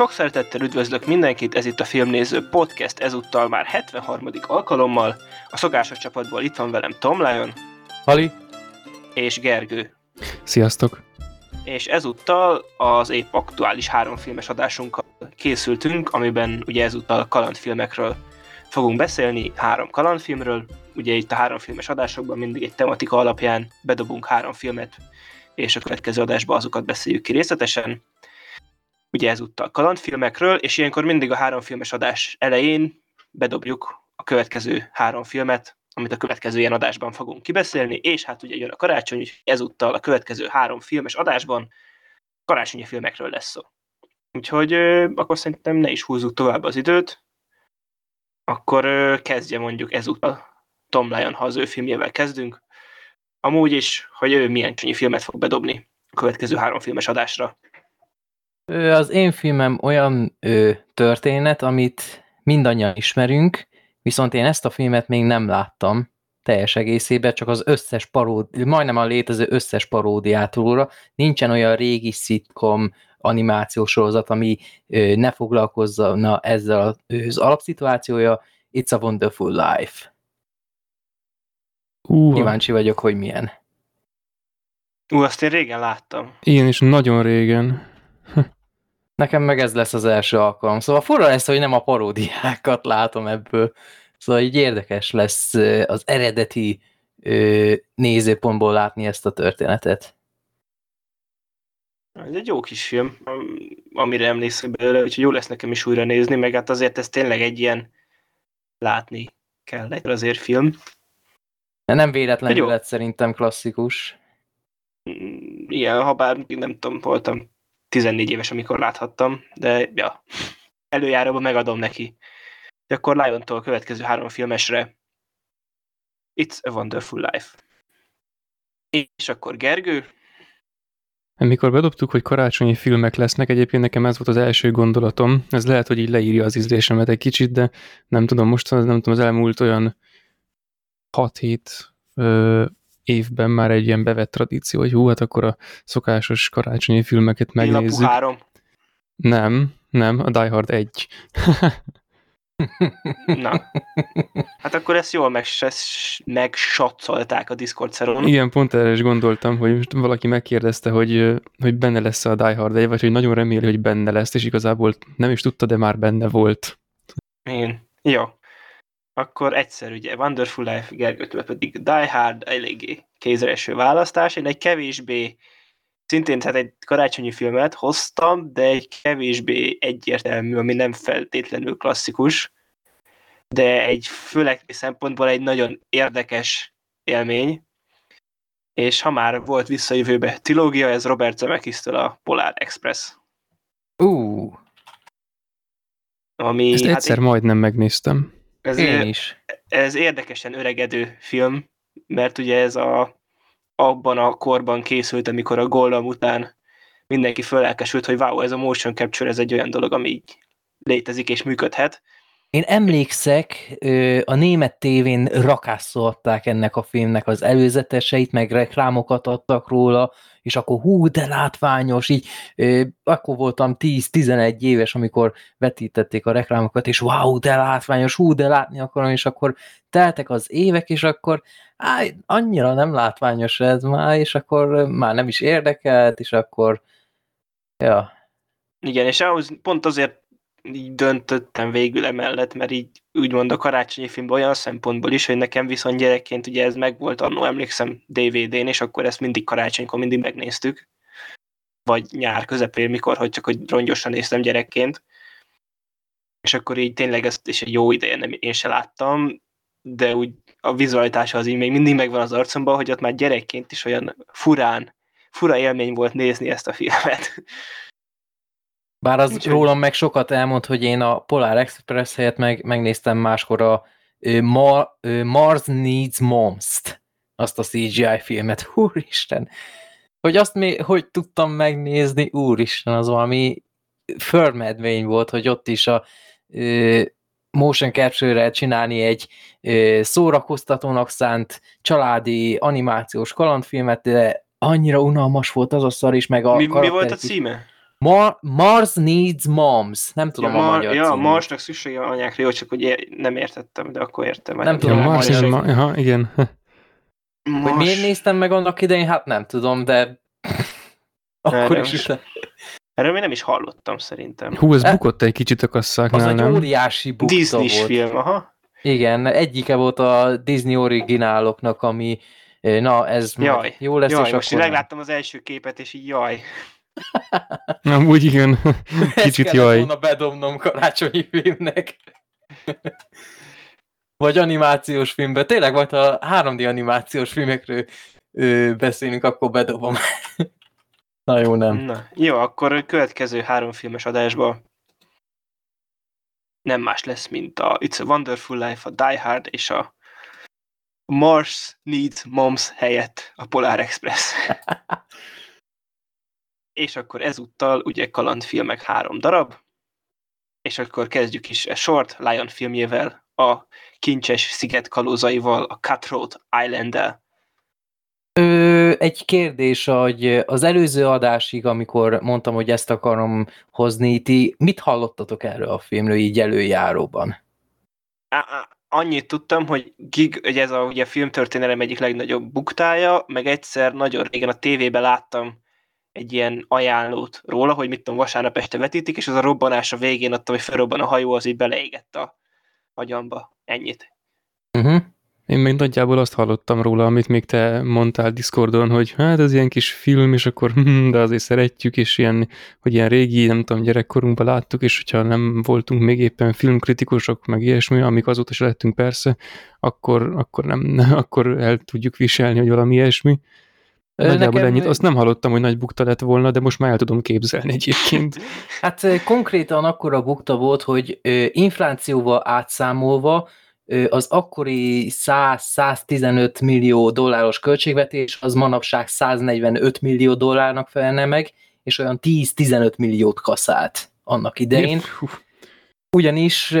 Sok szeretettel üdvözlök mindenkit, ez itt a Filmnéző Podcast, ezúttal már 73. alkalommal. A szokásos csapatból itt van velem Tom Lion. Hali. És Gergő. Sziasztok. És ezúttal az épp aktuális három filmes adásunkkal készültünk, amiben ugye ezúttal kalandfilmekről fogunk beszélni, három kalandfilmről. Ugye itt a három filmes adásokban mindig egy tematika alapján bedobunk három filmet, és a következő adásban azokat beszéljük ki részletesen ugye ezúttal kalandfilmekről, és ilyenkor mindig a három filmes adás elején bedobjuk a következő három filmet, amit a következő ilyen adásban fogunk kibeszélni, és hát ugye jön a karácsony, úgyhogy ezúttal a következő három filmes adásban karácsonyi filmekről lesz szó. Úgyhogy akkor szerintem ne is húzzuk tovább az időt, akkor kezdje mondjuk ezúttal Tom Lyon, ha az ő filmjével kezdünk. Amúgy is, hogy ő milyen csonyi filmet fog bedobni a következő három filmes adásra. Az én filmem olyan ö, történet, amit mindannyian ismerünk, viszont én ezt a filmet még nem láttam teljes egészében, csak az összes paródi, majdnem a létező összes paródiátulóra. Nincsen olyan régi szitkom animációs sorozat, ami ö, ne foglalkozzana ezzel az alapszituációja. It's a Wonderful Life. Uh. Kíváncsi vagyok, hogy milyen. Ú, azt én régen láttam. Én is nagyon régen. Nekem meg ez lesz az első alkalom. Szóval fura lesz, hogy nem a paródiákat látom ebből. Szóval így érdekes lesz az eredeti nézőpontból látni ezt a történetet. Ez egy jó kis film, amire emlékszem belőle, úgyhogy jó lesz nekem is újra nézni, meg hát azért ez tényleg egy ilyen látni kell egy azért film. De nem véletlenül lett szerintem klasszikus. Mm, ilyen, ha bár nem tudom, voltam 14 éves, amikor láthattam, de ja, előjáróban megadom neki. De akkor Lion-tól a következő három filmesre It's a Wonderful Life. És akkor Gergő? Mikor bedobtuk, hogy karácsonyi filmek lesznek, egyébként nekem ez volt az első gondolatom. Ez lehet, hogy így leírja az ízlésemet egy kicsit, de nem tudom, most nem tudom, az elmúlt olyan 6-7 évben már egy ilyen bevett tradíció, hogy hú, hát akkor a szokásos karácsonyi filmeket megnézzük. három. Nem, nem, a Die Hard 1. Na, hát akkor ezt jól meg, megsatszolták a Discord szeron. Igen, pont erre is gondoltam, hogy most valaki megkérdezte, hogy, hogy benne lesz a Die Hard 1, vagy hogy nagyon reméli, hogy benne lesz, és igazából nem is tudta, de már benne volt. Én. Jó akkor egyszer ugye Wonderful Life, Gergőtől pedig Die Hard eléggé kézreső választás. Én egy kevésbé, szintén tehát egy karácsonyi filmet hoztam, de egy kevésbé egyértelmű, ami nem feltétlenül klasszikus, de egy főleg szempontból egy nagyon érdekes élmény, és ha már volt visszajövőbe trilógia, ez Robert Zemeckis-től a Polar Express. Uh. Ami, Ezt hát egyszer egy... majdnem megnéztem. Ez, Én is. Ez érdekesen öregedő film, mert ugye ez a, abban a korban készült, amikor a Gollum után mindenki fölelkesült, hogy wow, ez a motion capture, ez egy olyan dolog, ami így létezik és működhet. Én emlékszek, a német tévén rakászolták ennek a filmnek az előzeteseit, meg reklámokat adtak róla, és akkor hú, de látványos, így akkor voltam 10-11 éves, amikor vetítették a reklámokat, és wow, de látványos, hú, de látni akarom, és akkor teltek az évek, és akkor á, annyira nem látványos ez már, és akkor már nem is érdekelt, és akkor ja. Igen, és ahhoz pont azért így döntöttem végül emellett, mert így úgymond a karácsonyi filmben olyan szempontból is, hogy nekem viszont gyerekként ugye ez megvolt annó, emlékszem DVD-n, és akkor ezt mindig karácsonykor mindig megnéztük, vagy nyár közepén, mikor, hogy csak hogy rongyosan néztem gyerekként, és akkor így tényleg ezt is egy jó ideje nem, én se láttam, de úgy a vizualitása az így még mindig megvan az arcomban, hogy ott már gyerekként is olyan furán, fura élmény volt nézni ezt a filmet. Bár az Úgy, rólam meg sokat elmond, hogy én a Polar Express helyett meg, megnéztem máskor a Mar, Mars Needs Moms-t, azt a CGI filmet. Úristen! Hogy azt még, hogy tudtam megnézni, úristen, az valami förmedvény volt, hogy ott is a ö, motion capture-re csinálni egy ö, szórakoztatónak szánt családi animációs kalandfilmet, de annyira unalmas volt az a szar is, meg a mi, mi volt a címe? Mar Mars needs moms. Nem tudom ja, a magyar ja, címét. Marsnak szüksége van anyákra, jó, csak hogy nem értettem, de akkor értem. Nem Ja, tudom, Mars, Mars igen, egy- ma, aha, igen. Hogy miért néztem meg annak idején, hát nem tudom, de akkor Erre is utána- Erről még nem is hallottam szerintem. Hú, ez E- bukott egy kicsit a az kasszáknál, egy nem? óriási bukta Disney-s volt. film, aha. Igen, egyike volt a Disney origináloknak, ami na ez majd Jaj, jó lesz, Jaj, és most akkor nem. megláttam az első képet, és így jaj. Nem, úgy igen. Ezt Kicsit kellett jaj. volna bedobnom karácsonyi filmnek. Vagy animációs filmbe. Tényleg, majd ha 3D animációs filmekről ö, beszélünk, akkor bedobom. Na jó, nem. Na, jó, akkor a következő három filmes adásban nem más lesz, mint a It's a Wonderful Life, a Die Hard és a Mars Needs Moms helyett a Polar Express. és akkor ezúttal ugye kalandfilmek három darab, és akkor kezdjük is a Short Lion filmjével, a Kincses sziget kalózaival, a Cutthroat Island-el. Ö, egy kérdés, hogy az előző adásig, amikor mondtam, hogy ezt akarom hozni, ti mit hallottatok erről a filmről így előjáróban? Á, annyit tudtam, hogy Gig, hogy ez a ugye, filmtörténelem egyik legnagyobb buktája, meg egyszer nagyon régen a tévében láttam egy ilyen ajánlót róla, hogy mit tudom, vasárnap este vetítik, és az a robbanás a végén adtam, hogy felrobban a hajó, az így beleégett a agyamba. Ennyit. Uh-huh. Én még nagyjából azt hallottam róla, amit még te mondtál Discordon, hogy hát ez ilyen kis film, és akkor hm, de azért szeretjük, és ilyen, hogy ilyen régi, nem tudom, gyerekkorunkban láttuk, és hogyha nem voltunk még éppen filmkritikusok, meg ilyesmi, amik azóta se lettünk persze, akkor, akkor, nem, akkor el tudjuk viselni, hogy valami ilyesmi. Nagyjából nekem- ennyit. Azt nem hallottam, hogy nagy bukta lett volna, de most már el tudom képzelni egyébként. Hát konkrétan akkora bukta volt, hogy inflációval átszámolva az akkori 100-115 millió dolláros költségvetés az manapság 145 millió dollárnak felelne meg, és olyan 10-15 milliót kaszált annak idején. Ugyanis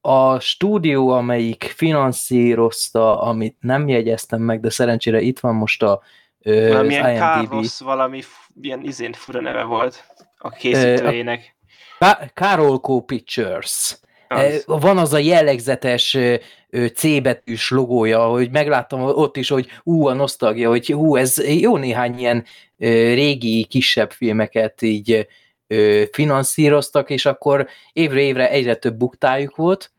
a stúdió, amelyik finanszírozta, amit nem jegyeztem meg, de szerencsére itt van most a ö, Valamilyen. Carlos, valami ilyen izén fura neve volt a készítőjének. Ká- Carolco Pictures. Az. Van az a jellegzetes ö, ö, C betűs logója, hogy megláttam ott is, hogy ú, a nosztalgia, hogy hú, ez jó néhány ilyen ö, régi, kisebb filmeket így ö, finanszíroztak, és akkor évre évre egyre több buktájuk volt.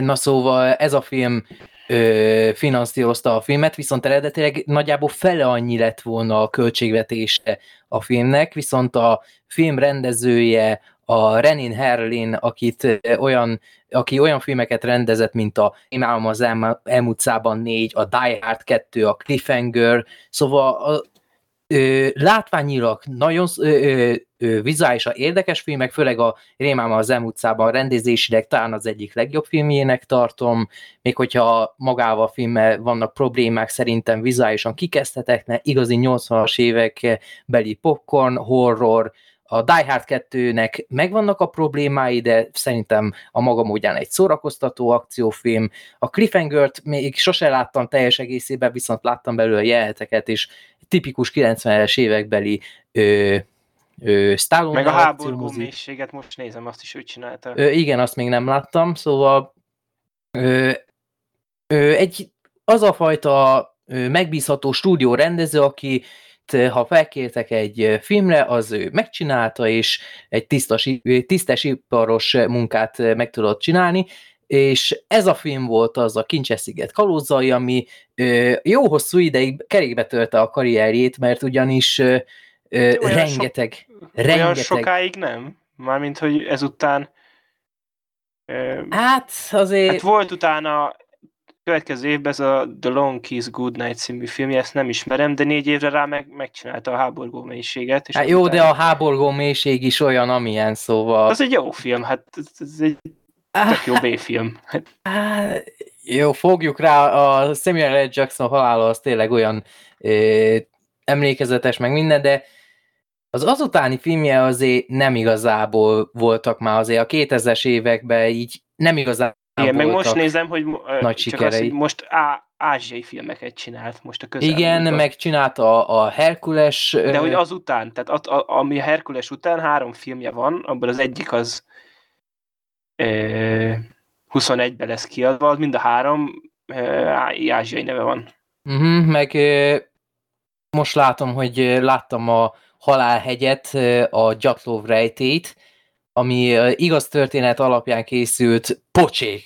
Na szóval ez a film ö, finanszírozta a filmet, viszont eredetileg nagyjából fele annyi lett volna a költségvetése a filmnek, viszont a film rendezője, a Renin Herlin, akit olyan, aki olyan filmeket rendezett, mint a álom az M, utcában 4, a Die Hard 2, a Cliffhanger, szóval a, ö, látványilag nagyon ö, vizuálisan érdekes filmek, főleg a Rémám az M utcában rendezésileg talán az egyik legjobb filmjének tartom, még hogyha magával a filmmel vannak problémák, szerintem vizuálisan kikezdhetetlen, igazi 80-as évek beli popcorn, horror, a Die Hard 2-nek megvannak a problémái, de szerintem a maga módján egy szórakoztató akciófilm. A Cliffhanger-t még sose láttam teljes egészében, viszont láttam belőle jeleneteket, és tipikus 90-es évekbeli ö, ö, Stallone Meg a háború mélységet most nézem, azt is ő csinálta. Ö, igen, azt még nem láttam, szóval ö, ö, egy, az a fajta ö, megbízható stúdió rendező, aki ha felkértek egy filmre, az ő megcsinálta, és egy tisztas, tisztes iparos munkát meg tudott csinálni, és ez a film volt az a Kincses sziget kalózai, ami jó hosszú ideig kerékbe törte a karrierjét, mert ugyanis ö, Olyan rengeteg, Olyan rengeteg sokáig nem? Mármint, hogy ezután... ö, Hát azért... Hát volt utána következő évben ez a The Long Kiss Goodnight című filmje, ezt nem ismerem, de négy évre rá meg, megcsinálta a háborgó mélységet. És Hát jó, azután- de a háborgó mélység is olyan, amilyen, szóval... Az egy jó film, hát ez, egy tök jó B-film. Hát, Á, jó, fogjuk rá, a Samuel L. Jackson halála az tényleg olyan ö, emlékezetes, meg minden, de az azutáni filmje azért nem igazából voltak már azért a 2000-es években így nem igazán igen, meg most nézem, hogy ö, nagy csak sikerei. Az, most á, ázsiai filmeket csinált most a közelmúltban. Igen, megcsinálta a, a Herkules... De hogy azután, tehát a, a, ami a Herkules után három filmje van, abból az egyik az ö, 21-ben lesz kiadva, az mind a három á- ázsiai neve van. Uh-huh, meg ö, most látom, hogy láttam a Halálhegyet, a Gyatlov rejtét, ami igaz történet alapján készült pocsék.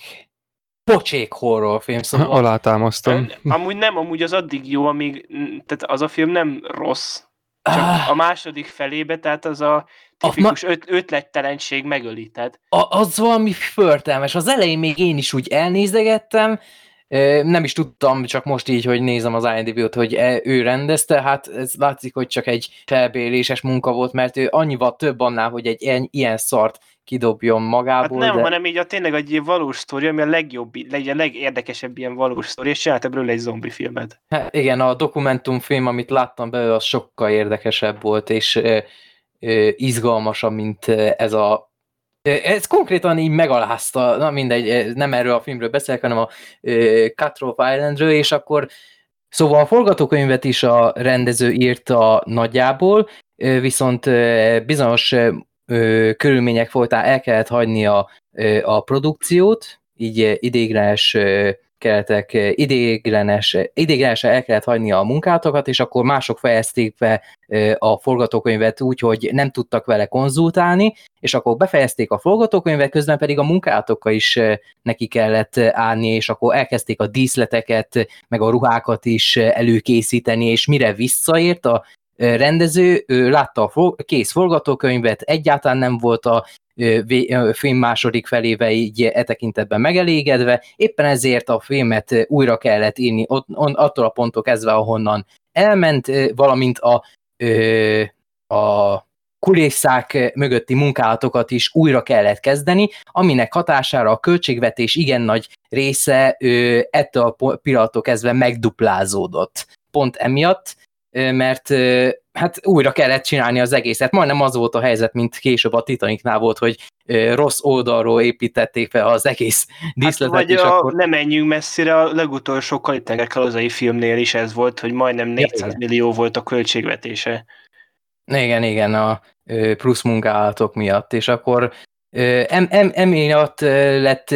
Pocsék horrorfilm, szóval... Alátámasztom. Amúgy nem, amúgy az addig jó, amíg, tehát az a film nem rossz, csak Ah, a második felébe, tehát az a tipikus öt, ötlettelenség megöli, tehát a, az valami förtelmes. Az elején még én is úgy elnézegettem, nem is tudtam, csak most így, hogy nézem az IMDb-t, hogy e- ő rendezte, hát ez látszik, hogy csak egy felbéléses munka volt, mert ő annyival több annál, hogy egy ilyen, szart kidobjon Hát magából. nem, de... hanem így a tényleg egy valós sztori, ami a legjobb, legyen a legérdekesebb ilyen valós sztori, és csinálta belőle egy zombi filmet. Hát igen, a dokumentumfilm, amit láttam belőle, az sokkal érdekesebb volt, és ö, ö, izgalmasabb, mint ez a ez konkrétan így megalázta, na mindegy, nem erről a filmről beszélek, hanem a Cutthroat Islandről, és akkor szóval a forgatókönyvet is a rendező írta nagyjából, viszont bizonyos körülmények folytán el kellett hagyni a, a produkciót, így ö, keretek ö, idéglenes, idéglenesen el kellett hagyni a munkátokat, és akkor mások fejezték be ö, a forgatókönyvet úgy, hogy nem tudtak vele konzultálni, és akkor befejezték a forgatókönyvet, közben pedig a munkátokkal is neki kellett állni, és akkor elkezdték a díszleteket, meg a ruhákat is előkészíteni, és mire visszaért a rendező, ő látta a kész forgatókönyvet, egyáltalán nem volt a film második felével így e tekintetben megelégedve, éppen ezért a filmet újra kellett írni ott, on, attól a ponttól kezdve, ahonnan elment, valamint a, a kulisszák mögötti munkálatokat is újra kellett kezdeni, aminek hatására a költségvetés igen nagy része ettől a pillanattól kezdve megduplázódott. Pont emiatt, mert hát újra kellett csinálni az egészet. Majdnem az volt a helyzet, mint később a Titanicnál volt, hogy rossz oldalról építették fel az egész Hát, díszletet, vagy és a, akkor... ne menjünk messzire, a legutolsó Kalitenger kalozai filmnél is ez volt, hogy majdnem 400 igen. millió volt a költségvetése. Igen, igen, a plusz munkálatok miatt, és akkor ö, em, em, emiatt ö, lett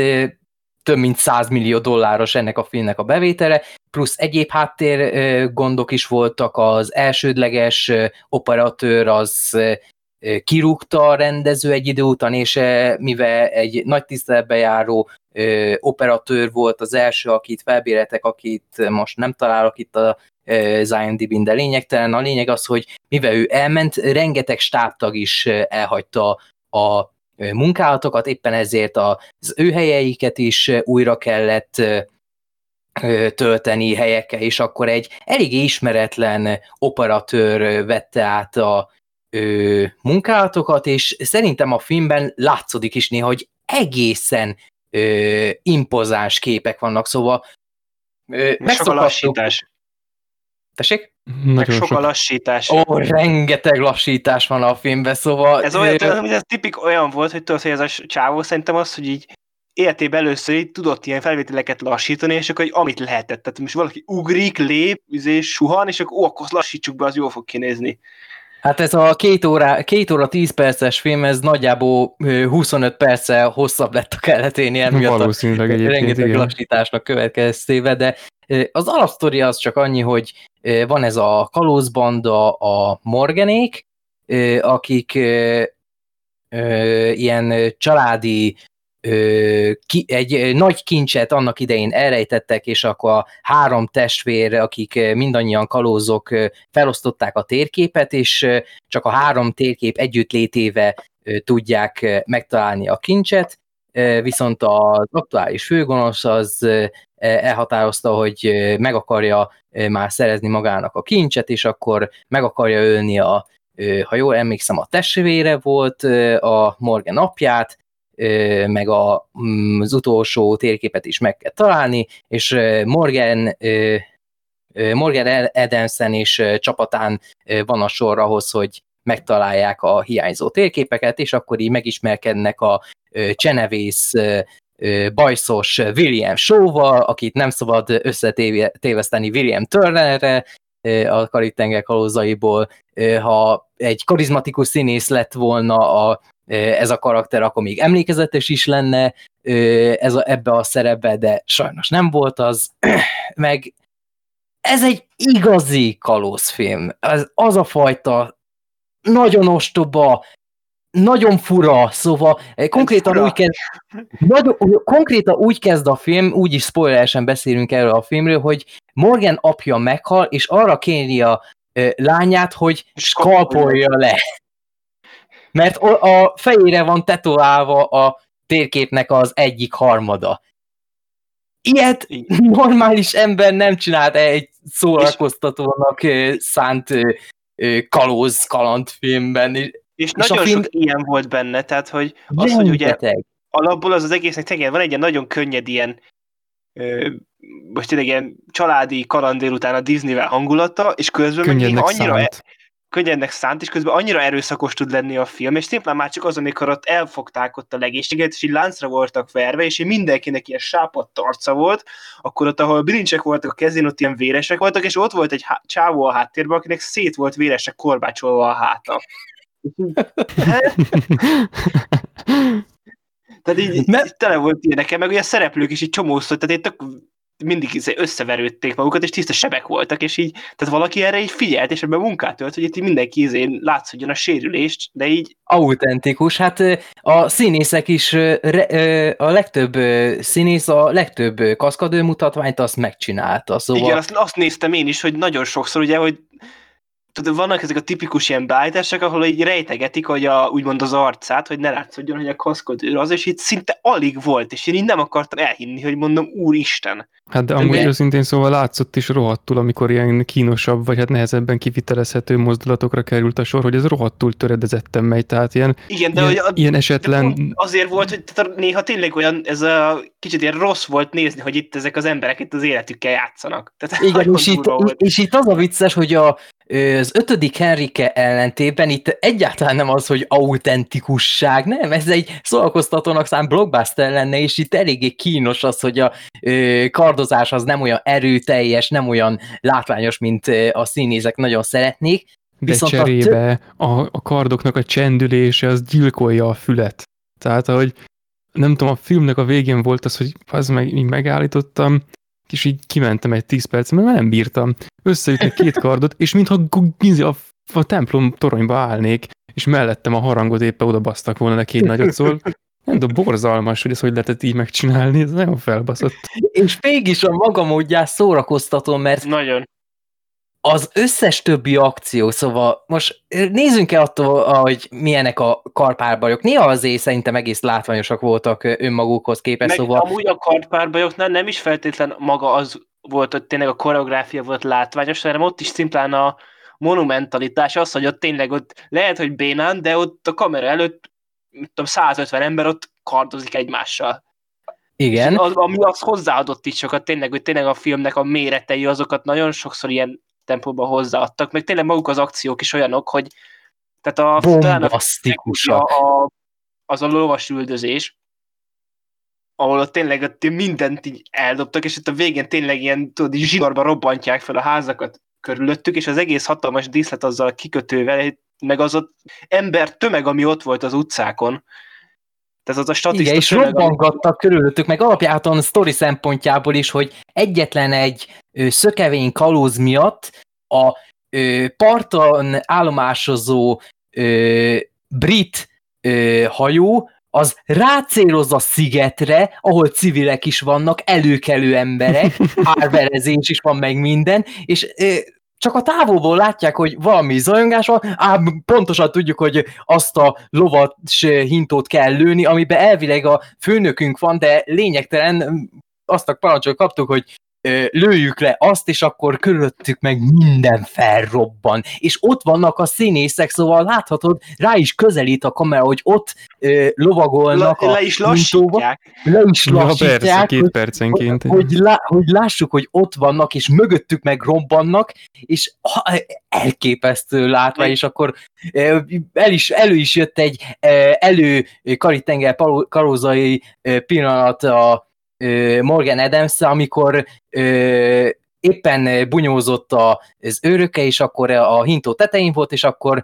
több mint 100 millió dolláros ennek a filmnek a bevétele, plusz egyéb háttér gondok is voltak, az elsődleges operatőr az kirúgta a rendező egy idő után, és mivel egy nagy tiszteletbe járó ö, operatőr volt az első, akit felbéreltek, akit most nem találok itt a az IMDb-n, de lényegtelen. A lényeg az, hogy mivel ő elment, rengeteg stábtag is elhagyta a munkálatokat, éppen ezért az ő helyeiket is újra kellett tölteni helyekkel, és akkor egy eléggé ismeretlen operatőr vette át a ö, munkálatokat, és szerintem a filmben látszódik is néha, hogy egészen ö, impozáns képek vannak, szóval ö, megszokhattuk- lassítás. Tessék? Meg Nagyon sok a sok. lassítás. Ó, rengeteg lassítás van a filmben, szóval... Ez olyan, ö, tudod, ez tipik olyan volt, hogy tudod, hogy ez a csávó szerintem az, hogy így életében először így tudott ilyen felvételeket lassítani, és akkor hogy amit lehetett. Tehát most valaki ugrik, lép, üzé, suhan, és akkor ó, akkor lassítsuk be, az jól fog kinézni. Hát ez a két óra, két óra 10 perces film, ez nagyjából ö, 25 perccel hosszabb lett a kelleténél, emiatt a Valószínűleg egyébként, rengeteg igen. lassításnak következtével, de az alapsztori az csak annyi, hogy van ez a kalózbanda, a Morganék, akik ilyen családi egy nagy kincset annak idején elrejtettek, és akkor a három testvér, akik mindannyian kalózok, felosztották a térképet, és csak a három térkép együttlétével ö, tudják megtalálni a kincset, viszont az aktuális főgonosz az elhatározta, hogy meg akarja már szerezni magának a kincset, és akkor meg akarja ölni a, ha jól emlékszem, a testvére volt a Morgan apját, meg a, mm, az utolsó térképet is meg kell találni, és Morgan Morgan Edensen és csapatán van a sor ahhoz, hogy megtalálják a hiányzó térképeket, és akkor így megismerkednek a Csenevész bajszos William Shaw-val, akit nem szabad összetéveszteni William Turnerre, a Karib-tenger kalózaiból. Ha egy karizmatikus színész lett volna a, ez a karakter, akkor még emlékezetes is lenne ez a, ebbe a szerepbe, de sajnos nem volt az. Meg ez egy igazi kalózfilm. Az, az a fajta nagyon ostoba, nagyon fura, szóval eh, konkrétan fura. úgy, kezd, nagyon, konkrétan úgy kezd a film, úgy is spoileresen beszélünk erről a filmről, hogy Morgan apja meghal, és arra kéri a ö, lányát, hogy skalpolja le. Mert a, fejére van tetoválva a térképnek az egyik harmada. Ilyet normális ember nem csinált egy szórakoztatónak szánt kalóz kalandfilmben. És a nagyon film- sok ilyen volt benne, tehát hogy az, hogy ugye Rengeteg. alapból az az egésznek tényleg van egy ilyen nagyon könnyed ilyen ö, most tényleg ilyen családi kaland délután a Disneyvel hangulata, és közben Könnyednek annyira szánt. könnyednek szánt, és közben annyira erőszakos tud lenni a film, és szimplán már csak az, amikor ott elfogták ott a legénységet, és így láncra voltak verve, és így mindenkinek ilyen sápadt arca volt, akkor ott, ahol bilincsek voltak a kezén, ott ilyen véresek voltak, és ott volt egy há- csávó a háttérben, akinek szét volt véresek korbácsolva a háta. Tehát így, Ne- így tele volt ilyeneken, meg ugye a szereplők is így csomószor, tehát így tök mindig izé összeverődték magukat, és tiszta sebek voltak, és így, tehát valaki erre így figyelt, és ebben munkát tölt, hogy itt mindenki izé látszódjon a sérülést, de így Autentikus. Hát a színészek is, a legtöbb színész, a legtöbb kaszkadő mutatványt azt megcsinálta. Szóval Igen, azt, azt néztem én is, hogy nagyon sokszor ugye, hogy tudod, vannak ezek a tipikus ilyen beállítások, ahol így rejtegetik, hogy a, úgymond az arcát, hogy ne látszódjon, hogy a kaszkodőr az, és itt szinte alig volt, és én így nem akartam elhinni, hogy mondom, úristen. Hát de amúgy Ugye- őszintén szóval látszott is rohadtul, amikor ilyen kínosabb, vagy hát nehezebben kivitelezhető mozdulatokra került a sor, hogy ez rohadtul töredezetten megy, tehát ilyen, Igen, de ilyen, hogy a, ilyen de esetlen... pont azért volt, hogy tehát néha tényleg olyan, ez a kicsit ilyen rossz volt nézni, hogy itt ezek az emberek itt az életükkel játszanak. Tehát Igen, és itt, és itt az a vicces, hogy a, az ötödik Henrike ellentében itt egyáltalán nem az, hogy autentikusság, nem, ez egy szórakoztatónak szám blockbuster lenne, és itt eléggé kínos az, hogy a ö, kardozás az nem olyan erőteljes, nem olyan látványos, mint a színészek nagyon szeretnék. De Viszont a cserébe a, a kardoknak a csendülése az gyilkolja a fület. Tehát, ahogy nem tudom, a filmnek a végén volt az, hogy az meg így megállítottam, és így kimentem egy 10 perc, mert nem bírtam. Összeütni két kardot, és mintha a, a templom toronyba állnék, és mellettem a harangot éppen oda basztak volna neki egy nagyot, szóval nem tudom, borzalmas, hogy ezt hogy lehetett így megcsinálni, ez nagyon felbaszott. És mégis a maga módján szórakoztató, mert Nagyon. Az összes többi akció, szóval most nézzünk el attól, hogy milyenek a karpárbajok. Néha azért szerintem egész látványosak voltak ö, önmagukhoz képest, Meg szóval amúgy a kardpárbajoknál nem is feltétlen maga az volt, hogy tényleg a koreográfia volt látványos, hanem ott is szimplán a monumentalitás az, hogy ott tényleg ott lehet, hogy bénán, de ott a kamera előtt mit tudom, 150 ember ott kardozik egymással. igen. Az, ami az hozzáadott is sokat, tényleg, hogy tényleg a filmnek a méretei azokat nagyon sokszor ilyen tempóban hozzáadtak, meg tényleg maguk az akciók is olyanok, hogy tehát a, talán a a, az a lovas üldözés, ahol ott tényleg ott mindent így eldobtak, és itt a végén tényleg ilyen, tudod, így zsigarba robbantják fel a házakat körülöttük, és az egész hatalmas díszlet azzal a kikötővel, meg az ott ember tömeg, ami ott volt az utcákon. Tehát az a statiszta Igen, és robbangattak körülöttük, meg alapjáton sztori szempontjából is, hogy egyetlen egy ö, szökevény kalóz miatt a ö, parton állomásozó ö, brit ö, hajó az rácéloz a szigetre, ahol civilek is vannak, előkelő emberek, árverezés is van meg minden, és ö, csak a távolból látják, hogy valami zajongás van, ám pontosan tudjuk, hogy azt a lovat hintót kell lőni, amiben elvileg a főnökünk van, de lényegtelen azt a parancsot kaptuk, hogy lőjük le azt, és akkor körülöttük meg minden felrobban. És ott vannak a színészek, szóval láthatod, rá is közelít a kamera, hogy ott ö, lovagolnak Le, a le is lassítják. le is Ja, persze, lassítják, két hogy, percenként. hogy, hogy, lá, hogy lássuk, hogy ott vannak, és mögöttük meg robbannak, és ha, elképesztő látvány, és akkor el is, elő is jött egy elő karitenger karózai pillanat a Morgan adams amikor éppen bunyózott az őröke, és akkor a hintó tetején volt, és akkor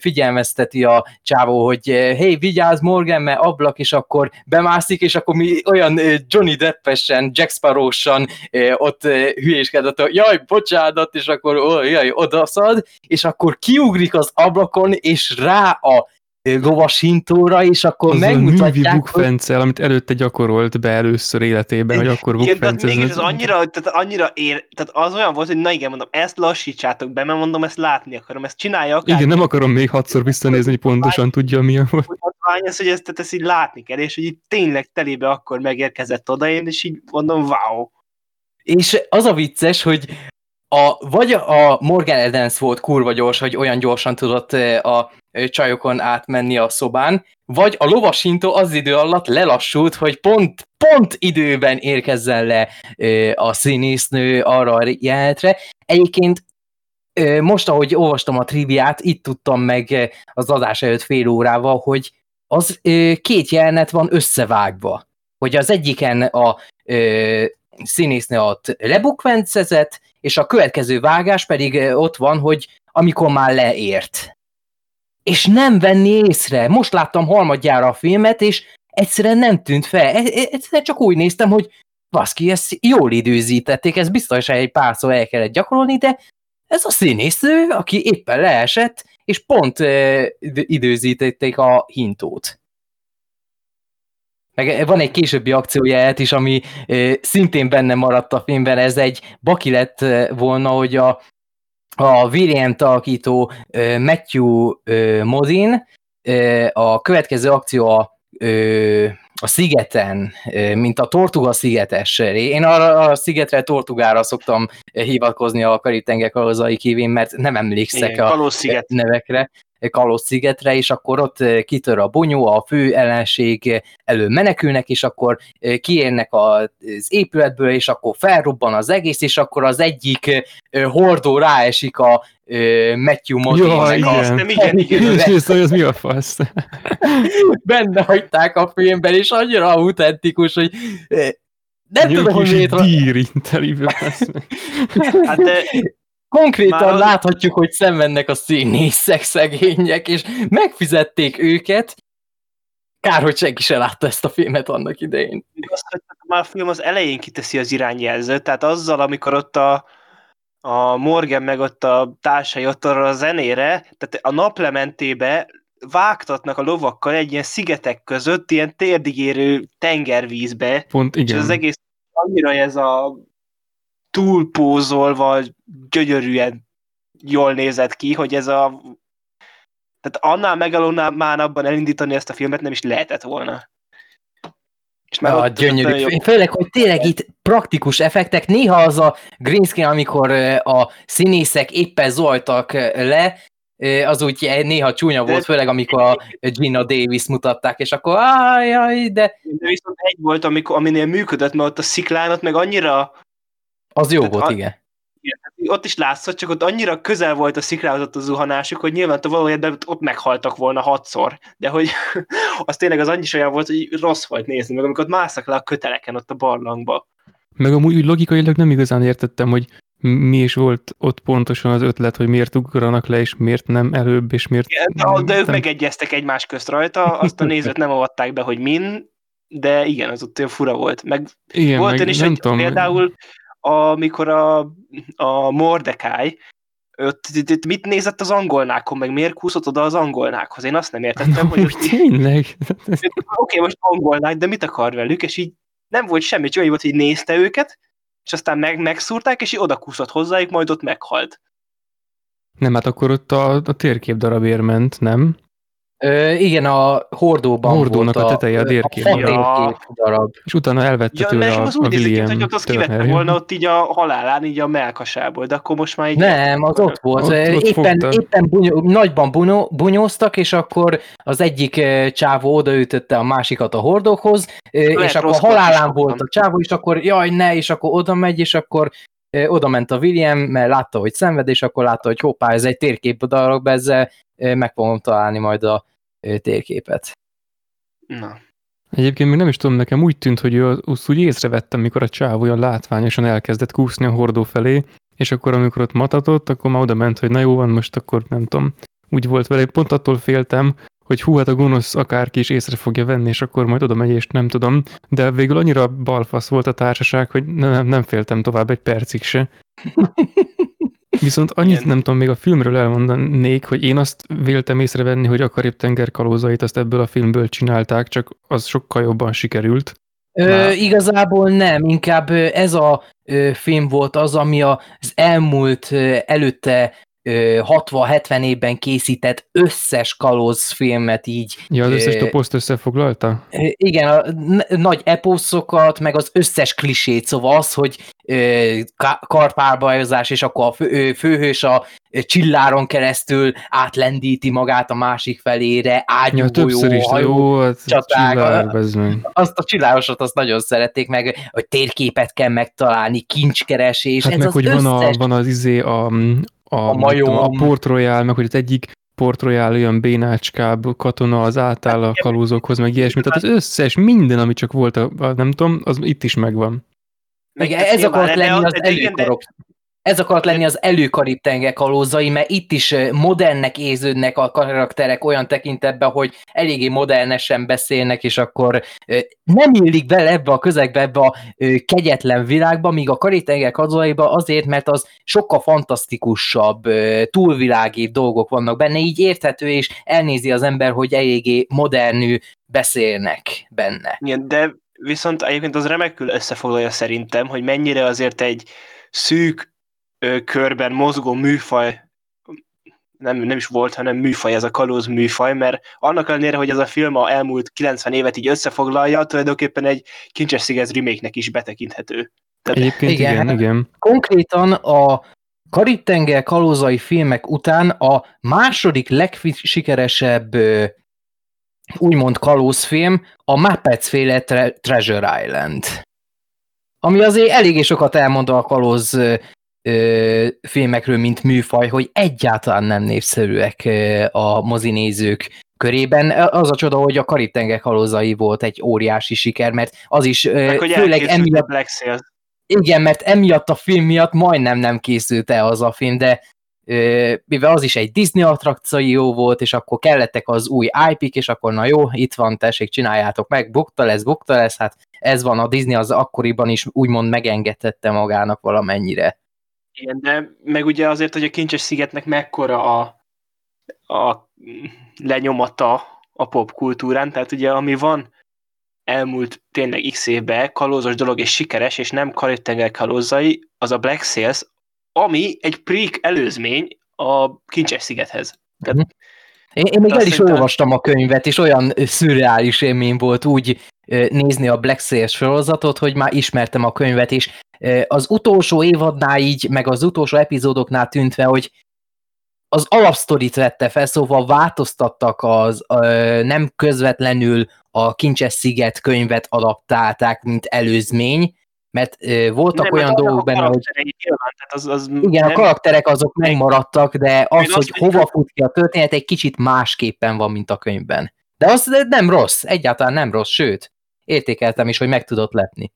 figyelmezteti a csávó, hogy hey, vigyázz Morgan, mert ablak, és akkor bemászik, és akkor mi olyan Johnny Deppesen, Jack Sparrow-san ö, ott hülyéskedett, hogy jaj, bocsánat, és akkor jaj, odaszad, és akkor kiugrik az ablakon, és rá a ö, lovas hintóra, és akkor a művi megmutatják, hogy bukfencel, amit előtte gyakorolt be először életében, hogy akkor Igen, mégis bukfencezni. az annyira, tehát annyira ér, tehát az olyan volt, hogy na igen, mondom, ezt lassítsátok be, mert mondom, ezt látni akarom, ezt csinálja akár. Igen, nem akarom még hatszor visszanézni, hogy pontosan tudja, milyen volt. Hogy az, hogy ezt, tehát ezt így látni kell, és hogy így tényleg telébe akkor megérkezett oda én, és így mondom, wow. És az a vicces, hogy a, vagy a Morgan Adams volt kurva gyors, hogy olyan gyorsan tudott a csajokon átmenni a szobán, vagy a lovasintó az idő alatt lelassult, hogy pont, pont időben érkezzen le a színésznő arra a jelenetre. Egyébként most, ahogy olvastam a triviát, itt tudtam meg az adás előtt fél órával, hogy az két jelenet van összevágva. Hogy az egyiken a színésznő ott lebukvencezett, és a következő vágás pedig ott van, hogy amikor már leért. És nem venni észre. Most láttam harmadjára a filmet, és egyszerűen nem tűnt fel. E- e- Egyszerűen csak úgy néztem, hogy baszki, ezt jól időzítették, ez biztos egy párszor el kellett gyakorolni, de ez a színésznő, aki éppen leesett, és pont időzítették a hintót. Meg van egy későbbi akcióját is, ami szintén benne maradt a filmben, ez egy baki lett volna, hogy a, a William alakító Matthew Modin a következő akció a, a szigeten, mint a Tortuga szigetes. Én arra a szigetre Tortugára szoktam hivatkozni a Karib-tenger kalózai kívén, mert nem emlékszek Igen, a Kalóz-sziget. nevekre, Kalóz szigetre, és akkor ott eh, kitör a bonyó, a fő ellenség elő menekülnek, és akkor eh, kiérnek az épületből, és akkor felrobban az egész, és akkor az egyik eh, hordó ráesik a eh, Matthew Ja, Modine-nek a Azt nem, igen, igen. Hogy ez mi a fasz. benne hagyták a filmben, és annyira autentikus, hogy eh, nem tudom, hogy miért. Hát de Konkrétan Már láthatjuk, hogy szenvednek a színészek szegények, és megfizették őket. Kár, hogy senki se látta ezt a filmet annak idején. hogy már a film az elején kiteszi az irányjelzőt, tehát azzal, amikor ott a, a Morgan meg ott a társai ott arra a zenére, tehát a naplementébe vágtatnak a lovakkal egy ilyen szigetek között, ilyen térdigérő tengervízbe, Pont és igen. az egész annyira ez a túlpózolva, gyönyörűen jól nézett ki, hogy ez a tehát annál megalónál abban elindítani ezt a filmet nem is lehetett volna. És A ott- gyönyörű. ott- ott- Főleg, hogy tényleg itt praktikus effektek. Néha az a green screen, amikor a színészek éppen zoltak le, az úgy néha csúnya volt, főleg amikor a Gina Davis mutatták, és akkor ájjaj, de De viszont egy volt, amikor, aminél működött, mert ott a sziklán ott meg annyira, az jó Tehát volt, a- igen. ott is látszott, csak ott annyira közel volt a sziklához ott a zuhanásuk, hogy nyilván te valójában ott meghaltak volna hatszor, de hogy az tényleg az annyi olyan volt, hogy rossz volt nézni, meg amikor ott mászak le a köteleken ott a barlangba. Meg amúgy úgy logikailag nem igazán értettem, hogy mi is volt ott pontosan az ötlet, hogy miért ugranak le, és miért nem előbb, és miért... De, de ők nem- megegyeztek egymás közt rajta, azt a nézőt nem avatták be, hogy min, de igen, az ott olyan fura volt. Meg Igen, volt meg olyan is, nem hogy tudom, például amikor a, a Mordecai, ott, mit nézett az angolnákon, meg miért kúszott oda az angolnákhoz? Én azt nem értettem, hogy hogy most, tényleg? oké, most angolnák, de mit akar velük, és így nem volt semmi, csak volt, hogy nézte őket, és aztán meg, megszúrták, és így oda kúszott hozzájuk, majd ott meghalt. Nem, hát akkor ott a, a térkép darabért ment, nem? Ö, igen, a hordóban Hordónak volt a teteje a dérkép. A Ja. térkép darab. És utána elvette Ja, tőle mert a, az a úgy ki, William hogy ott azt kivette volna ott így a halálán, így a melkasából, de akkor most már így... Nem, az ott volt. Ott- ott éppen fogta. éppen bunyó, nagyban bunyó, bunyóztak, és akkor az egyik csávó odaütötte a másikat a hordókhoz, ö, és akkor halálán volt a csávó, és akkor jaj, ne, és akkor oda megy, és akkor oda ment a William, mert látta, hogy szenved, és akkor látta, hogy hoppá, ez egy térkép darab, ezzel ö, meg fogom találni majd a térképet. Na. Egyébként még nem is tudom, nekem úgy tűnt, hogy ő azt úgy észrevettem, amikor a csáv olyan látványosan elkezdett kúszni a hordó felé, és akkor amikor ott matatott, akkor már oda ment, hogy na jó van, most akkor nem tudom. Úgy volt vele, pont attól féltem, hogy hú, hát a gonosz akárki is észre fogja venni, és akkor majd oda megy, és nem tudom. De végül annyira balfasz volt a társaság, hogy nem, nem féltem tovább egy percig se. Viszont annyit Igen. nem tudom még a filmről elmondanék, hogy én azt véltem észrevenni, hogy a Karib-tenger kalózait azt ebből a filmből csinálták, csak az sokkal jobban sikerült. Ö, Már- igazából nem, inkább ez a film volt az, ami az elmúlt előtte 60-70 évben készített összes kalózfilmet így Ja, az összes toposzt összefoglalta? Igen, a nagy eposzokat, meg az összes klisét, szóval az, hogy karpárbajozás, és akkor a fő, főhős a csilláron keresztül átlendíti magát a másik felére, Ja, ágyúgolyó, is, de hajó, jó, hát csaták, csillár, azt a csillárosat azt nagyon szerették, meg hogy térképet kell megtalálni, kincskeresés, Hát ez meg, az hogy van, a, összes van az izé a, a, A nem tudom, a majom. Port Royal, meg hogy az egyik Port Royal olyan bénácskább katona az átáll a kalózokhoz, meg ilyesmi. Tehát az összes, minden, ami csak volt, a, nem tudom, az itt is megvan. Meg ez akart lenni az előkarok. Ez akart lenni az előkarib tenger kalózai, mert itt is modernnek érződnek a karakterek olyan tekintetben, hogy eléggé modernesen beszélnek, és akkor nem illik bele ebbe a közegbe, ebbe a kegyetlen világba, míg a karib tenger kalózaiba azért, mert az sokkal fantasztikusabb, túlvilági dolgok vannak benne, így érthető, és elnézi az ember, hogy eléggé modernű beszélnek benne. Igen, de viszont egyébként az remekül összefoglalja szerintem, hogy mennyire azért egy szűk körben mozgó műfaj nem, nem is volt, hanem műfaj, ez a kalóz műfaj, mert annak ellenére, hogy ez a film a elmúlt 90 évet így összefoglalja, tulajdonképpen egy Kincses Sziget remake-nek is betekinthető. Tehát Egyébként Igen. igen, igen. konkrétan a Karib-tenger kalózai filmek után a második legsikeresebb úgymond kalózfilm a Muppets féle Tre- Treasure Island. Ami azért eléggé sokat elmond a kalóz ö, filmekről, mint műfaj, hogy egyáltalán nem népszerűek ö, a mozinézők körében. Az a csoda, hogy a Karib-tenger kalózai volt egy óriási siker, mert az is ö, főleg emiatt Black Sails. igen, mert emiatt a film miatt majdnem nem készült el az a film, de mivel az is egy Disney attrakció volt, és akkor kellettek az új IP-k, és akkor na jó, itt van, tessék, csináljátok meg, bukta lesz, bukta lesz, hát ez van, a Disney az akkoriban is úgymond megengedhette magának valamennyire. Igen, de meg ugye azért, hogy a Kincses Szigetnek mekkora a, a lenyomata a popkultúrán, tehát ugye ami van elmúlt tényleg x évben kalózos dolog és sikeres, és nem karib kalózai, az a Black Sails, ami egy preak előzmény a Kincses Szigethez. Tehát Én, én még el is szerintem- olvastam a könyvet, és olyan szürreális élmény volt úgy nézni a Black Sails sorozatot, hogy már ismertem a könyvet, és az utolsó évadnál így, meg az utolsó epizódoknál tűntve, hogy az alapsztorit vette fel, szóval változtattak az, ö, nem közvetlenül a Kincses Sziget könyvet adaptálták, mint előzmény, mert ö, voltak nem, olyan hát dolgok a benne, hogy nyilván, tehát az, az igen, a nem, karakterek azok megmaradtak, de az, hogy hogy- hova fut ki a történet, egy kicsit másképpen van, mint a könyvben. De az nem rossz, egyáltalán nem rossz, sőt, értékeltem is, hogy meg tudott lepni.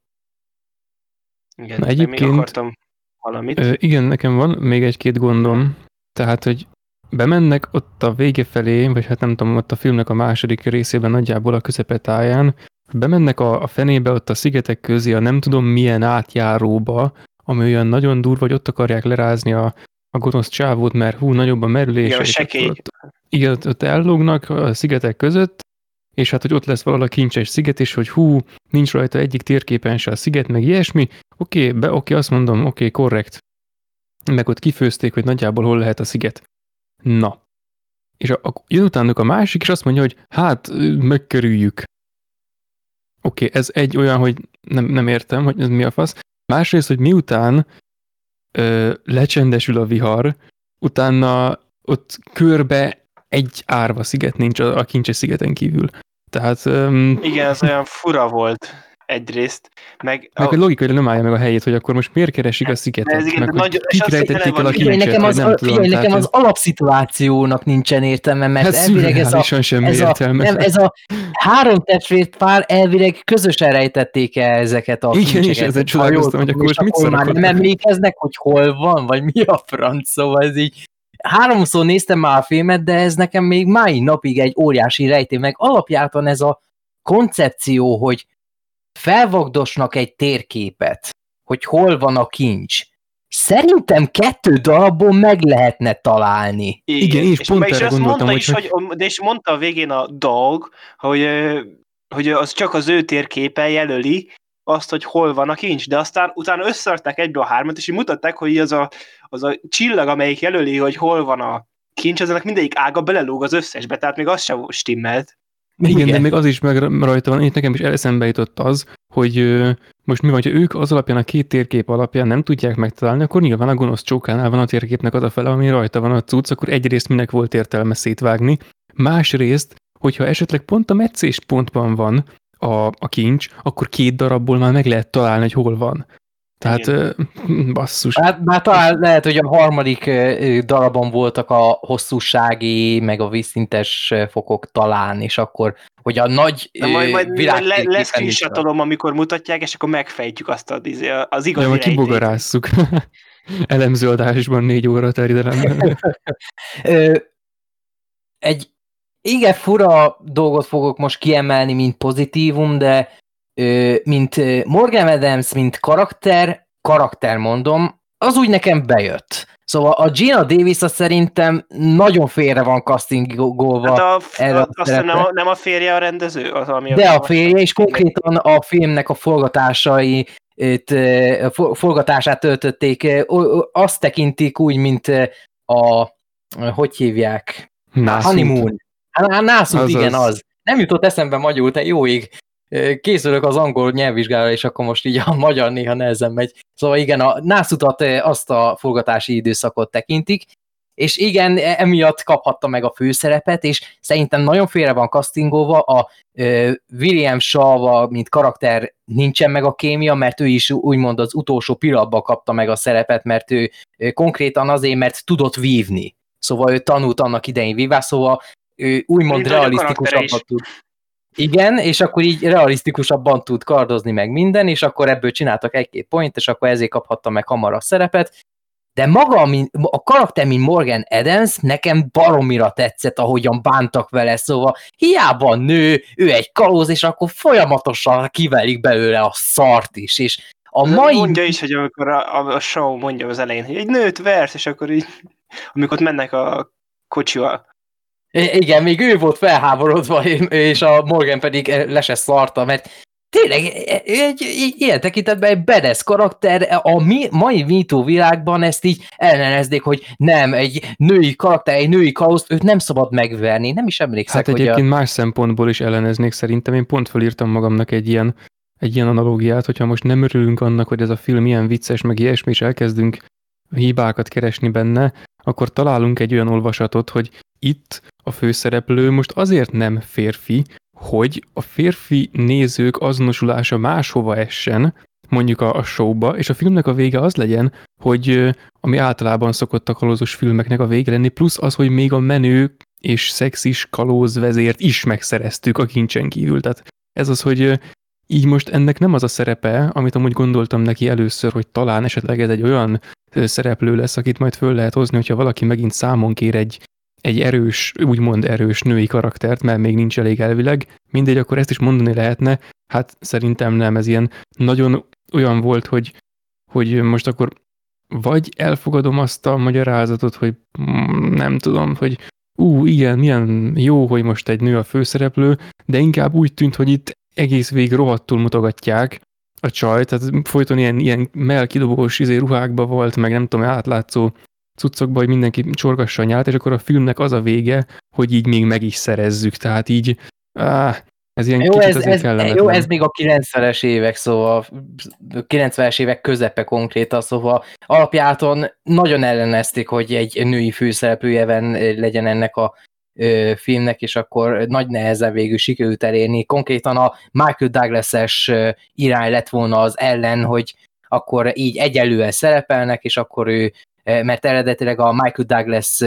Igen, Na, még egyébként- akartam valamit. Ö, igen, nekem van még egy-két gondom. Tehát, hogy bemennek ott a vége felé, vagy hát nem tudom, ott a filmnek a második részében nagyjából a közepetáján, bemennek a, a fenébe ott a szigetek közé, a nem tudom milyen átjáróba, ami olyan nagyon durva, hogy ott akarják lerázni a, a gonosz csávót, mert hú, nagyobb a merülése. Igen, a sekély. Ott, igen, ott- ellognak a szigetek között, és hát, hogy ott lesz valahol a kincses sziget, és hogy hú, nincs rajta egyik térképen se a sziget, meg ilyesmi, oké, be, oké, azt mondom, oké, korrekt. Meg ott kifőzték, hogy nagyjából hol lehet a sziget. Na. és a, a, jön utánuk a másik, és azt mondja, hogy hát megkerüljük. Oké, ez egy olyan, hogy nem, nem értem, hogy ez mi a fasz. Másrészt, hogy miután ö, lecsendesül a vihar, utána ott körbe egy árva sziget nincs a, kincses szigeten kívül. Tehát... Um, Igen, ez olyan fura volt egyrészt. Meg, meg a, a logika, nem állja meg a helyét, hogy akkor most miért keresik a szigetet, ez igen, meg nagy, kik rejtették el a kincset, nekem az, nem tudom. Figyelj, nekem az alapszituációnak nincsen értelme, mert hát elvileg ez a, sem ez, értelme. a, nem, ez a három testvért pár elvileg közösen rejtették el ezeket a Igen, és ezzel csodálkoztam, hogy akkor most mit már nem emlékeznek, hogy hol van, vagy mi a franc, szóval ez így háromszor néztem már a filmet, de ez nekem még mai napig egy óriási rejtély, meg alapjártan ez a koncepció, hogy felvagdosnak egy térképet, hogy hol van a kincs. Szerintem kettő darabból meg lehetne találni. Igen, Igen és, és pont erre gondoltam, mondta hogy... Is, hogy... De és mondta a végén a dog, hogy, hogy az csak az ő térképe jelöli, azt, hogy hol van a kincs, de aztán utána összeadták egybe a hármat, és így mutatták, hogy az a, az a csillag, amelyik jelöli, hogy hol van a kincs, az ennek mindegyik ága belelóg az összesbe, tehát még az sem stimmelt. Igen, Igen, de még az is meg rajta van, itt nekem is eszembe jutott az, hogy most mi van, hogy ők az alapján, a két térkép alapján nem tudják megtalálni, akkor nyilván a gonosz csókánál van a térképnek az a fele, ami rajta van a cucc, akkor egyrészt minek volt értelme szétvágni, másrészt, hogyha esetleg pont a meccés pontban van a, a kincs, akkor két darabból már meg lehet találni, hogy hol van. Tehát Igen. basszus. Hát már talán lehet, hogy a harmadik darabon voltak a hosszúsági, meg a vízszintes fokok talán, és akkor, hogy a nagy Na majd, majd, majd le, lesz amikor mutatják, és akkor megfejtjük azt az, izé, az igazi ja, kibogarásszuk. Elemző adásban négy óra terjedelemben. egy igen fura dolgot fogok most kiemelni, mint pozitívum, de mint Morgan Adams, mint karakter, karakter mondom, az úgy nekem bejött. Szóval a Gina Davis az szerintem nagyon félre van castingolva. Hát a, erre a, azt nem a, nem a férje a rendező? Az, ami De a, férje, és konkrétan a filmnek a forgatásai itt, forgatását töltötték, azt tekintik úgy, mint a, hogy hívják? Nászút. Honeymoon. Hát nászút, igen, az. Nem jutott eszembe magyarul, te jó ég készülök az angol nyelvvizsgára, és akkor most így a magyar néha nehezen megy. Szóval igen, a nászutat azt a forgatási időszakot tekintik, és igen, e, emiatt kaphatta meg a főszerepet, és szerintem nagyon félre van castingolva, a William shaw mint karakter nincsen meg a kémia, mert ő is úgymond az utolsó pillanatban kapta meg a szerepet, mert ő konkrétan azért, mert tudott vívni. Szóval ő tanult annak idején vívás, szóval ő úgymond realisztikusabbat tud. Igen, és akkor így realisztikusabban tud kardozni meg minden, és akkor ebből csináltak egy-két point, és akkor ezért kaphatta meg hamar a szerepet. De maga, a karakter, mint Morgan Adams, nekem baromira tetszett, ahogyan bántak vele, szóval hiába nő, ő egy kalóz, és akkor folyamatosan kivelik belőle a szart is, és a mai... Mondja is, hogy amikor a, a show mondja az elején, hogy egy nőt vers, és akkor így, amikor ott mennek a kocsival, igen, még ő volt felháborodva, és a Morgan pedig le se szarta, mert tényleg egy, egy ilyen tekintetben egy bedesz karakter, a mi, mai MeToo világban ezt így elleneznék, hogy nem, egy női karakter, egy női kaoszt, őt nem szabad megverni, nem is emlékszek, Hát egyébként a... más szempontból is elleneznék szerintem, én pont felírtam magamnak egy ilyen, egy ilyen analógiát, hogyha most nem örülünk annak, hogy ez a film ilyen vicces, meg ilyesmi, és elkezdünk hibákat keresni benne, akkor találunk egy olyan olvasatot, hogy itt a főszereplő most azért nem férfi, hogy a férfi nézők azonosulása máshova essen, mondjuk a, a showba, és a filmnek a vége az legyen, hogy ami általában szokott a kalózos filmeknek a vége lenni, plusz az, hogy még a menő és szexis kalóz vezért is megszereztük a kincsen kívül. Tehát ez az, hogy így most ennek nem az a szerepe, amit amúgy gondoltam neki először, hogy talán esetleg ez egy olyan szereplő lesz, akit majd föl lehet hozni, hogyha valaki megint számon kér egy, egy erős, úgymond erős női karaktert, mert még nincs elég elvileg, mindegy, akkor ezt is mondani lehetne, hát szerintem nem, ez ilyen nagyon olyan volt, hogy, hogy most akkor vagy elfogadom azt a magyarázatot, hogy mm, nem tudom, hogy ú, igen, milyen jó, hogy most egy nő a főszereplő, de inkább úgy tűnt, hogy itt egész végig rohadtul mutogatják a csaj, tehát folyton ilyen, ilyen melkidobós izé ruhákba volt, meg nem tudom, átlátszó cuccokba, hogy mindenki csorgassa a nyálat, és akkor a filmnek az a vége, hogy így még meg is szerezzük. Tehát így, áh, ez ilyen Jó, kicsit ez, ez, kellemetlen. jó, ez még a 90-es évek, szóval 90-es évek közepe konkrétan, szóval alapjáton nagyon ellenezték, hogy egy női főszereplőjeven legyen ennek a ö, filmnek, és akkor nagy nehezen végül sikerült elérni. Konkrétan a Michael Douglas-es irány lett volna az ellen, hogy akkor így egyelően szerepelnek, és akkor ő, mert eredetileg a Michael Douglas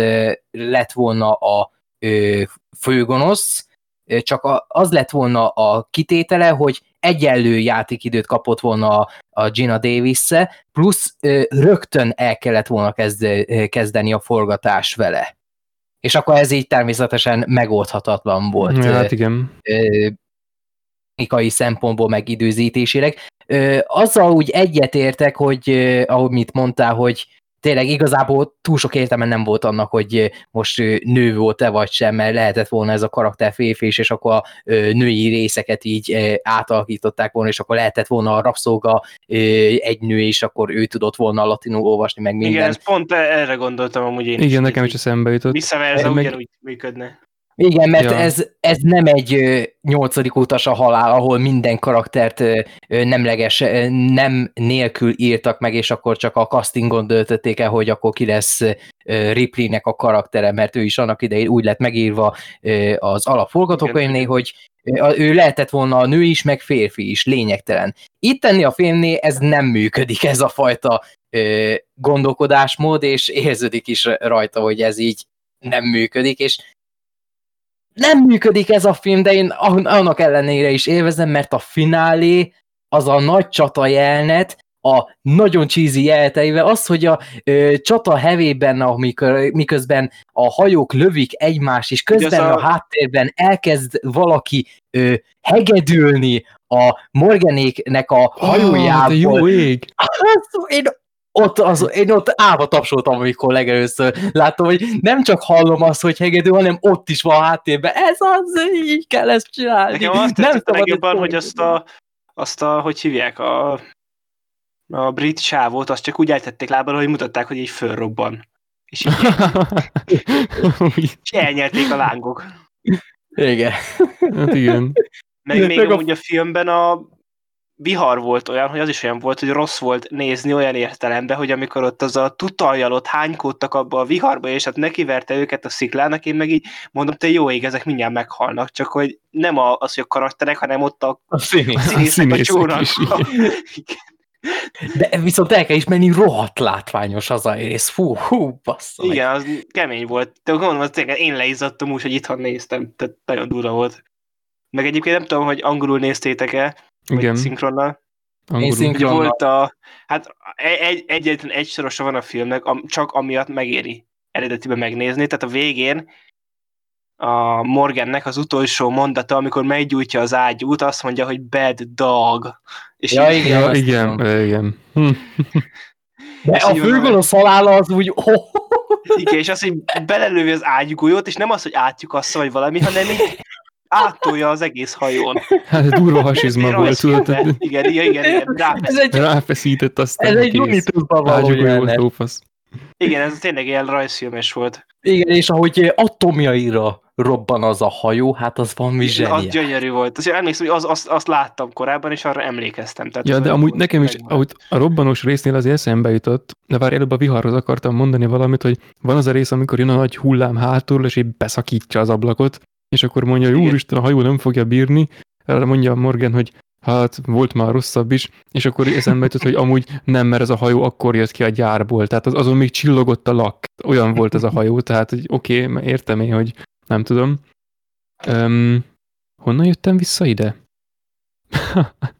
lett volna a főgonosz, csak az lett volna a kitétele, hogy egyenlő játékidőt kapott volna a, Gina davis plusz rögtön el kellett volna kezd, kezdeni a forgatás vele. És akkor ez így természetesen megoldhatatlan volt Ja, hát igen. technikai szempontból, meg időzítésileg. Azzal úgy egyetértek, hogy ahogy mit mondtál, hogy tényleg igazából túl sok értelme nem volt annak, hogy most nő volt-e vagy sem, mert lehetett volna ez a karakter férfi is, és akkor a női részeket így átalakították volna, és akkor lehetett volna a rabszolga egy nő, és akkor ő tudott volna latinul olvasni, meg minden. Igen, ez pont erre gondoltam amúgy én Igen, nekem is eszembe jutott. Visszaverze Meg- ugyanúgy működne. Igen, mert Ja. ez, ez nem egy ö, nyolcadik utas a halál, ahol minden karaktert ö, nemleges, ö, nem nélkül írtak meg, és akkor csak a castingon döltötték el, hogy akkor ki lesz Ripleynek a karaktere, mert ő is annak idején úgy lett megírva az alapforgatókönyvnél, hogy ő lehetett volna a nő is, meg férfi is, lényegtelen. Itt tenni a filmnél ez nem működik, ez a fajta gondolkodásmód, és érződik is rajta, hogy ez így nem működik, és nem működik ez a film, de én an- annak ellenére is élvezem, mert a finálé, az a nagy csata jelnet, a nagyon cheesy jelteivel, az, hogy a ö, csata hevében, amikor, miközben a hajók lövik egymást, és közben a... a- háttérben elkezd valaki ö, hegedülni a Morganéknek a Ah, de jó hajójából. ég! Én ott, az, én ott állva tapsoltam, amikor legelőször láttam, hogy nem csak hallom azt, hogy hegedő, hanem ott is van a háttérben. Ez az, így kell ezt csinálni. Nekem azt nem tetszett a legjobban, hogy azt a, azt a, hogy hívják, a, a brit sávot, azt csak úgy eltették lábára, hogy mutatták, hogy így fölrobban. És így és elnyelték a lángok. Igen. hát igen. Meg még meg a- amúgy a filmben a vihar volt olyan, hogy az is olyan volt, hogy rossz volt nézni olyan értelemben, hogy amikor ott az a tutajjal ott hánykódtak abba a viharba, és hát nekiverte őket a sziklának, én meg így mondom, te jó ég, ezek mindjárt meghalnak, csak hogy nem a- az, hogy a karakterek, hanem ott a A színész. színészek a színészek csónak. is, De viszont el kell ismerni, rohadt látványos az a rész. Fú, hú, bassza. meg. Igen, az kemény volt. De gondolom, az tényleg én leizzadtam úgy, hogy itthon néztem, tehát nagyon durva volt. Meg egyébként nem tudom, hogy angolul néztétek-e, Igen, szinkronnal. angolul. Ugye Szinkronnal. volt a, hát egy, egyetlen egy sorosa van a filmnek, am, csak amiatt megéri eredetiben megnézni, tehát a végén a Morgannek az utolsó mondata, amikor meggyújtja az ágyút, azt mondja, hogy bad dog. És Ja, így, igen. Ja, azt igen, igen. De a főgonosz halála az úgy, oh, igen, és az, hogy belelövi az ágyugójót, és nem az, hogy átjukassza, vagy valami, hanem így áttolja az egész hajón. Hát ez durva hasizma volt, tudod. Igen, igen, igen, igen, ez ráfesz. egy, ráfeszített aztán ez egy Tunes-ban való jelenet. igen, ez tényleg ilyen rajzfilmes volt. Igen, és ahogy atomjaira robban az a hajó, hát az van Az zseniális. gyönyörű volt. Azért emlékszem, hogy az, azt, azt láttam korábban, és arra emlékeztem. Tehát Ja, az de amúgy nekem is, megvan. ahogy a robbanós résznél azért eszembe jutott, de várj, előbb a viharhoz akartam mondani valamit, hogy van az a rész, amikor jön a nagy hullám hátul, és így beszakítja az ablakot, és akkor mondja, hogy úristen, a hajó nem fogja bírni, erre mondja Morgan, hogy hát volt már rosszabb is, és akkor eszembe jutott, hogy amúgy nem, mert ez a hajó akkor jött ki a gyárból, tehát az, azon még csillogott a lak, olyan volt ez a hajó, tehát hogy oké, okay, értem én, hogy nem tudom. Um, honnan jöttem vissza ide?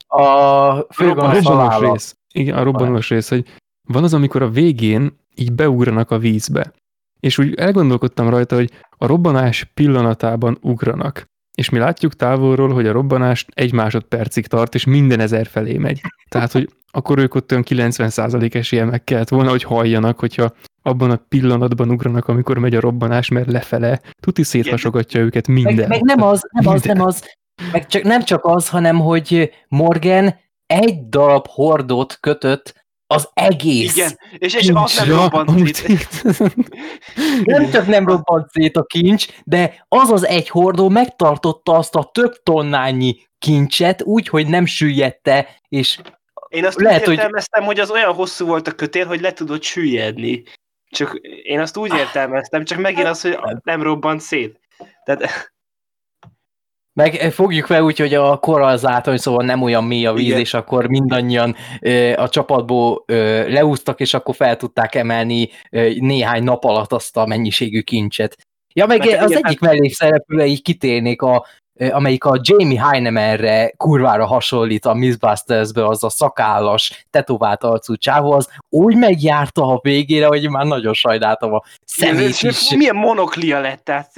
A robbanós rész. Igen, a robbanós rész, hogy van az, amikor a végén így beugranak a vízbe. És úgy elgondolkodtam rajta, hogy a robbanás pillanatában ugranak. És mi látjuk távolról, hogy a robbanás egy másodpercig tart, és minden ezer felé megy. Tehát, hogy akkor ők ott olyan 90% esélye meg kellett volna, hogy halljanak, hogyha abban a pillanatban ugranak, amikor megy a robbanás, mert lefele, tuti széthasogatja őket minden. Meg, meg nem az, nem az, nem az, meg csak, nem csak az, hanem hogy Morgan egy darab hordót kötött az egész. Igen, és, és az nem robbant szét. Nem csak nem robbant szét a kincs, de az az egy hordó megtartotta azt a több tonnányi kincset úgy, hogy nem süllyedte, és Én azt Lehet, úgy hogy- értelmeztem, hogy... hogy az olyan hosszú volt a kötél, hogy le tudott süllyedni. Csak én azt úgy értelmeztem, csak megint az, hogy nem robbant szét. Tehát meg fogjuk fel úgy, hogy a korallzátony, szóval nem olyan mély a víz, Igen. és akkor mindannyian ö, a csapatból ö, leúztak, és akkor fel tudták emelni néhány nap alatt azt a mennyiségű kincset. Ja, meg Meg az igen, egyik mellékszereplőre így kitérnék, a, amelyik a Jamie Heinemanre kurvára hasonlít a Mythbusters-be, az a szakállas, tetovált arcú csávó, az úgy megjárta a végére, hogy már nagyon sajnáltam a szemét és is. milyen monoklia lett, tehát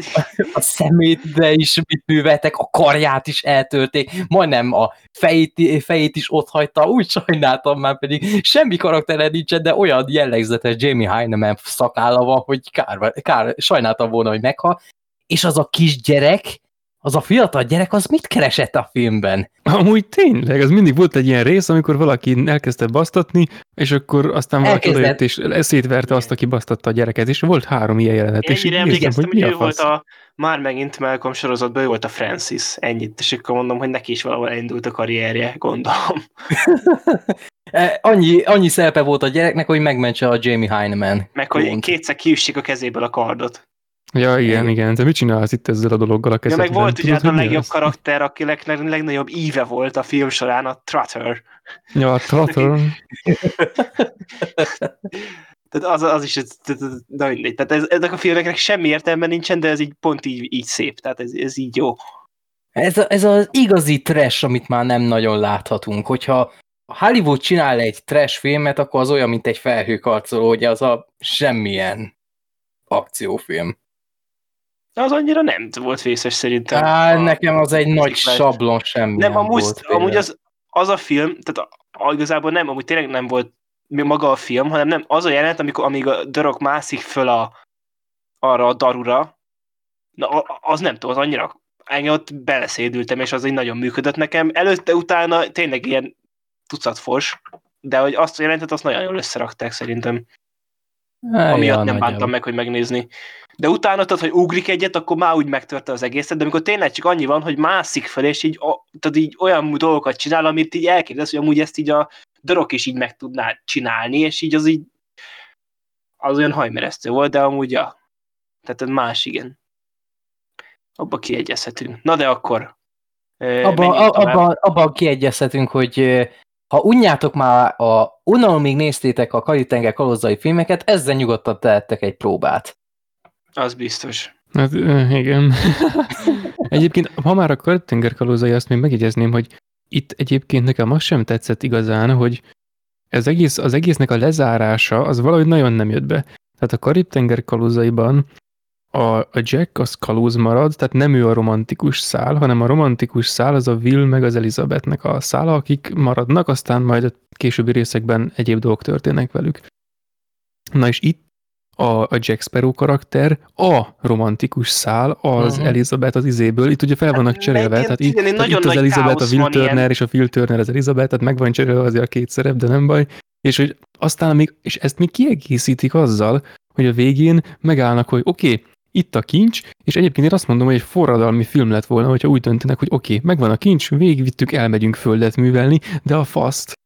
a szemétre is mit műveltek, a karját is eltörték, majdnem a fejét, fejét is ott hagyta, úgy sajnáltam már pedig semmi karaktere nincsen, de olyan jellegzetes Jamie Heineman szakálla van, hogy kár, kár, sajnáltam volna, hogy meghal, és az a kisgyerek, az a fiatal gyerek, az mit keresett a filmben? Amúgy tényleg, az mindig volt egy ilyen rész, amikor valaki elkezdte basztatni, és akkor aztán valaki Elkezdett. odajött, és eszét verte azt, aki basztatta a gyereket, és volt három ilyen jelenet. és ennyire emlékeztem, hogy, mi ő a volt a már megint Malcolm sorozatban, ő volt a Francis, ennyit, és akkor mondom, hogy neki is valahol elindult a karrierje, gondolom. Eh, Annyi, annyi szerepe volt a gyereknek, hogy megmentse a Jamie Heineman. Meg hogy kétszer kiüssék a kezéből a kardot. Ja, igen, Igen. igen. Te mit csinálsz itt ezzel a dologgal a Ja, kezedben? meg volt ugye hát a legjobb az? karakter, akinek leg- legnagyobb íve volt a film során, a Trotter. Ja, a Trotter. Tehát az, az is, na mindegy. Tehát ez, ezek a filmeknek semmi értelme nincsen, de ez így pont így, így szép, tehát ez, ez így jó. Ez, a, ez az igazi trash, amit már nem nagyon láthatunk. Hogyha a Hollywood csinál egy trash filmet, akkor az olyan, mint egy felhőkarcoló, hogy az a semmilyen akciófilm. De az annyira nem volt vészes szerintem. Á, A- nekem az egy nagy Sziklás. sablon semmi Nem, amúgy, volt. amúgy az, az a film, tehát a, a, igazából nem, amúgy tényleg nem volt maga a film, hanem nem az a jelenet, amikor, amíg a Dörök mászik föl a, arra a darura, na az nem tudom, az annyira engem ott beleszédültem, és az így nagyon működött nekem. Előtte, utána tényleg ilyen tucat fos, de hogy azt a jelentet, azt nagyon jól összerakták szerintem. Á, Amiatt ja, nem bántam meg, hogy megnézni. De utána, tudod, hogy ugrik egyet, akkor már úgy megtörte az egészet, de amikor tényleg csak annyi van, hogy mászik fel, és így, a, tehát így olyan dolgokat csinál, amit így elképzelsz, hogy amúgy ezt így a dorok is így meg tudná csinálni, és így az így az olyan hajmeresztő volt, de amúgy ja. Tehát más, igen. Abba kiegyezhetünk. Na de akkor ö, Abba, abba, abban kiegyezhetünk, hogy ha unjátok már a unalomig néztétek a Karitenger kalózai filmeket, ezzel nyugodtan tehettek egy próbát. Az biztos. Hát igen. egyébként, ha már a Kartenger kalózai, azt még megjegyezném, hogy itt egyébként nekem az sem tetszett igazán, hogy ez egész, az egésznek a lezárása az valahogy nagyon nem jött be. Tehát a Karib-tenger kalózaiban a, a Jack az kalóz marad, tehát nem ő a romantikus szál, hanem a romantikus szál az a Will meg az Elizabethnek a szála, akik maradnak, aztán majd a későbbi részekben egyéb dolgok történnek velük. Na és itt a, a Jack Sparrow karakter a romantikus szál, az uh-huh. Elizabeth az izéből, itt ugye fel vannak Hát, cserélve, meg tehát, ilyen- itt, tehát itt az Elizabeth a Will van ilyen. Turner, és a Phil Turner az Elizabeth, tehát meg van cserélve azért a két szerep, de nem baj. És hogy aztán még, és ezt még kiegészítik azzal, hogy a végén megállnak, hogy oké, okay, itt a kincs, és egyébként én azt mondom, hogy egy forradalmi film lett volna, hogyha úgy döntenek, hogy oké, okay, megvan a kincs, végigvittük, elmegyünk földet művelni, de a faszt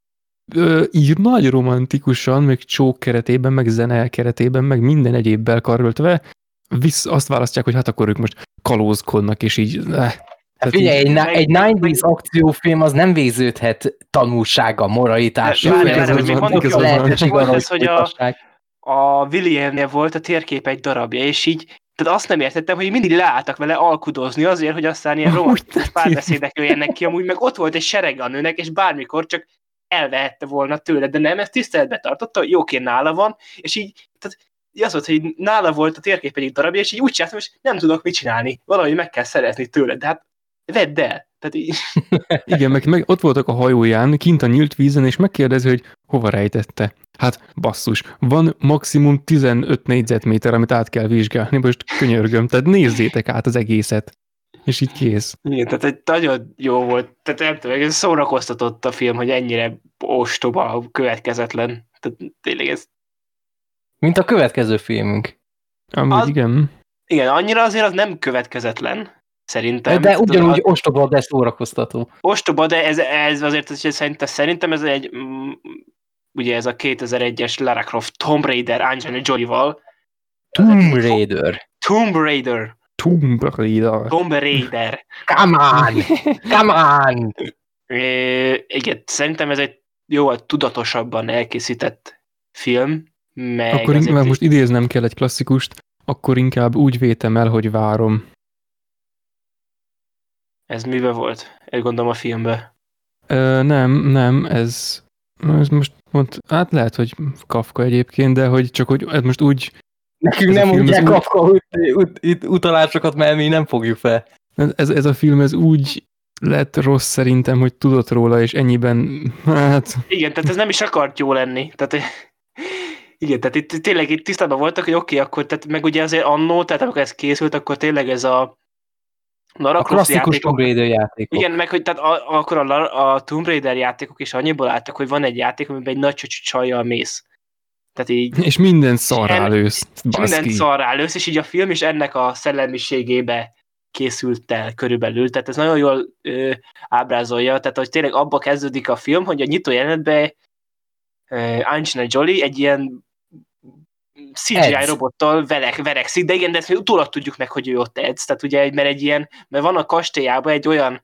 ö, így nagy romantikusan, meg csók keretében, meg zene keretében, meg minden egyébbel karöltve, visz, azt választják, hogy hát akkor ők most kalózkodnak, és így... Eh, Hát tehát figyelj, így- egy, egy meg- 90s akciófilm az nem végződhet tanulsága, moralitással. Várj, Jó, várj, hogy még mondok, van. csak volt ez, hogy a, a Williamnél volt a térkép egy darabja, és így, tehát azt nem értettem, hogy mindig leálltak vele alkudozni azért, hogy aztán ilyen romantikus párbeszédek jöjjenek ki, amúgy meg ott volt egy sereg a nőnek, és bármikor csak elvehette volna tőle, de nem, ezt tiszteletbe tartotta, jóként nála van, és így, tehát az volt, hogy nála volt a térkép egyik darabja, és így úgy csináltam, és nem tudok mit csinálni. Valahogy meg kell szerezni tőle, de hát vedd el. Tehát így, Igen, meg, meg ott voltak a hajóján, kint a nyílt vízen, és megkérdezi, hogy hova rejtette. Hát basszus, van maximum 15 négyzetméter, amit át kell vizsgálni, most könyörgöm, tehát nézzétek át az egészet. És így kész. igen, tehát egy nagyon jó volt, tehát nem tudom, ez szórakoztatott a film, hogy ennyire ostoba, következetlen. Tehát tényleg ez... Mint a következő filmünk. Amúgy Az- igen. Igen, annyira azért az nem következetlen, szerintem. De ugyanúgy a- ostoba, de szórakoztató. ostoba, de ez, ez azért ez, szerintem, szerintem ez egy, mm, ugye ez a 2001-es Lara Croft Tomb Raider Angelina Jolie-val. Tomb Raider. Tomb Raider. Tomb Raider. Tomb Raider. Come on! Come on! É, igen, szerintem ez egy jóval tudatosabban elkészített film, meg Akkor inkább így- most idéznem kell egy klasszikust, akkor inkább úgy vétem el, hogy várom. ez mibe volt? Egy gondolom a filmbe. Ö, nem, nem, ez, ez most mond, hát lehet, hogy Kafka egyébként, de hogy csak hogy ez most úgy, Nekünk nem mondják úgy- Kafka ut- ut- ut- utalásokat, mert mi nem fogjuk fel. ez, ez a film ez úgy lett rossz szerintem, hogy tudott róla, és ennyiben, hát Igen, tehát ez nem is akart jó lenni. Tehát, igen, tehát itt tényleg itt tisztában voltak, hogy oké, okay, akkor, tehát meg ugye azért annó, tehát amikor ez készült, akkor tényleg ez a Lara A klasszikus játékok- Tomb Raider játékok. Igen, meg hogy tehát a, akkor a, a Tomb Raider játékok is annyiból álltak, hogy van egy játék, amiben egy nagy csöcsű csajjal mész. Tehát így és minden szarrá lősz. Baszki. szarrá lősz, és így a film is ennek a szellemiségébe készült el körülbelül. Tehát ez nagyon jól ö, ábrázolja, tehát hogy tényleg abba kezdődik a film, hogy a nyitó jelenetben Angelina Jolie egy ilyen CGI Edz. robottal verek, verekszik, de igen, de ezt mi utólag tudjuk meg, hogy ő ott edz. Tehát ugye, mert egy ilyen, mert van a kastélyában egy olyan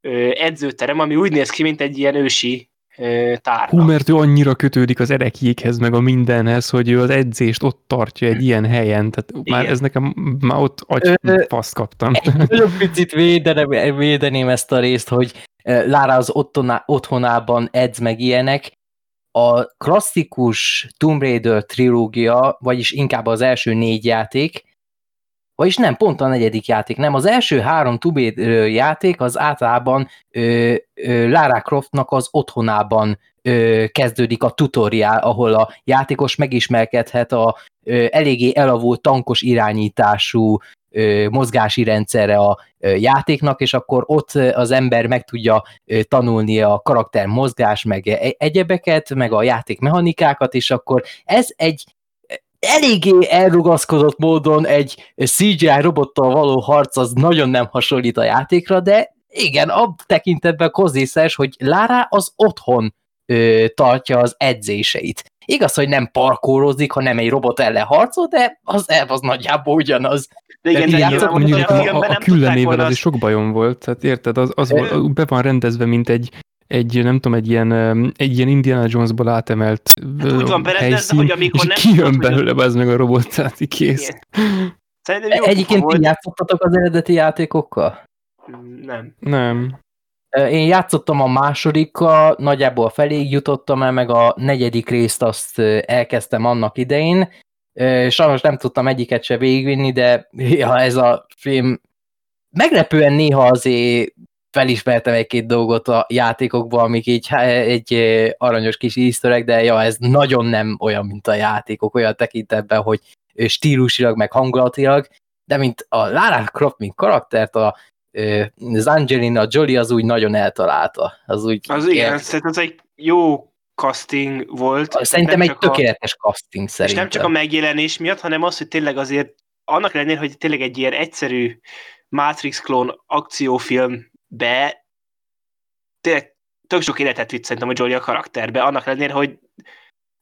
ö, edzőterem, ami úgy néz ki, mint egy ilyen ősi ö, tárna. Hú, mert ő annyira kötődik az erekjékhez, meg a mindenhez, hogy ő az edzést ott tartja egy ilyen helyen, tehát már Igen. ez nekem, már ott agy Ö, faszt kaptam. Nagyon picit védeném, védeném ezt a részt, hogy Lara az otthoná, otthonában edz meg ilyenek. A klasszikus Tomb Raider trilógia, vagyis inkább az első négy játék, vagyis nem, pont a negyedik játék, nem. Az első három Raider játék az általában ö, ö, Lara Croftnak az otthonában ö, kezdődik a tutoriál, ahol a játékos megismerkedhet a ö, eléggé elavult tankos irányítású ö, mozgási rendszerre a ö, játéknak, és akkor ott az ember meg tudja ö, tanulni a karakter mozgás, meg e- egyebeket, meg a játék mechanikákat, és akkor ez egy eléggé elrugaszkodott módon egy CGI robottal való harc az nagyon nem hasonlít a játékra, de igen, a tekintetben kozészes, hogy Lara az otthon ö, tartja az edzéseit. Igaz, hogy nem parkórozik, hanem egy robot ellen harcol, de az elv az nagyjából ugyanaz. De igen, de játszottam, mondjuk a a, a, küllenével az is sok bajom volt, tehát érted, az, az volt, be van rendezve, mint egy, egy nem tudom, egy ilyen, egy ilyen Indiana Jonesból átemelt Hát úgy van helyszín, hogy amikor és nem kijön tudod, hogy- belőle az meg a robot, tehát kész. Igen. Szerintem jó Egyébként ti játszottatok az eredeti játékokkal? Nem. Nem. Én játszottam a másodikkal, nagyjából feléig jutottam el, meg a negyedik részt azt elkezdtem annak idején. Sajnos nem tudtam egyiket se végigvinni, de ja, ez a film meglepően néha azért felismertem egy-két dolgot a játékokban, amik így egy aranyos kis easter de ja, ez nagyon nem olyan, mint a játékok, olyan tekintetben, hogy stílusilag, meg hangulatilag, de mint a Lara Croft, mint karaktert, a az Angelina Jolie az úgy nagyon eltalálta. Az úgy Az igen, szerintem az egy jó casting volt. Szerintem egy csak a- tökéletes casting És szerintem. nem csak a megjelenés miatt, hanem az, hogy tényleg azért annak ellenére, hogy tényleg egy ilyen egyszerű Matrix klón akciófilmbe tényleg tök sok életet vitt szerintem a Jolie a karakterbe, annak ellenére, hogy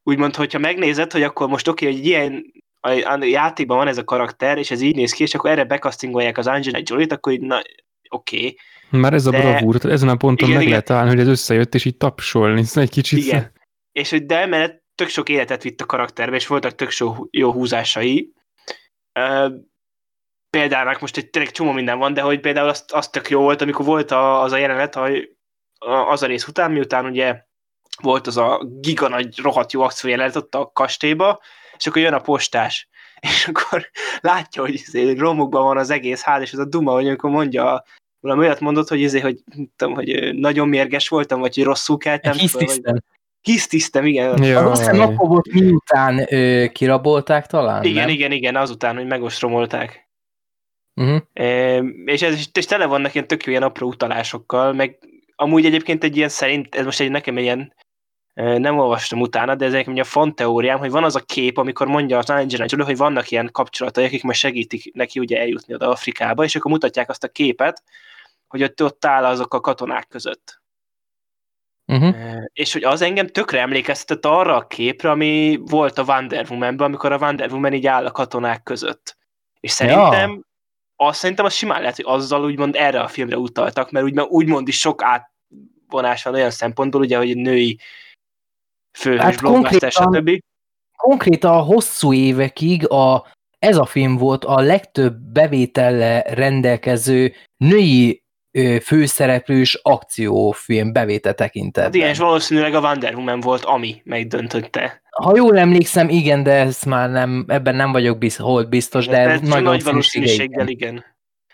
úgymond, hogyha megnézed, hogy akkor most oké, okay, hogy ilyen a játékban van ez a karakter, és ez így néz ki, és akkor erre bekasztingolják az Angelina Jolie-t, akkor így, na, oké. Okay. Már ez a De- bravúr, ezen a ponton Igen, meg igen. lehet állni, hogy ez összejött, és így tapsolni, szóval egy kicsit. Igen. És hogy de emellett tök sok életet vitt a karakterbe, és voltak tök sok jó húzásai. Példának most egy tényleg csomó minden van, de hogy például azt, azt tök jó volt, amikor volt a, az a jelenet, hogy a- az a rész után, miután ugye volt az a giga nagy rohadt jó akció jelenet ott a kastélyba, és akkor jön a postás, és akkor látja, hogy izé, romokban van az egész ház, és az a duma, hogy amikor mondja, valami olyat mondott, hogy, izé, hogy, tudom, hogy nagyon mérges voltam, vagy hogy rosszul keltem. Hisztisztem. Hisztisztem, igen. Az azt hiszem akkor volt, miután ö, kirabolták talán, Igen, nem? igen, igen, azután, hogy megostromolták. Uh-huh. E, és ez is és tele vannak ilyen tök jó ilyen apró utalásokkal, meg amúgy egyébként egy ilyen szerint, ez most egy nekem egy ilyen Nem olvastam utána, de ez nekem a font teóriám, hogy van az a kép, amikor mondja az Angelina Jolie, hogy vannak ilyen kapcsolatai, akik majd segítik neki ugye eljutni oda Afrikába, és akkor mutatják azt a képet, hogy ott, ott áll azok a katonák között. Uh-huh. És hogy az engem tökre emlékeztetett arra a képre, ami volt a Wonder Woman-ben, amikor a Wonder Woman így áll a katonák között. És szerintem, azt szerintem az simán lehet, hogy azzal úgymond erre a filmre utaltak, mert úgymond, úgymond is sok átvonás van olyan szempontból, ugye, hogy női főhős, Hát hát blockbuster, konkrétan- stb. Konkrétan hosszú évekig a, ez a film volt a legtöbb bevétellel rendelkező női főszereplős akciófilm bevétel Hát tekintetben. igen, és valószínűleg a Wonder Woman volt, ami megdöntötte. Ha jól emlékszem, igen, de ezt már nem, ebben nem vagyok biz, hol biztos, de ez nagy, nagy valószínűséggel igen. igen.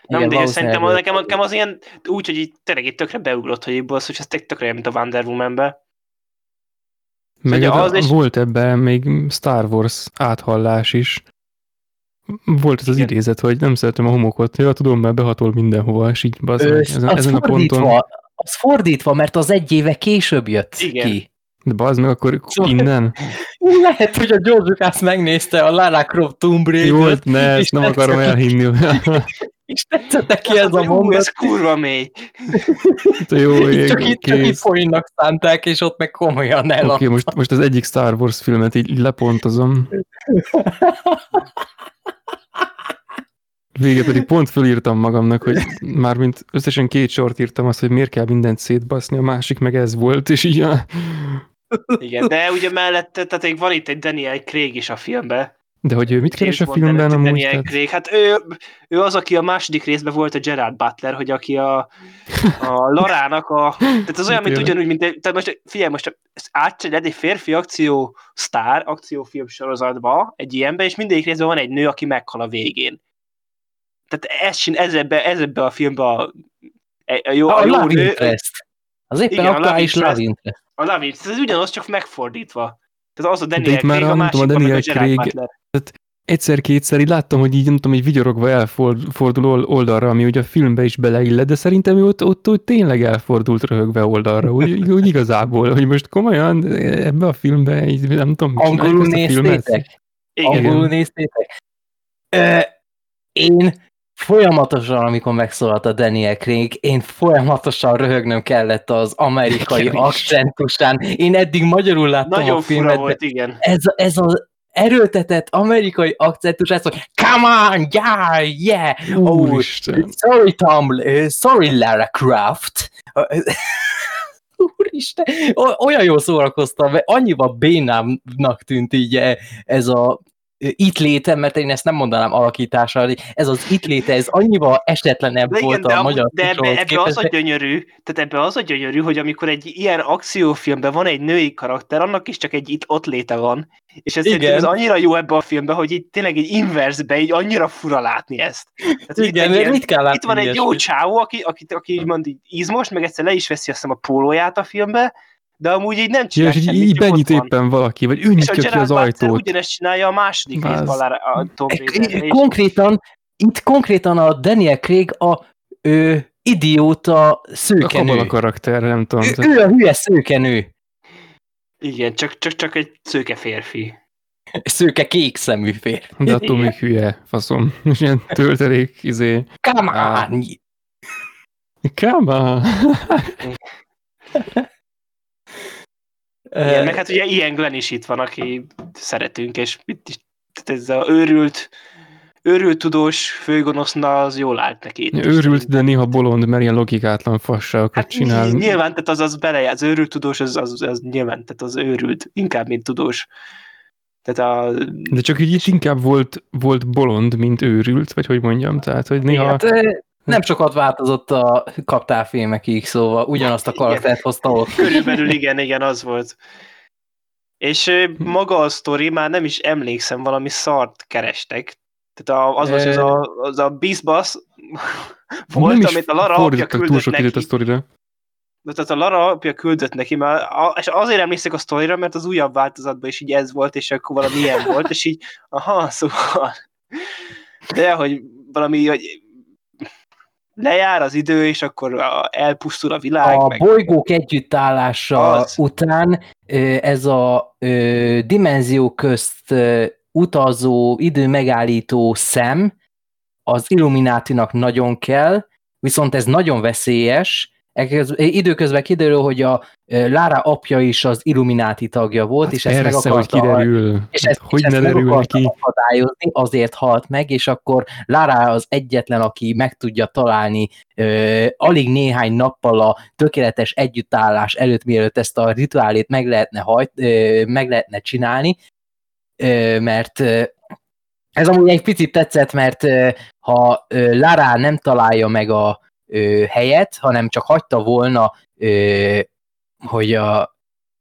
Igen, Nem, de én valószínűleg szerintem volt. nekem, nekem az ilyen, úgy, hogy így tényleg így tökre beugrott, hogy ebből az, hogy ez tök- tökre olyan, mint a Wonder Woman-be. Meg az az is- volt ebben még Star Wars áthallás is. Volt ez az Igen. idézet, hogy nem szeretem a homokot, ja, tudom, mert behatol mindenhova, és így bazd ezen, az, ezen a fordítva, ponton. az fordítva, mert az egy éve később jött Igen. ki. De bazd meg, akkor Szóval- innen. Lehet, hogy a George Lucas megnézte a Lara Croft Tomb Jó, Raider-t, ne, és ezt nem akarom elhinni. és tetszett neki ez a mondat, ez kurva mély. Jó, ég, csak itt, csak itt poénnak szánták, és ott meg komolyan Oké, eladta. okay, most, most az egyik Star Wars filmet így lepontozom. Vége pedig pont fölírtam magamnak, hogy mármint összesen két sort írtam azt, hogy miért kell mindent szétbaszni, a másik meg ez volt, és így a... Igen, de ugye mellette, tehát még van itt egy Daniel Craig is a filmben. De hogy ő mit keres a filmben amúgy? Daniel Tehát, Craig. Hát ő, ő az, aki a második részben volt a Gerard Butler, hogy aki a, a Larának a... Tehát az olyan, mint ugyanúgy, mint... Tehát most figyelj, most ezt átcsináled egy férfi akció sztár, akciófilm sorozatba, egy ilyenbe, és mindegyik részben van egy nő, aki meghal a végén. Tehát ez, ez, ebbe, ez ebbe a filmbe a, a jó, A, a jó Love nő, Interest. Az éppen Igen, a Interest. Love Interest. A Interest, ez ugyanaz, csak megfordítva. Tehát az a De Daniel itt már Craig, a másik tudom, a Daniel Craig- Butler. egyszer-kétszer így láttam, hogy így nem tudom, így vigyorogva elfordul oldalra, ami ugye a filmbe is beleillet, de szerintem ő ott, ott, ott tényleg elfordult röhögve oldalra, úgy, úgy igazából, hogy most komolyan ebbe a filmbe, így nem tudom, Angolul néztétek? Igen. Angolul néztétek? Ö, én folyamatosan, amikor megszólalt a Daniel Craig, én folyamatosan röhögnöm kellett az amerikai Nekem akcentusán. Én eddig magyarul láttam Nagyon a fura filmet, volt, igen. ez, ez az erőltetett amerikai akcentus, ez, hogy come on, yeah, yeah, oh, Úristen. sorry Tom, uh, sorry Lara Croft. Úristen, olyan jól szórakoztam, mert annyival bénámnak tűnt így eh, ez a itt léte, mert én ezt nem mondanám alakításra, ez az itt léte, ez annyival esetlenebb De, igen, volt de, a amúgy, magyar de ebbe, ebbe az a gyönyörű, tehát ebbe az a gyönyörű, hogy amikor egy ilyen akciófilmben van egy női karakter, annak is csak egy itt ott léte van. És ez, Igen. ez annyira jó ebbe a filmben, hogy így tényleg egy inversbe, így annyira fura látni ezt. Tehát, Igen, itt, ilyen, ritkán látni itt van egy jó csávó, aki, aki, aki így mond így izmos, meg egyszer le is veszi azt hiszem a pólóját a filmbe, de amúgy így nem Ja, csinál és így, semmit, így benyit van. éppen valaki, vagy ő a nyitja ki az ajtót. ugyanezt csinálja a második Váz. részben a, a Tomb Raiderben is. Konkrétan, itt konkrétan a Daniel Craig a ö, idióta A szőkenő. kabala karakter, nem tudom. Ő, ő a hülye szőkenő. Igen, csak, csak, csak egy szőke férfi. Szőke kék szemű férfi. De attól még hülye, faszom. És ilyen töltelék, izé. Come on! Come on. Igen, meg hát ugye Ian Glenn is itt van, aki szeretünk, és itt is, tehát ez a őrült, őrült tudós főgonoszna, az jól állt neki. itt is Őrült, de néha bolond, mert ilyen logikátlan fasságokat Hát csinál. ny- nyilván, tehát az, az bele, az őrült tudós, az, az, az nyilván, tehát az őrült, inkább, mint tudós. Tehát a... De csak így itt inkább volt, volt bolond, mint őrült, vagy hogy mondjam, tehát, hogy néha... Hát, nem sokat változott a kaptál filmekig, szóval ugyanazt a Igen. karaktert hozta ott. Körülbelül igen, igen, az volt. És ö, maga a sztori, már nem is emlékszem, valami szart kerestek. Tehát a, az volt, hogy az a, az a Bizbasz volt, amit a Lara apja fordítottak túl küldött sok időt a neki. sztorira. De tehát a Lara apja küldött neki, mert a, és azért emlékszek a sztorira, mert az újabb változatban is így ez volt, és akkor valami ilyen volt, és így, aha, szóval. De hogy valami, hogy lejár az idő, és akkor a- elpusztul a világ, A meg bolygók együttállása Az. után ez a ö, dimenzió közt utazó, idő megállító szem az Illuminátinak nagyon kell, viszont ez nagyon veszélyes. Ekez- Időközben kiderül, hogy a ö, Lara apja is az Illumináti tagja volt, Hát és ezt meg persze, hogy akarta kiderül. és ezt, hogy és ne ezt meg derül neki. akadályozni, azért halt meg, és akkor Lara az egyetlen, aki meg tudja találni ö, alig néhány nappal a tökéletes együttállás előtt, mielőtt ezt a rituálét meg lehetne, hajt, ö, meg lehetne csinálni, ö, mert ö, ez amúgy egy picit tetszett, mert ö, ha ö, Lara nem találja meg a ö, helyet, hanem csak hagyta volna, ö, hogy a,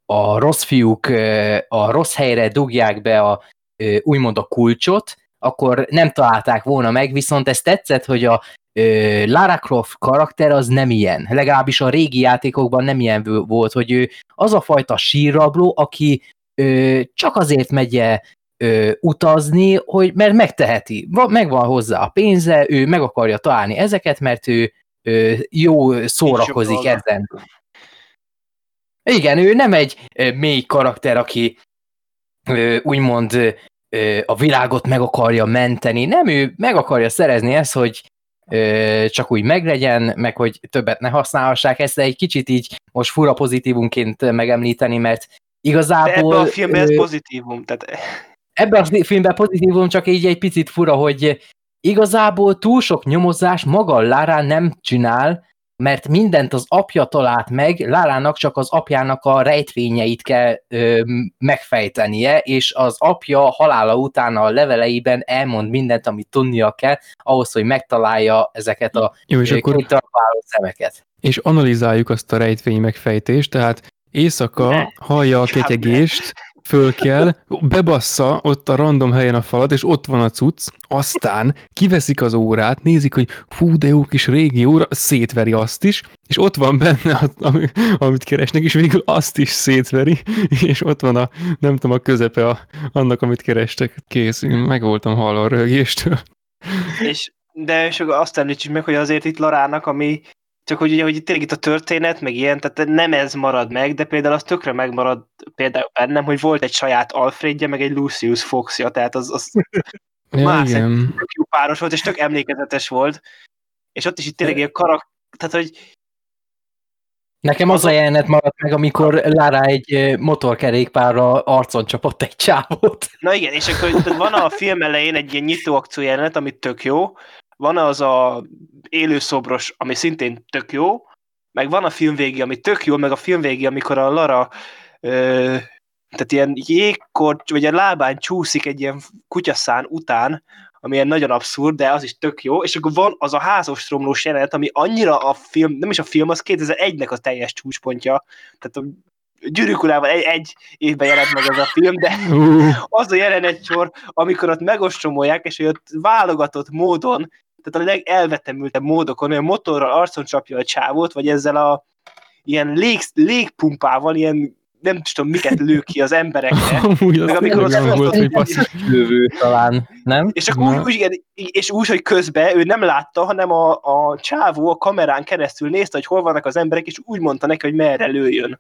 a rossz fiúk ö, a rossz helyre dugják be a, ö, úgymond a kulcsot, akkor nem találták volna meg, viszont ez tetszett, hogy a ö, Lara Croft karakter az nem ilyen. Legalábbis a régi játékokban nem ilyen volt, hogy ő az a fajta sírrabló, aki ö, csak azért megy ö, utazni, hogy mert megteheti, Va- megvan hozzá a pénze, ő meg akarja találni ezeket, mert ő jó szórakozik ezen. Igen, ő nem egy mély karakter, aki úgymond a világot meg akarja menteni. Nem, ő meg akarja szerezni ezt, hogy csak úgy meglegyen, meg hogy többet ne használhassák ezt, de egy kicsit így most fura pozitívunként megemlíteni, mert De igazából... ebben a filmben ez pozitívum. Tehát ebben a filmben pozitívum, csak így egy picit fura, hogy igazából túl sok nyomozás maga Lara nem csinál, mert mindent az apja talált meg, Lárának csak az apjának a rejtvényeit kell ö, megfejtenie, és az apja halála után a leveleiben elmond mindent, amit tudnia kell, ahhoz, hogy megtalálja ezeket a Jó, és ö, akkor kitaláló szemeket. és analizáljuk azt a rejtvény megfejtést, tehát éjszaka hallja a Inkább ketyegést, föl kell, bebassza ott a random helyen a falat, és ott van a cucc, aztán kiveszik az órát, nézik, hogy fú, de jó kis régi óra, szétveri azt is, és ott van benne, amit keresnek, és végül azt is szétveri, és ott van a, nem tudom, a közepe a, annak, amit kerestek. Kész, én meg voltam hallva a rögéstől. És, de és azt említsük meg, hogy azért itt Larának, ami csak hogy ugye, hogy tényleg itt a történet, meg ilyen, tehát nem ez marad meg, de például az tökre megmarad például bennem, hogy volt egy saját Alfredje, meg egy Lucius Foxja, tehát az, az Ja, Más, igen. tök jó páros volt, és tök emlékezetes volt. És ott is itt tényleg ilyen karak... Tehát, hogy Nekem az a jelenet maradt meg, amikor Lara egy motorkerékpárra arcon csapott egy csávót. Na igen, és akkor van a film elején egy ilyen nyitó akció jelenet, ami tök jó, van az a élőszobros, ami szintén tök jó, meg van a film végi, ami tök jó, meg a film végi, amikor a Lara ö, tehát ilyen jégkor, vagy a lábán csúszik egy ilyen kutyaszán után, ami ilyen nagyon abszurd, de az is tök jó, és akkor van az a házos romlós jelenet, ami annyira a film, nem is a film, az 2001-nek a teljes csúcspontja, tehát a Gyűrűk Urában egy, egy évben jelent meg ez a film, de az a jelenet sor, amikor ott megostromolják, és hogy ott válogatott módon, tehát a legelvetemültebb módokon, olyan motorral arcon csapja a csávót, vagy ezzel a ilyen lég, légpumpával, ilyen nem tudom, miket lő ki az emberekre. Amúgy az Meg amikor olyan volt, hogy basszus. Lövő talán, nem? És akkor úgy, úgy, igen, és úgy, hogy közben ő nem látta, hanem a, a csávó a kamerán keresztül nézte, hogy hol vannak az emberek, és úgy mondta neki, hogy merre lőjön.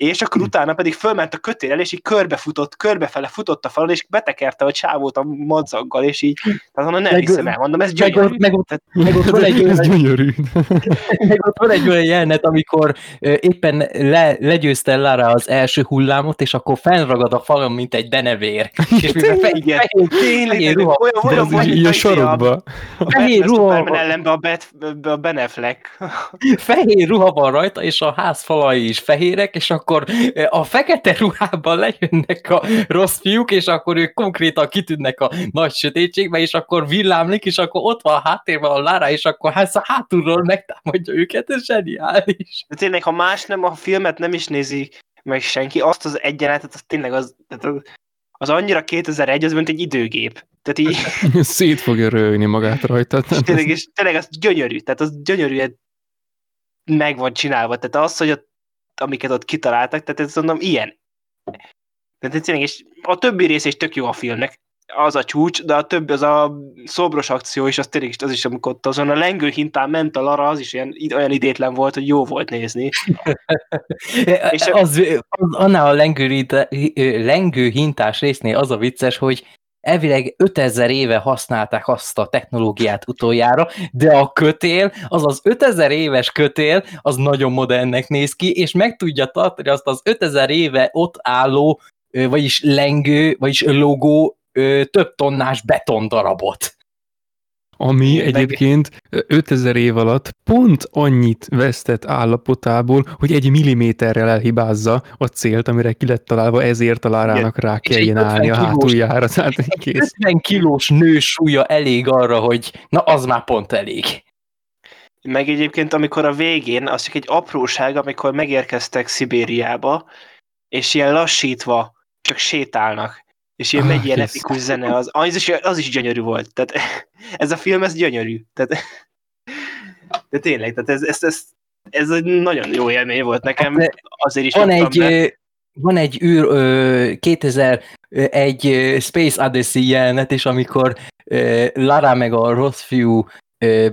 És akkor utána pedig fölment a kötélel, és így körbefutott, körbefele futott a falon, és betekerte a csávót a madzaggal, és így, tehát onnan nem Meg- hiszem el, mondom, ez gyönyörű. meg, ott, meg, ott van egy Ez olyan, gyönyörű. meg ott van egy olyan jelenet, amikor éppen le, legyőzte Lara az első hullámot, és akkor fennragad a falon, mint egy denevér. És mivel fe, Igen. fehér, Tényleg, fehér olyan, ruha, olyan az volt, így, a sarokba. fehér ruha, ellenben a, Bet, a Ben Affleck. fehér ruha van rajta, és a ház falai is fehérek, és akkor ö, a fekete ruhában lejönnek a rossz fiúk, és akkor ők konkrétan kitűnnek a nagy sötétségbe, és akkor villámlik, és akkor ott van a háttérben a Lara, és akkor hát a hátulról megtámadja őket, ez zseniális. De tényleg, ha más nem, a filmet nem is nézi meg senki, azt az egyenletet, az tényleg az, az, az annyira 2001, az mint egy időgép. Tehát így, Szét fogja rögni magát rajta. és tényleg, és tényleg az gyönyörű, tehát az gyönyörűen meg van csinálva. Tehát az, hogy ott, amiket ott kitaláltak, tehát ez mondom, ilyen. Tehát tényleg, és a többi része is tök jó a filmnek. az a csúcs, de a többi, az a szobros akció is, az tényleg is, az is, amikor ott azon a lengő hintán ment a Lara, az is ilyen, olyan idétlen volt, hogy jó volt nézni. És az, az, annál a lengő, lengő hintás résznél az a vicces, hogy elvileg 5000 éve használták azt a technológiát utoljára, de a kötél, az az 5000 éves kötél, az nagyon modernnek néz ki, és meg tudja tartani azt az 5000 éve ott álló, vagyis lengő, vagyis logó több tonnás betondarabot. Ami Meg... egyébként 5000 év alatt pont annyit vesztett állapotából, hogy egy milliméterrel elhibázza a célt, amire ki lett találva, ezért találának rá kelljen állni a hátuljára. Tehát kész. 50 kilós nő súlya elég arra, hogy na az már pont elég. Meg egyébként, amikor a végén, az csak egy apróság, amikor megérkeztek Szibériába, és ilyen lassítva csak sétálnak és ilyen ah, megy ilyen epikus zene, az, az, is, az is gyönyörű volt. Tehát ez a film, ez gyönyörű. Tehát, de tényleg, tehát ez, ez, ez, ez egy nagyon jó élmény volt nekem, hát, azért is van egy, be. Van egy űr, 2001 Space Odyssey jelenet, és amikor Lara meg a rossz fiú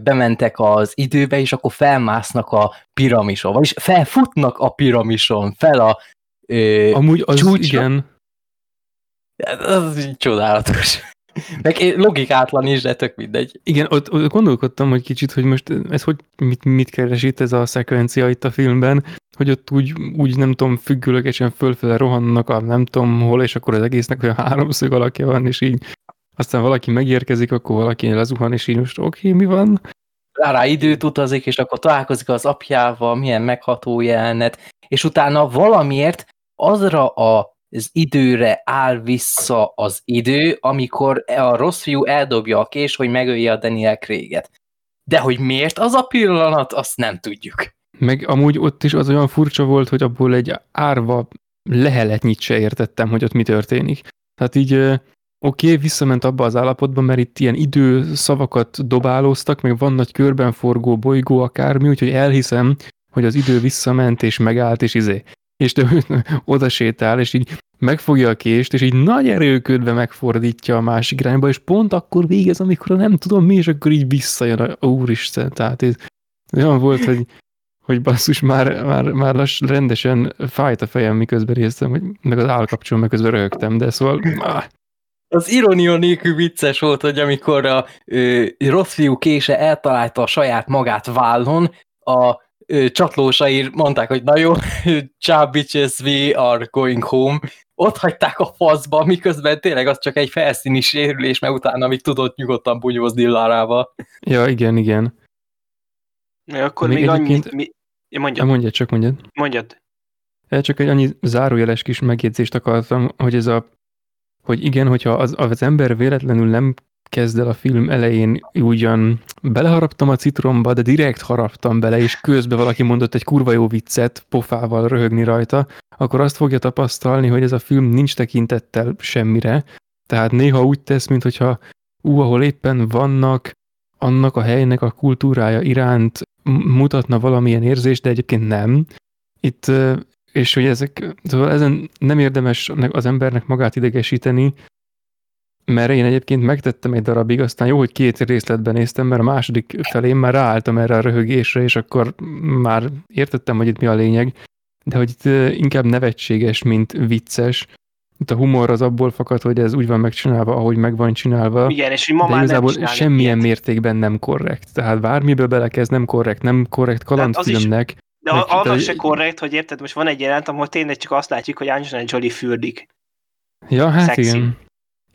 bementek az időbe, és akkor felmásznak a piramison, vagyis felfutnak a piramison, fel a Amúgy az csúcsra. igen, az így csodálatos. Meg logikátlan is, de tök mindegy. Igen, ott, ott gondolkodtam, hogy kicsit, hogy most ez hogy mit, mit keres itt ez a szekvencia itt a filmben, hogy ott úgy, úgy nem tudom, függőlegesen fölfele rohannak a nem tudom hol, és akkor az egésznek olyan háromszög alakja van, és így aztán valaki megérkezik, akkor valaki lezuhan, és így most oké, okay, mi van? Rá, rá időt utazik, és akkor találkozik az apjával, milyen megható jelenet, és utána valamiért azra a az időre áll vissza az idő, amikor a rossz fiú eldobja a kés, hogy megölje a Daniel Craig-et. De hogy miért az a pillanat, azt nem tudjuk. Meg amúgy ott is az olyan furcsa volt, hogy abból egy árva leheletnyit se értettem, hogy ott mi történik. Tehát így oké, okay, visszament abba az állapotba, mert itt ilyen időszavakat dobálóztak, meg van nagy körben forgó bolygó akármi, úgyhogy elhiszem, hogy az idő visszament és megállt, és izé és te oda sétál, és így megfogja a kést, és így nagy erőködve megfordítja a másik irányba, és pont akkor végez, amikor nem tudom mi, és akkor így visszajön a úristen. Tehát ez olyan volt, hogy, hogy basszus, már, már, már lass, rendesen fájt a fejem, miközben résztem, hogy meg az állkapcsolom, meg közben rögtem, de szóval... Ah. Az ironia nélkül vicces volt, hogy amikor a ö, rossz fiú kése eltalálta a saját magát vállon, a csatlósai mondták, hogy na jó, ciao bitches, we are going home. Ott hagyták a faszba, miközben tényleg az csak egy felszíni sérülés, mert utána még tudott nyugodtan bunyózni Larával. Ja, igen, igen. Ja, akkor még, még annyit... Mi... Ja, mondjad. Ja, mondjad, csak mondjad. Mondjad. Csak egy annyi zárójeles kis megjegyzést akartam, hogy ez a hogy igen, hogyha az, az ember véletlenül nem kezd el a film elején ugyan beleharaptam a citromba, de direkt haraptam bele, és közben valaki mondott egy kurva jó viccet, pofával röhögni rajta, akkor azt fogja tapasztalni, hogy ez a film nincs tekintettel semmire. Tehát néha úgy tesz, mintha ú, ahol éppen vannak, annak a helynek a kultúrája iránt mutatna valamilyen érzést, de egyébként nem. Itt, és hogy ezek, szóval ezen nem érdemes az embernek magát idegesíteni, mert én egyébként megtettem egy darabig, aztán jó, hogy két részletben néztem, mert a második felén már ráálltam erre a röhögésre, és akkor már értettem, hogy itt mi a lényeg, de hogy itt inkább nevetséges, mint vicces. Itt a humor az abból fakad, hogy ez úgy van megcsinálva, ahogy meg van csinálva. Igen, és hogy ma de már igazából nem semmilyen ilyet. mértékben nem korrekt. Tehát bármiből belekezd, nem korrekt, nem korrekt kalandfilmnek. De az, de az se korrekt, hogy érted, most van egy jelent, ahol tényleg csak azt látjuk, hogy Angelina Jolie fürdik. Ja, hát Szexi. igen.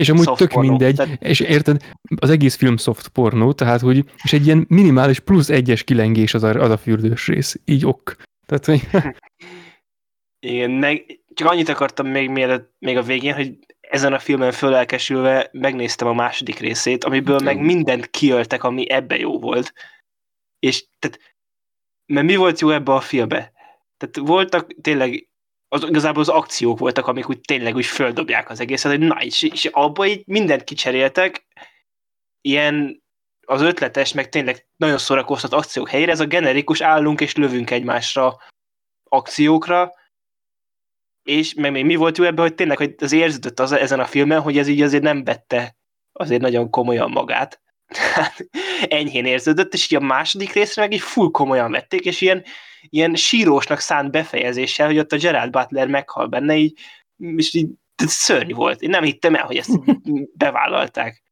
És amúgy soft tök pornó. mindegy, tehát... és érted, az egész film soft pornó, tehát hogy, és egy ilyen minimális plusz egyes kilengés az a, az a fürdős rész, így ok. Tehát, hogy... Igen, meg csak annyit akartam még, mielőtt, még a végén, hogy ezen a filmen fölelkesülve megnéztem a második részét, amiből meg mindent kiöltek, ami ebbe jó volt. És tehát, mert mi volt jó ebbe a filmbe? Tehát voltak tényleg az, igazából az akciók voltak, amik úgy tényleg úgy földobják az egészet, hogy na, és, és abba így mindent kicseréltek, ilyen az ötletes, meg tényleg nagyon szórakoztat akciók helyére, ez a generikus állunk és lövünk egymásra akciókra, és meg még mi volt jó ebben, hogy tényleg hogy az érződött az, ezen a filmen, hogy ez így azért nem vette azért nagyon komolyan magát. enyhén érződött, és így a második részre meg így full komolyan vették, és ilyen, ilyen sírósnak szánt befejezéssel, hogy ott a Gerald Butler meghal benne, így, és így szörnyű volt. Én nem hittem el, hogy ezt bevállalták.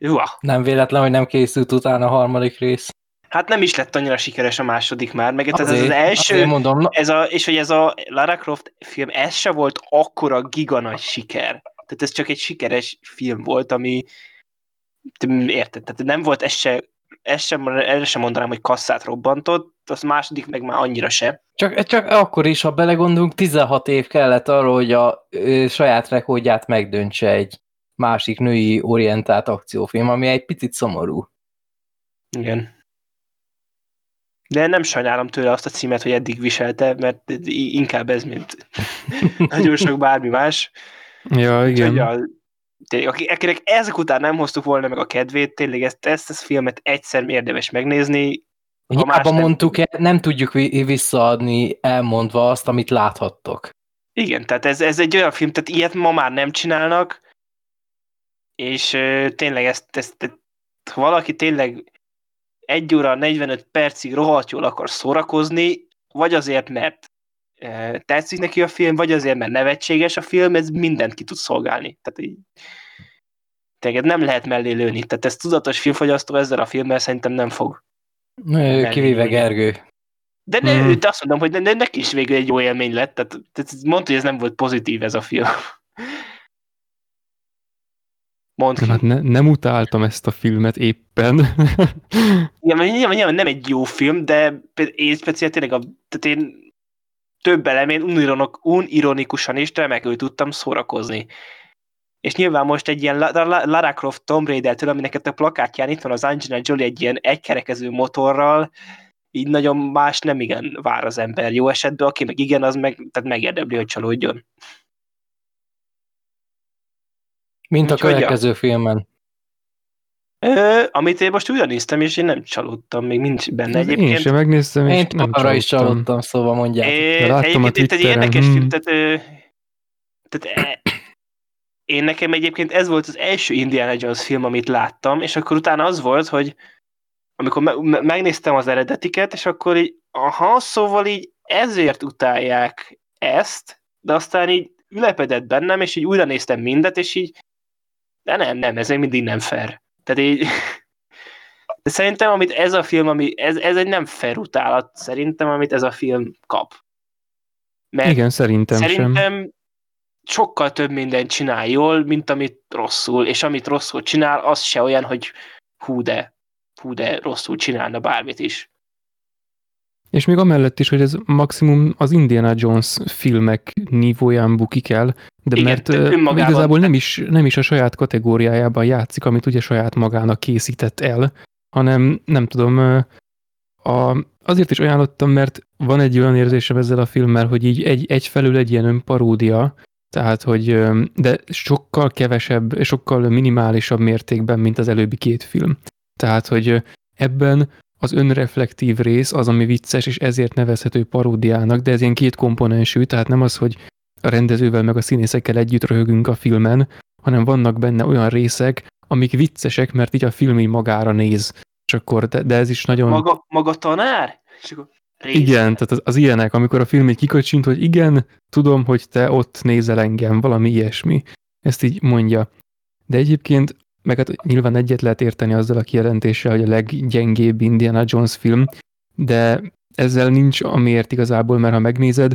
Uha. Nem véletlen, hogy nem készült utána a harmadik rész. Hát nem is lett annyira sikeres a második már, meg azért, ez az első, mondom, na... ez a, és hogy ez a Lara Croft film, ez se volt akkora giga nagy siker. Tehát ez csak egy sikeres film volt, ami érted, tehát nem volt ez se, ez sem, erre sem mondanám, hogy kasszát robbantott, az második meg már annyira se. Csak, csak akkor is, ha belegondolunk, 16 év kellett arra, hogy a ő, saját rekordját megdöntse egy másik női orientált akciófilm, ami egy picit szomorú. Igen. De nem sajnálom tőle azt a címet, hogy eddig viselte, mert inkább ez, mint nagyon sok bármi más. Ja, igen. Úgyhogy a, tényleg, akinek ezek után nem hoztuk volna meg a kedvét, tényleg ezt, ezt a filmet egyszer érdemes megnézni. Hiába nem... mondtuk el, nem tudjuk visszaadni elmondva azt, amit láthattok. Igen, tehát ez, ez egy olyan film, tehát ilyet ma már nem csinálnak, és uh, tényleg ezt, ezt, ezt ha valaki tényleg egy óra 45 percig rohadt jól akar szórakozni, vagy azért, mert tetszik neki a film, vagy azért, mert nevetséges a film, ez mindent ki tud szolgálni. Tehát így, téged nem lehet mellé lőni. Tehát ez tudatos filmfogyasztó ezzel a filmmel szerintem nem fog. Kivéve Gergő. De ne, hmm. azt mondom, hogy ne, ne, neki is végül egy jó élmény lett. Tehát, tehát mondta, hogy ez nem volt pozitív ez a film. Mondd hát ne, nem utáltam ezt a filmet éppen. Igen, nyilván, nyilván nem egy jó film, de én speciál tényleg a, tehát én több elemén unironok, unironikusan is remekül tudtam szórakozni. És nyilván most egy ilyen Lara Croft Tomb Raider-től, aminek a plakátján itt van az Angelina Jolie egy ilyen egykerekező motorral, így nagyon más nem igen vár az ember jó esetben, aki meg igen, az meg, tehát megérdemli, hogy csalódjon. Mint Úgy a következő ja. filmen. Ö, amit én most újra néztem, és én nem csalódtam, még nincs benne egyébként. Én sem megnéztem, és én nem arra is csalódtam, szóval mondják. É, láttam a Twitteren. Egy érdekes hmm. film, tehát, ö, tehát e, én nekem egyébként ez volt az első Indiana Jones film, amit láttam, és akkor utána az volt, hogy amikor me- megnéztem az eredetiket, és akkor így, aha, szóval így ezért utálják ezt, de aztán így ülepedett bennem, és így újra néztem mindet, és így de nem, nem, ez még mindig nem fair. Tehát így... De szerintem, amit ez a film, ami, ez, ez egy nem fair utálat, szerintem, amit ez a film kap. Mert Igen, szerintem, szerintem sem. sokkal több mindent csinál jól, mint amit rosszul, és amit rosszul csinál, az se olyan, hogy hú de, hú de rosszul csinálna bármit is. És még amellett is, hogy ez maximum az Indiana Jones filmek nívóján bukik el, de Igen, mert igazából nem is, nem is a saját kategóriájában játszik, amit ugye saját magának készített el, hanem nem tudom, a, azért is ajánlottam, mert van egy olyan érzésem ezzel a filmmel, hogy így egy, egyfelül egy ilyen önparódia, tehát, hogy de sokkal kevesebb, sokkal minimálisabb mértékben, mint az előbbi két film. Tehát, hogy ebben az önreflektív rész az, ami vicces, és ezért nevezhető paródiának, de ez ilyen két komponensű, tehát nem az, hogy a rendezővel meg a színészekkel együtt röhögünk a filmen, hanem vannak benne olyan részek, amik viccesek, mert így a film így magára néz. És akkor, de, de ez is nagyon... Maga, maga tanár? És akkor Igen, tehát az, az ilyenek, amikor a film így kikocsint, hogy igen, tudom, hogy te ott nézel engem, valami ilyesmi. Ezt így mondja. De egyébként meg hát nyilván egyet lehet érteni azzal a kijelentéssel, hogy a leggyengébb Indiana Jones film, de ezzel nincs amiért igazából, mert ha megnézed,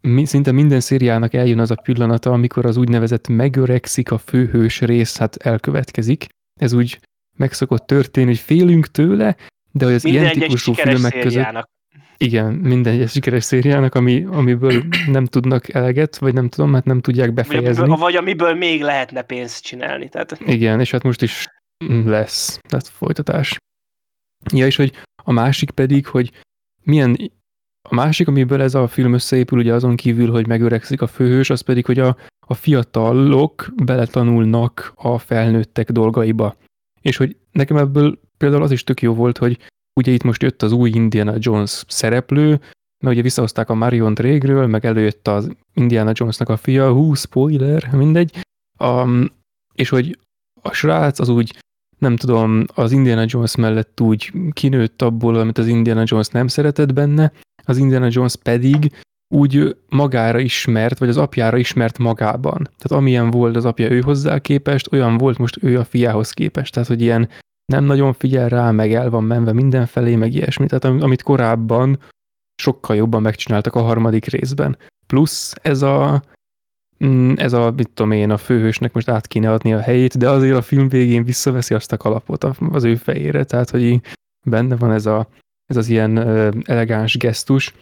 mi, szinte minden szériának eljön az a pillanata, amikor az úgynevezett megöregszik a főhős rész, hát elkövetkezik. Ez úgy meg szokott történni, hogy félünk tőle, de hogy az minden ilyen típusú filmek között... Igen, minden egyes sikeres szériának, ami, amiből nem tudnak eleget, vagy nem tudom, hát nem tudják befejezni. Vagy amiből, vagy amiből még lehetne pénzt csinálni. Tehát... Igen, és hát most is lesz, tehát folytatás. Ja, és hogy a másik pedig, hogy milyen a másik, amiből ez a film összeépül, ugye azon kívül, hogy megöregszik a főhős, az pedig, hogy a, a fiatalok beletanulnak a felnőttek dolgaiba. És hogy nekem ebből például az is tök jó volt, hogy ugye itt most jött az új Indiana Jones szereplő, mert ugye visszahozták a Marion régről, meg előjött az Indiana Jonesnak a fia, hú, spoiler, mindegy, um, és hogy a srác az úgy, nem tudom, az Indiana Jones mellett úgy kinőtt abból, amit az Indiana Jones nem szeretett benne, az Indiana Jones pedig úgy magára ismert, vagy az apjára ismert magában. Tehát amilyen volt az apja ő hozzá képest, olyan volt most ő a fiához képest. Tehát, hogy ilyen nem nagyon figyel rá, meg el van menve mindenfelé, meg ilyesmi. Tehát amit korábban sokkal jobban megcsináltak a harmadik részben. Plusz ez a, mm, ez a, mit tudom én, a főhősnek most át kéne adni a helyét, de azért a film végén visszaveszi azt a kalapot az ő fejére, tehát hogy benne van ez, a, ez az ilyen elegáns gesztus,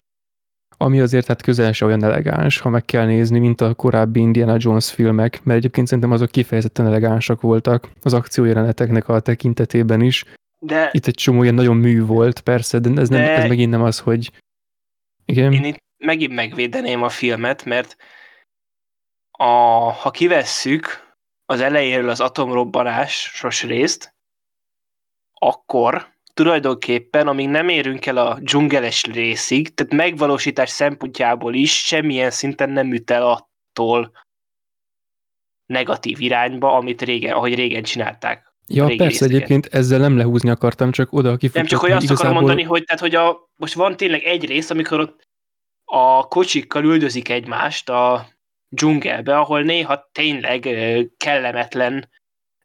ami azért hát közel se olyan elegáns, ha meg kell nézni, mint a korábbi Indiana Jones filmek, mert egyébként szerintem azok kifejezetten elegánsak voltak az akciójeleneteknek a tekintetében is. De, Itt egy csomó ilyen nagyon mű volt, persze, de ez, nem, de ez megint nem az, hogy igen. Én itt megint megvédeném a filmet, mert a, ha kivesszük az elejéről az atomrobbanásos részt, akkor tulajdonképpen, amíg nem érünk el a dzsungeles részig, tehát megvalósítás szempontjából is semmilyen szinten nem üt el attól negatív irányba, amit régen, ahogy régen csinálták. Ja, persze, részeket. egyébként ezzel nem lehúzni akartam, csak oda kifutottam. Nem csak, hogy azt igazából... akarom mondani, hogy, tehát, hogy a, most van tényleg egy rész, amikor ott a kocsikkal üldözik egymást a dzsungelbe, ahol néha tényleg kellemetlen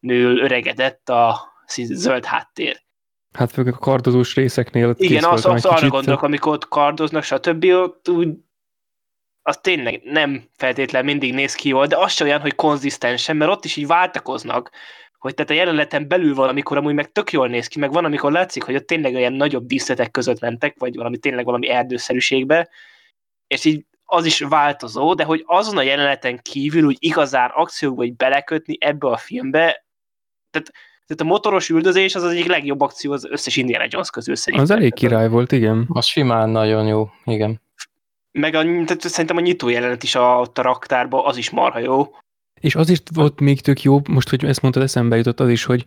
nől öregedett a zöld háttér. Hát főleg a kardozós részeknél. Igen, azt, azt arra gondolok, amikor ott kardoznak, stb. ott úgy az tényleg nem feltétlen mindig néz ki jól, de az sem olyan, hogy konzisztensen, mert ott is így váltakoznak, hogy tehát a jelenleten belül van, amikor amúgy meg tök jól néz ki, meg van, amikor látszik, hogy ott tényleg olyan nagyobb díszletek között mentek, vagy valami tényleg valami erdőszerűségbe, és így az is változó, de hogy azon a jeleneten kívül úgy igazán akciókba hogy belekötni ebbe a filmbe, tehát tehát a motoros üldözés az az egyik legjobb akció az összes Indiana Jones közül szerintem. Az elég király volt, igen. Az simán nagyon jó, igen. Meg a, tehát szerintem a nyitó jelenet is a, ott a raktárban, az is marha jó. És az is volt még tök jó, most, hogy ezt mondtad, eszembe jutott az is, hogy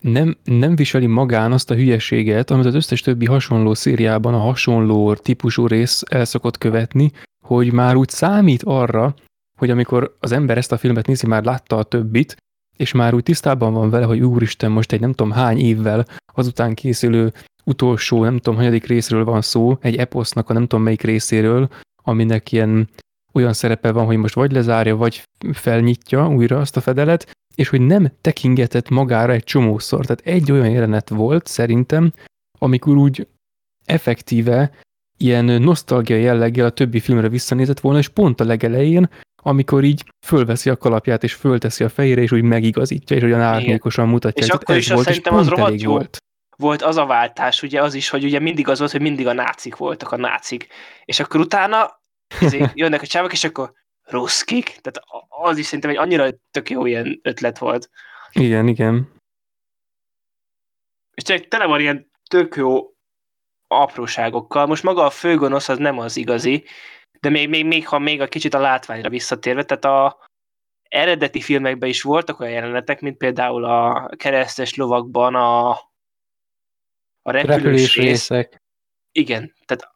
nem, nem viseli magán azt a hülyeséget, amit az összes többi hasonló szériában a hasonló típusú rész el szokott követni, hogy már úgy számít arra, hogy amikor az ember ezt a filmet nézi, már látta a többit, és már úgy tisztában van vele, hogy úristen, most egy nem tudom hány évvel azután készülő utolsó, nem tudom, hanyadik részről van szó, egy eposznak a nem tudom melyik részéről, aminek ilyen olyan szerepe van, hogy most vagy lezárja, vagy felnyitja újra azt a fedelet, és hogy nem tekingetett magára egy csomószor. Tehát egy olyan jelenet volt szerintem, amikor úgy effektíve ilyen nosztalgia jelleggel a többi filmre visszanézett volna, és pont a legelején amikor így fölveszi a kalapját, és fölteszi a fejére, és úgy megigazítja, és olyan árnyékosan mutatja. És akkor is volt, szerintem az rohadt jó. Volt. volt az a váltás, ugye az is, hogy ugye mindig az volt, hogy mindig a nácik voltak, a nácik. És akkor utána jönnek a csávok, és akkor ruszkik, tehát az is szerintem egy annyira tök jó ilyen ötlet volt. Igen, igen. És tényleg tele van ilyen tök jó apróságokkal. Most maga a főgonosz az nem az igazi, de még, még, még, ha még a kicsit a látványra visszatérve, tehát a eredeti filmekben is voltak olyan jelenetek, mint például a keresztes lovakban a, a repülős, repülős rész. részek. Igen, tehát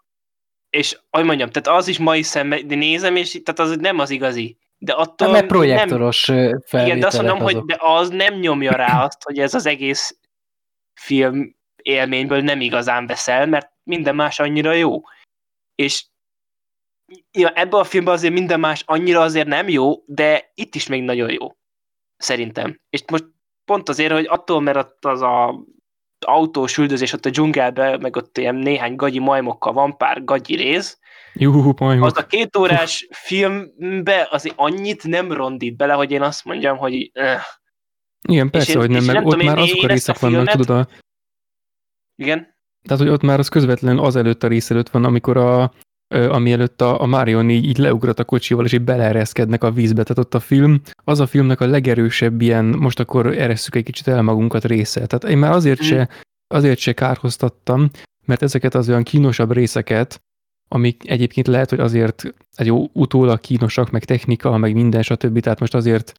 és ahogy mondjam, tehát az is mai szemben, nézem, és tehát az nem az igazi. De attól nem, projektoros nem, Igen, de azt mondom, azok. hogy de az nem nyomja rá azt, hogy ez az egész film élményből nem igazán veszel, mert minden más annyira jó. És ja, ebben a filmben azért minden más annyira azért nem jó, de itt is még nagyon jó. Szerintem. És most pont azért, hogy attól, mert ott az a autós üldözés ott a dzsungelbe, meg ott ilyen néhány gagyi majmokkal van pár gagyi rész, Juhu, majmok. az a két órás filmbe azért annyit nem rondít bele, hogy én azt mondjam, hogy... Uh. Igen, persze, én, hogy nem, meg ott tudom, már azok a részek vannak, tudod, a... Igen? Tehát, hogy ott már az közvetlenül azelőtt a rész előtt van, amikor a, ami előtt a, a Marion így, így leugrat a kocsival, és így beleereszkednek a vízbe. Tehát ott a film, az a filmnek a legerősebb ilyen, most akkor eresszük egy kicsit el magunkat része. Tehát én már azért, mm. se, azért se kárhoztattam, mert ezeket az olyan kínosabb részeket, amik egyébként lehet, hogy azért egy jó utólag kínosak, meg technika, meg minden, stb. Tehát most azért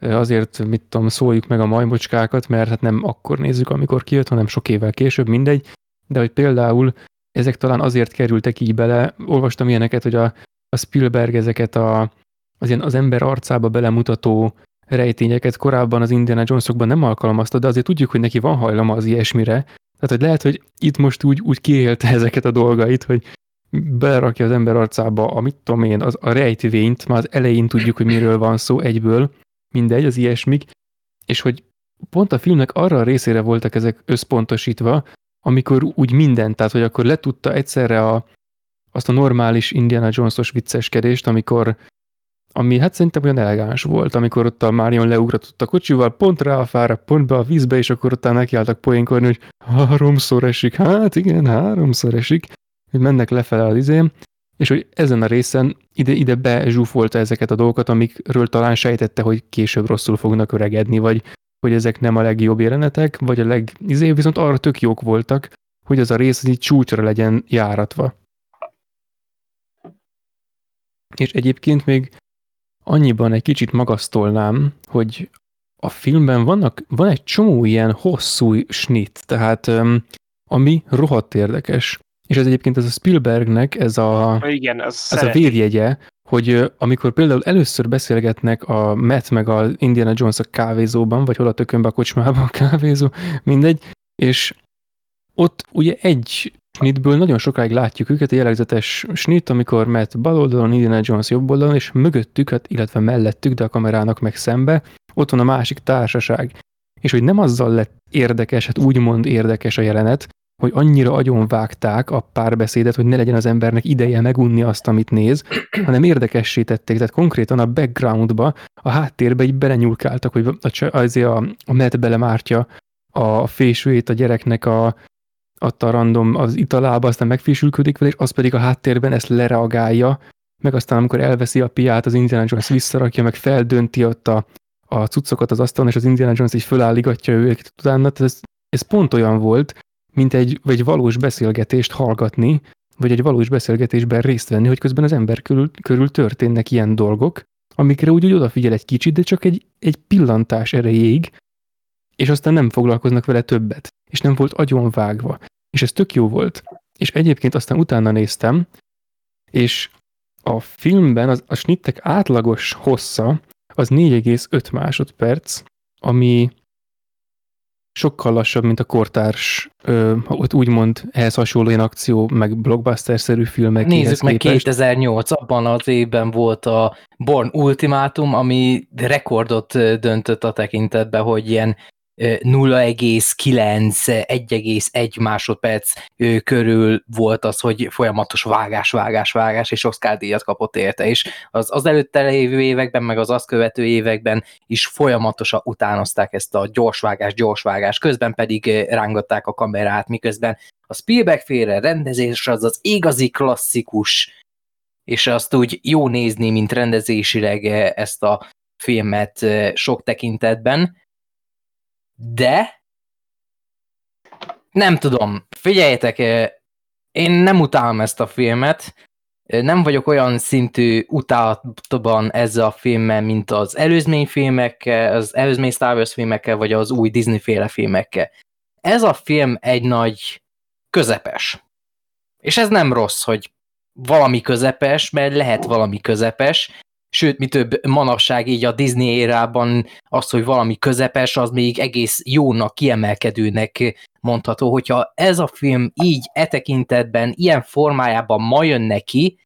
azért, mit tudom, szóljuk meg a majmocskákat, mert hát nem akkor nézzük, amikor kijött, hanem sok évvel később, mindegy. De hogy például ezek talán azért kerültek így bele. Olvastam ilyeneket, hogy a, a Spielberg ezeket a, az, ilyen, az ember arcába belemutató rejtényeket korábban az Indiana Jonesokban nem alkalmazta, de azért tudjuk, hogy neki van hajlama az ilyesmire. Tehát, hogy lehet, hogy itt most úgy, úgy kiélte ezeket a dolgait, hogy belerakja az ember arcába a mit tudom én, az, a rejtvényt, már az elején tudjuk, hogy miről van szó egyből, mindegy, az ilyesmik, és hogy pont a filmnek arra a részére voltak ezek összpontosítva, amikor úgy mindent, tehát hogy akkor letudta egyszerre a, azt a normális Indiana Jones-os vicceskedést, amikor ami hát szerintem olyan elegáns volt, amikor ott a Marion leugratott a kocsival, pont rá a fára, pont be a vízbe, és akkor utána nekiálltak poénkodni, hogy háromszor esik, hát igen, háromszor esik, hogy mennek lefele az izém, és hogy ezen a részen ide, ide bezsúfolta ezeket a dolgokat, amikről talán sejtette, hogy később rosszul fognak öregedni, vagy hogy ezek nem a legjobb jelenetek, vagy a legizé, viszont arra tök jók voltak, hogy az a rész az így csúcsra legyen járatva. És egyébként még annyiban egy kicsit magasztolnám, hogy a filmben vannak, van egy csomó ilyen hosszú snit, tehát ami rohadt érdekes. És ez egyébként ez a Spielbergnek ez a, Igen, ez a védjegye, hogy amikor például először beszélgetnek a Matt meg a Indiana Jones a kávézóban, vagy hol a tökönbe a kocsmában a kávézó, mindegy, és ott ugye egy snitből nagyon sokáig látjuk őket, a jellegzetes snit, amikor Matt bal oldalon, Indiana Jones jobb oldalon, és mögöttük, hát, illetve mellettük, de a kamerának meg szembe, ott van a másik társaság. És hogy nem azzal lett érdekes, hát úgymond érdekes a jelenet, hogy annyira agyonvágták a párbeszédet, hogy ne legyen az embernek ideje megunni azt, amit néz, hanem érdekessé tették, tehát konkrétan a backgroundba, a háttérbe így belenyúlkáltak, hogy azért a, a Matt belemártja a fésűjét a gyereknek a, a random az italába, aztán megfésülködik vele, és az pedig a háttérben ezt lereagálja, meg aztán amikor elveszi a piát, az Indiana Jones visszarakja, meg feldönti ott a, a cuccokat az asztalon, és az Indiana Jones így fölálligatja őket utána. Tehát ez, ez pont olyan volt, mint egy, egy valós beszélgetést hallgatni, vagy egy valós beszélgetésben részt venni, hogy közben az ember körül, körül történnek ilyen dolgok, amikre úgy, úgy odafigyel egy kicsit, de csak egy, egy pillantás erejéig, és aztán nem foglalkoznak vele többet, és nem volt agyon vágva. És ez tök jó volt. És egyébként aztán utána néztem, és a filmben az, a snittek átlagos hossza az 4,5 másodperc, ami sokkal lassabb, mint a kortárs, ö, úgymond ehhez hasonló ilyen akció, meg blockbuster-szerű filmek. Nézzük meg, képest. 2008, abban az évben volt a Born Ultimátum, ami rekordot döntött a tekintetben, hogy ilyen 0,9, 1,1 másodperc körül volt az, hogy folyamatos vágás, vágás, vágás, és Oscar díjat kapott érte, és az, az előtte lévő években, meg az azt követő években is folyamatosan utánozták ezt a gyorsvágás, gyorsvágás, közben pedig rángatták a kamerát, miközben a Spielberg félre rendezés az az igazi klasszikus, és azt úgy jó nézni, mint rendezésileg ezt a filmet sok tekintetben, de nem tudom, figyeljetek, én nem utálom ezt a filmet, nem vagyok olyan szintű utálatban ezzel a filmmel, mint az előzmény filmekkel, az előzmény Star Wars filmekkel, vagy az új Disney féle filmekkel. Ez a film egy nagy közepes. És ez nem rossz, hogy valami közepes, mert lehet valami közepes, sőt, mi több manapság így a Disney érában az, hogy valami közepes, az még egész jónak, kiemelkedőnek mondható, hogyha ez a film így e tekintetben, ilyen formájában ma jön neki,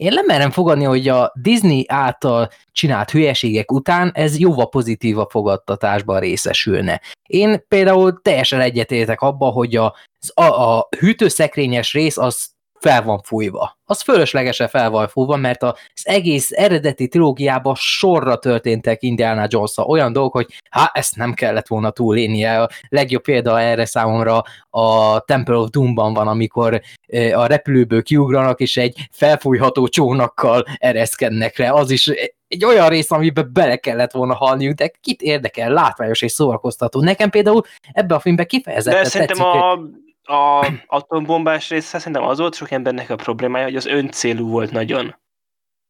én nem merem fogadni, hogy a Disney által csinált hülyeségek után ez jóval a fogadtatásban részesülne. Én például teljesen egyetértek abba, hogy a, a, a hűtőszekrényes rész az fel van fújva. Az fölöslegesen fel van fújva, mert az egész eredeti trilógiában sorra történtek Indiana jones olyan dolgok, hogy hát ezt nem kellett volna túlélnie. A legjobb példa erre számomra a Temple of Doom-ban van, amikor a repülőből kiugranak, és egy felfújható csónakkal ereszkednek le. Az is egy olyan rész, amiben bele kellett volna halniuk, de kit érdekel, látványos és szórakoztató. Nekem például ebbe a filmbe kifejezetten De szerintem tetszik, a a atombombás része szerintem az volt sok embernek a problémája, hogy az öncélú volt nagyon.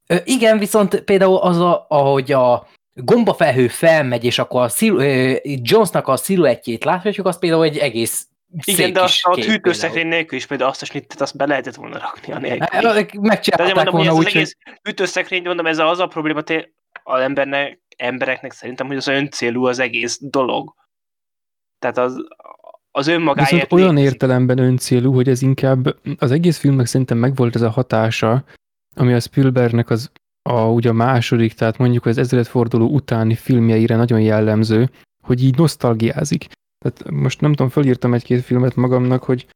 Ö, igen, viszont például az, a, ahogy a gombafelhő felmegy, és akkor a szilu, Jonesnak a sziluettjét láthatjuk, az például egy egész Igen, de azt a hűtőszekrény nélkül is például azt a snittet azt be lehetett volna rakni a nélkül. Megcsinálták mondom, volna úgy, hogy hűtőszekrény, mondom, ez az a probléma té- az embernek, embereknek szerintem, hogy az öncélú az egész dolog. Tehát az, az önmagáért Viszont olyan létezik. értelemben öncélú, hogy ez inkább az egész filmnek szerintem megvolt ez a hatása, ami a Spielbergnek az a, ugye a második, tehát mondjuk az ezredforduló utáni filmjeire nagyon jellemző, hogy így nosztalgiázik. Tehát most nem tudom, fölírtam egy-két filmet magamnak, hogy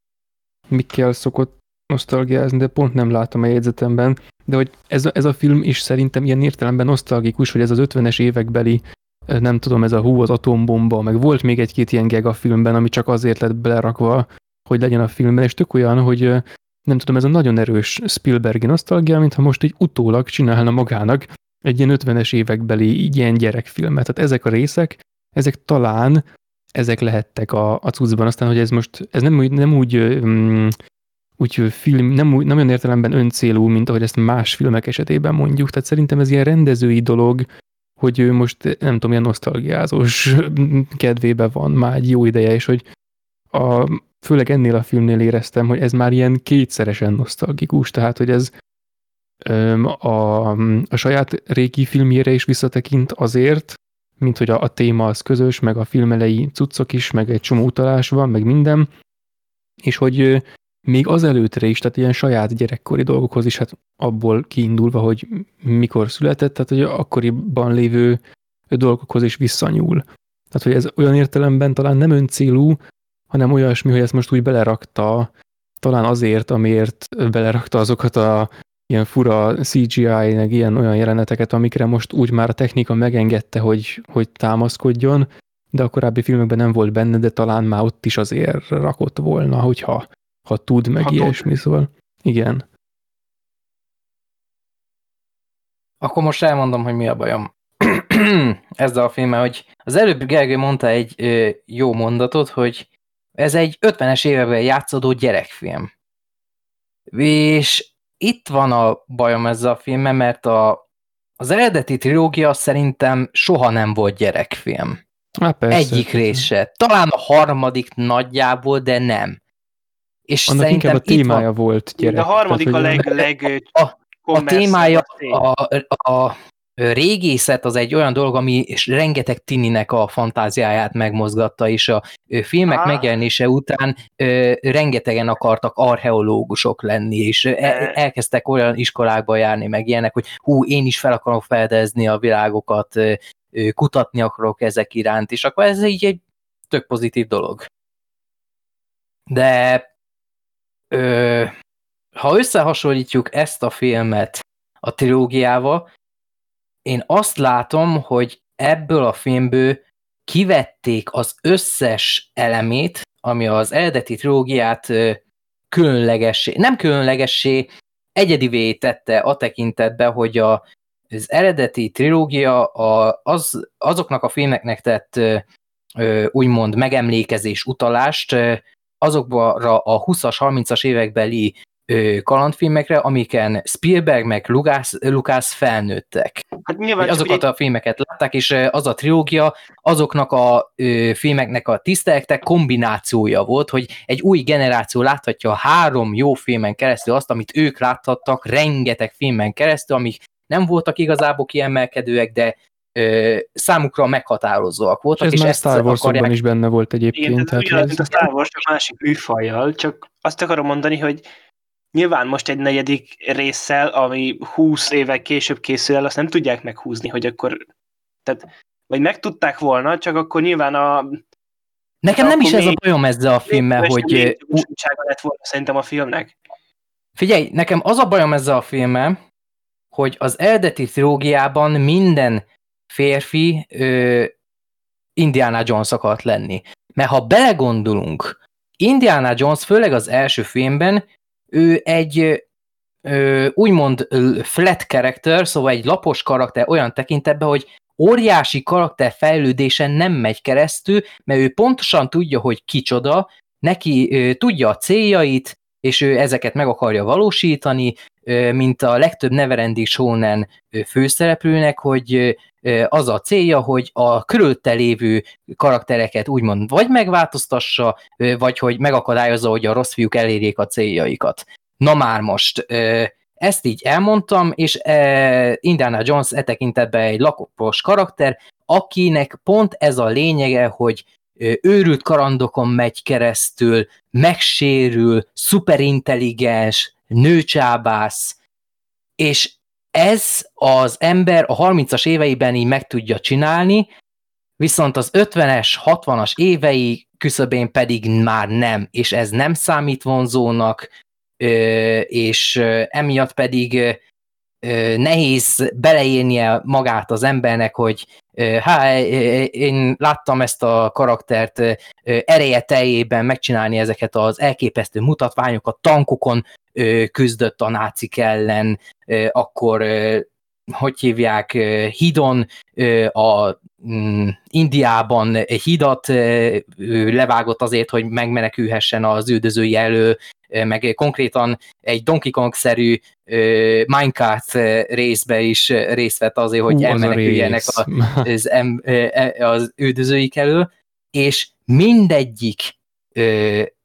mikkel szokott nosztalgiázni, de pont nem látom a jegyzetemben, de hogy ez, a- ez a film is szerintem ilyen értelemben nosztalgikus, hogy ez az 50-es évekbeli nem tudom, ez a hú, az atombomba, meg volt még egy-két ilyen gag a filmben, ami csak azért lett belerakva, hogy legyen a filmben, és tök olyan, hogy nem tudom, ez a nagyon erős Spielbergi nosztalgia, mintha most egy utólag csinálna magának egy ilyen 50-es évekbeli ilyen gyerekfilmet. Tehát ezek a részek, ezek talán ezek lehettek a, a cuccban, aztán, hogy ez most, ez nem nem úgy, um, úgy film, nem, úgy, nem olyan értelemben öncélú, mint ahogy ezt más filmek esetében mondjuk, tehát szerintem ez ilyen rendezői dolog, hogy ő most nem tudom, ilyen nosztalgiázós kedvébe van már egy jó ideje, és hogy a, főleg ennél a filmnél éreztem, hogy ez már ilyen kétszeresen nosztalgikus, tehát hogy ez a, a saját régi filmjére is visszatekint azért, mint hogy a, a téma az közös, meg a film elejé cuccok is, meg egy csomó utalás van, meg minden, és hogy még az előttre is, tehát ilyen saját gyerekkori dolgokhoz is, hát abból kiindulva, hogy mikor született, tehát hogy akkoriban lévő dolgokhoz is visszanyúl. Tehát, hogy ez olyan értelemben talán nem öncélú, hanem olyasmi, hogy ezt most úgy belerakta, talán azért, amiért belerakta azokat a ilyen fura CGI, meg ilyen olyan jeleneteket, amikre most úgy már a technika megengedte, hogy, hogy támaszkodjon, de a korábbi filmekben nem volt benne, de talán már ott is azért rakott volna, hogyha ha tud, meg Ha ha tud. ilyesmi, szóval igen. Akkor most elmondom, hogy mi a bajom ezzel a filmmel, hogy az előbb Gergő mondta egy ö, jó mondatot, hogy ez egy 50-es években játszódó gyerekfilm. És itt van a bajom ezzel a filmmel, mert a, az eredeti trilógia szerintem soha nem volt gyerekfilm. Há, persze. Egyik rész se. Talán a harmadik nagyjából, de nem. És Annak inkább a itt van- témája volt gyerek. A harmadik a tehát, hogy- leg, leg A- a témája, tény. a, a régészet az egy olyan dolog, ami és rengeteg tininek a fantáziáját megmozgatta, és a filmek Á. megjelenése után ö, rengetegen akartak archeológusok lenni, és E- elkezdtek olyan iskolákba járni, meg ilyenek, hogy hú, én is fel akarom fedezni a világokat, ö, kutatni akarok ezek iránt, és akkor ez így egy tök pozitív dolog. De ö, ha összehasonlítjuk ezt a filmet a trilógiával, én azt látom, hogy ebből a filmből kivették az összes elemét, ami az eredeti trilógiát különlegessé, nem különlegessé, egyedivé tette a tekintetben, hogy a, az eredeti trilógia a, az, azoknak a filmeknek tett úgymond megemlékezés, utalást azokra a 20-as, 30-as évekbeli kalandfilmekre, amiken Spielberg meg Lucas, Lucas felnőttek. Hát nyilván azokat ugye- a filmeket látták, és az a trilógia azoknak a ö, filmeknek a tisztelektek kombinációja volt, hogy egy új generáció láthatja három jó filmen keresztül azt, amit ők láthattak rengeteg filmen keresztül, amik nem voltak igazából kiemelkedőek, de számukra meghatározóak És voltak, ez és már Star Wars-okban akarják is benne volt egyébként. Igen, tehát ugyanaz, mint a Star Wars, csak másik műfajjal, csak azt akarom mondani, hogy nyilván most egy negyedik résszel, ami 20 évek később készül el, azt nem tudják meghúzni, hogy akkor, tehát, vagy meg tudták volna, csak akkor nyilván a Nekem nem is ez a bajom ezzel a filmmel, hogy újsága lett volna szerintem a filmnek. Figyelj, nekem az a bajom ezzel a filmmel, hogy az eredeti trilógiában minden férfi ö, Indiana Jones akart lenni. Mert ha belegondolunk, Indiana Jones, főleg az első filmben, ő egy ö, úgymond flat character, szóval egy lapos karakter olyan tekintetben, hogy óriási karakter fejlődésen nem megy keresztül, mert ő pontosan tudja, hogy kicsoda, neki ö, tudja a céljait, és ő ezeket meg akarja valósítani, mint a legtöbb Neverending Shonen főszereplőnek, hogy az a célja, hogy a körülte lévő karaktereket úgymond vagy megváltoztassa, vagy hogy megakadályozza, hogy a rossz fiúk elérjék a céljaikat. Na már most, ezt így elmondtam, és Indiana Jones e tekintetben egy lakopos karakter, akinek pont ez a lényege, hogy őrült karandokon megy keresztül, megsérül, szuperintelligens, nőcsábász, és ez az ember a 30-as éveiben így meg tudja csinálni, viszont az 50-es, 60-as évei küszöbén pedig már nem, és ez nem számít vonzónak, és emiatt pedig nehéz beleírnie magát az embernek, hogy hát én láttam ezt a karaktert ereje teljében megcsinálni ezeket az elképesztő mutatványokat, tankokon küzdött a nácik ellen, akkor hogy hívják, hidon a mm, Indiában egy hidat levágott azért, hogy megmenekülhessen az üldözői elő, meg konkrétan egy Donkey Kong-szerű Minecraft részbe is részt vett azért, hogy Hú, elmeneküljenek az, az, e, az üldözőik elő, és mindegyik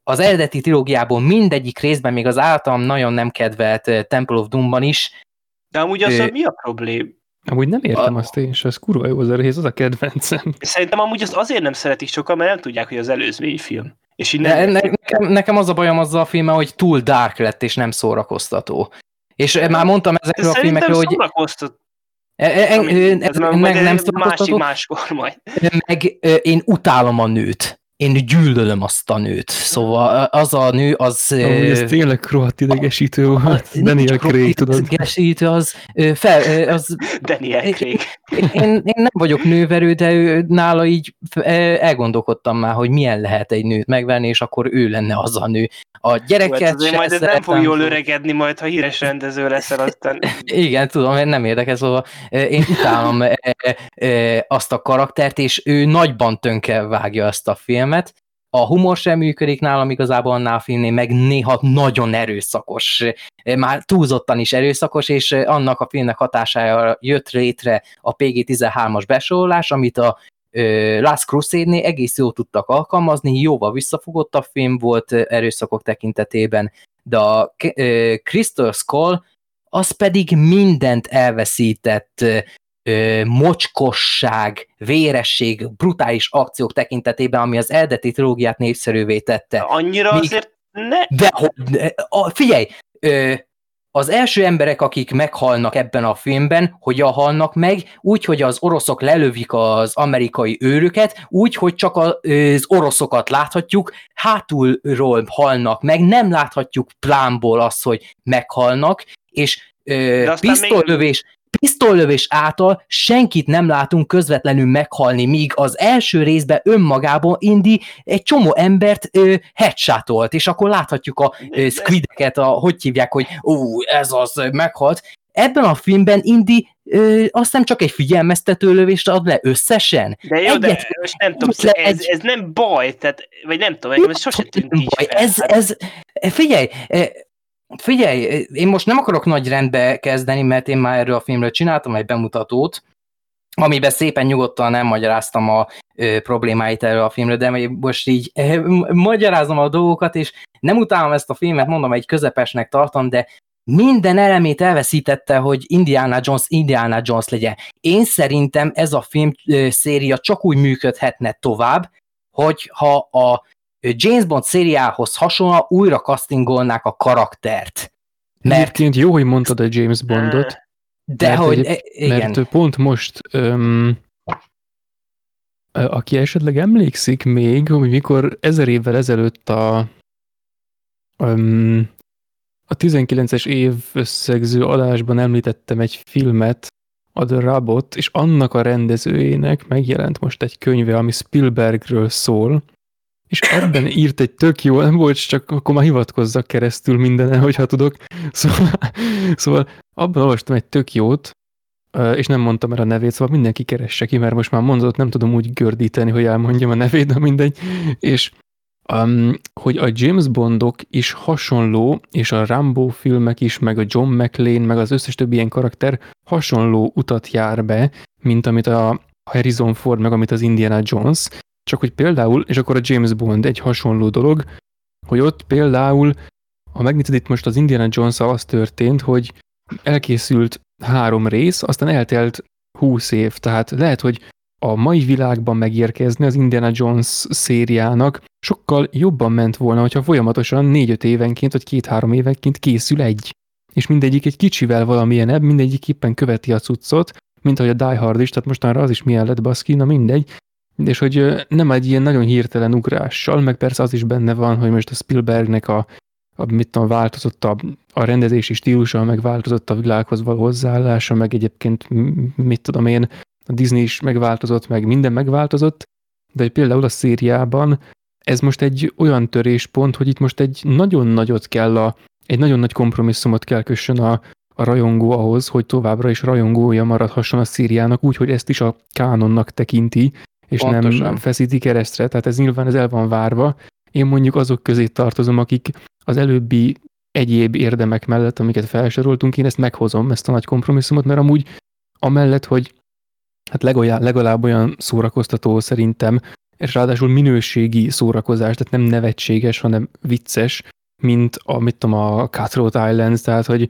az eredeti trilógiából mindegyik részben, még az általam nagyon nem kedvelt Temple of Doom-ban is. De amúgy az, mi a problém? Amúgy nem értem a... azt én és az kurva jó az a rész, az a kedvencem. Szerintem amúgy azt azért nem szeretik sokan, mert nem tudják, hogy az előzmény film. És innen... ne, ne, nekem, nekem az a bajom azzal a filmmel, hogy túl dark lett, és nem szórakoztató. És már mondtam ezekről a filmekről, hogy... Szórakoztató. Ez meg nem másik máskor majd. Meg én utálom a nőt én gyűlölöm azt a nőt. Szóval az a nő, az... Amúgy ez tényleg rohadt idegesítő volt. Daniel Craig, tudod. Idegesítő, az... Fel, az Daniel Craig. Én, én nem vagyok nőverő, de ő, nála így elgondolkodtam már, hogy milyen lehet egy nőt megvenni, és akkor ő lenne az a nő. A gyereket hát azért majd ez nem fog jól öregedni, majd ha híres rendező leszel aztán. Igen, tudom, nem érdekel, szóval én utálom azt a karaktert, és ő nagyban tönke vágja ezt a filmet. A humor sem működik nálam igazából annál a filmnél, meg néha nagyon erőszakos, már túlzottan is erőszakos, és annak a filmnek hatására jött létre a PG-13-as besorolás, amit a Last Crusade-nél egész jól tudtak alkalmazni, jóval a film volt erőszakok tekintetében, de a Crystal Skull az pedig mindent elveszített mocskosság, véresség, brutális akciók tekintetében, ami az eredeti trilógiát népszerűvé tette. Annyira Míg... azért ne... De, figyelj, az első emberek, akik meghalnak ebben a filmben, hogyan halnak meg, úgy, hogy az oroszok lelövik az amerikai őröket, úgy, hogy csak az oroszokat láthatjuk, hátulról halnak meg, nem láthatjuk plánból azt, hogy meghalnak, és pisztolylövés, még pisztolylövés által senkit nem látunk közvetlenül meghalni, míg az első részben önmagában Indi egy csomó embert ö, headshotolt, és akkor láthatjuk a ö, squideket, a, hogy hívják, hogy ó, ez az meghalt. Ebben a filmben Indi ö, azt nem csak egy figyelmeztető lövést ad le összesen. De jó, Egyet, de most nem tudom, le, ez, ez nem baj, tehát, vagy nem tudom, ez sosem tűnt baj. Ez, ez, figyelj, Figyelj, én most nem akarok nagy rendbe kezdeni, mert én már erről a filmről csináltam egy bemutatót, amiben szépen nyugodtan nem magyaráztam a ö, problémáit erről a filmről, de most így ö, magyarázom a dolgokat, és nem utálom ezt a filmet, mondom, egy közepesnek tartom, de minden elemét elveszítette, hogy Indiana Jones Indiana Jones legyen. Én szerintem ez a film ö, széria csak úgy működhetne tovább, hogy ha a James Bond szériához hasonlóan újra castingolnák a karaktert. Mert... Egyébként jó, hogy mondtad a James Bondot. De mert hogy, egy, igen. Mert pont most, öm, aki esetleg emlékszik még, hogy mikor ezer évvel ezelőtt a, öm, a 19-es év összegző adásban említettem egy filmet, a The Rabot, és annak a rendezőjének megjelent most egy könyve, ami Spielbergről szól, és ebben írt egy tök jó, nem volt, csak akkor már hivatkozzak keresztül mindenen, hogyha tudok. Szóval, szóval abban olvastam egy tök jót, és nem mondtam el a nevét, szóval mindenki keresse ki, mert most már mondott, nem tudom úgy gördíteni, hogy elmondjam a nevét, de mindegy. És um, hogy a James Bondok is hasonló, és a Rambo filmek is, meg a John McLean, meg az összes többi ilyen karakter hasonló utat jár be, mint amit a Harrison Ford, meg amit az Indiana Jones, csak hogy például, és akkor a James Bond egy hasonló dolog, hogy ott például, ha megnézed itt most az Indiana jones az történt, hogy elkészült három rész, aztán eltelt húsz év, tehát lehet, hogy a mai világban megérkezni az Indiana Jones szériának sokkal jobban ment volna, hogyha folyamatosan négy-öt évenként, vagy két-három évenként készül egy. És mindegyik egy kicsivel valamilyenebb, mindegyik éppen követi a cuccot, mint ahogy a Die Hard is, tehát mostanra az is milyen lett baszki, na mindegy. És hogy nem egy ilyen nagyon hirtelen ugrással, meg persze az is benne van, hogy most a Spielbergnek a, a mit tudom, változott a, a rendezési stílusa, meg változott a világhoz való hozzáállása, meg egyébként mit tudom én, a Disney is megváltozott, meg minden megváltozott, de hogy például a szériában ez most egy olyan töréspont, hogy itt most egy nagyon nagyot kell a, egy nagyon nagy kompromisszumot kell kössön a, a rajongó ahhoz, hogy továbbra is rajongója maradhasson a szíriának, úgy, hogy ezt is a kánonnak tekinti, és Pontosan. nem feszíti keresztre, tehát ez nyilván ez el van várva. Én mondjuk azok közé tartozom, akik az előbbi egyéb érdemek mellett, amiket felsoroltunk, én ezt meghozom, ezt a nagy kompromisszumot, mert amúgy amellett, hogy hát legalább, legalább olyan szórakoztató szerintem, és ráadásul minőségi szórakozás, tehát nem nevetséges, hanem vicces, mint a, mit tudom, a Cutthroat Islands, tehát hogy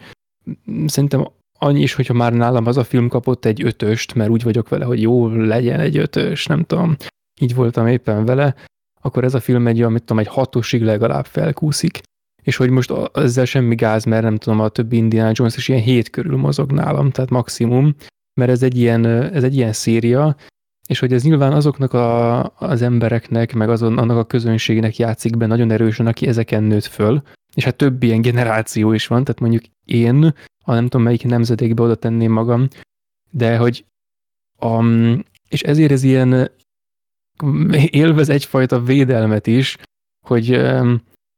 szerintem annyi is, hogyha már nálam az a film kapott egy ötöst, mert úgy vagyok vele, hogy jó, legyen egy ötös, nem tudom, így voltam éppen vele, akkor ez a film egy olyan, mit tudom, egy hatosig legalább felkúszik, és hogy most ezzel semmi gáz, mert nem tudom, a többi Indiana Jones is ilyen hét körül mozog nálam, tehát maximum, mert ez egy ilyen, ez egy ilyen széria, és hogy ez nyilván azoknak a, az embereknek, meg azon, annak a közönségnek játszik be nagyon erősen, aki ezeken nőtt föl, és hát több ilyen generáció is van, tehát mondjuk én, a nem tudom melyik nemzedékbe oda tenném magam, de hogy a, és ezért ez ilyen élvez egyfajta védelmet is, hogy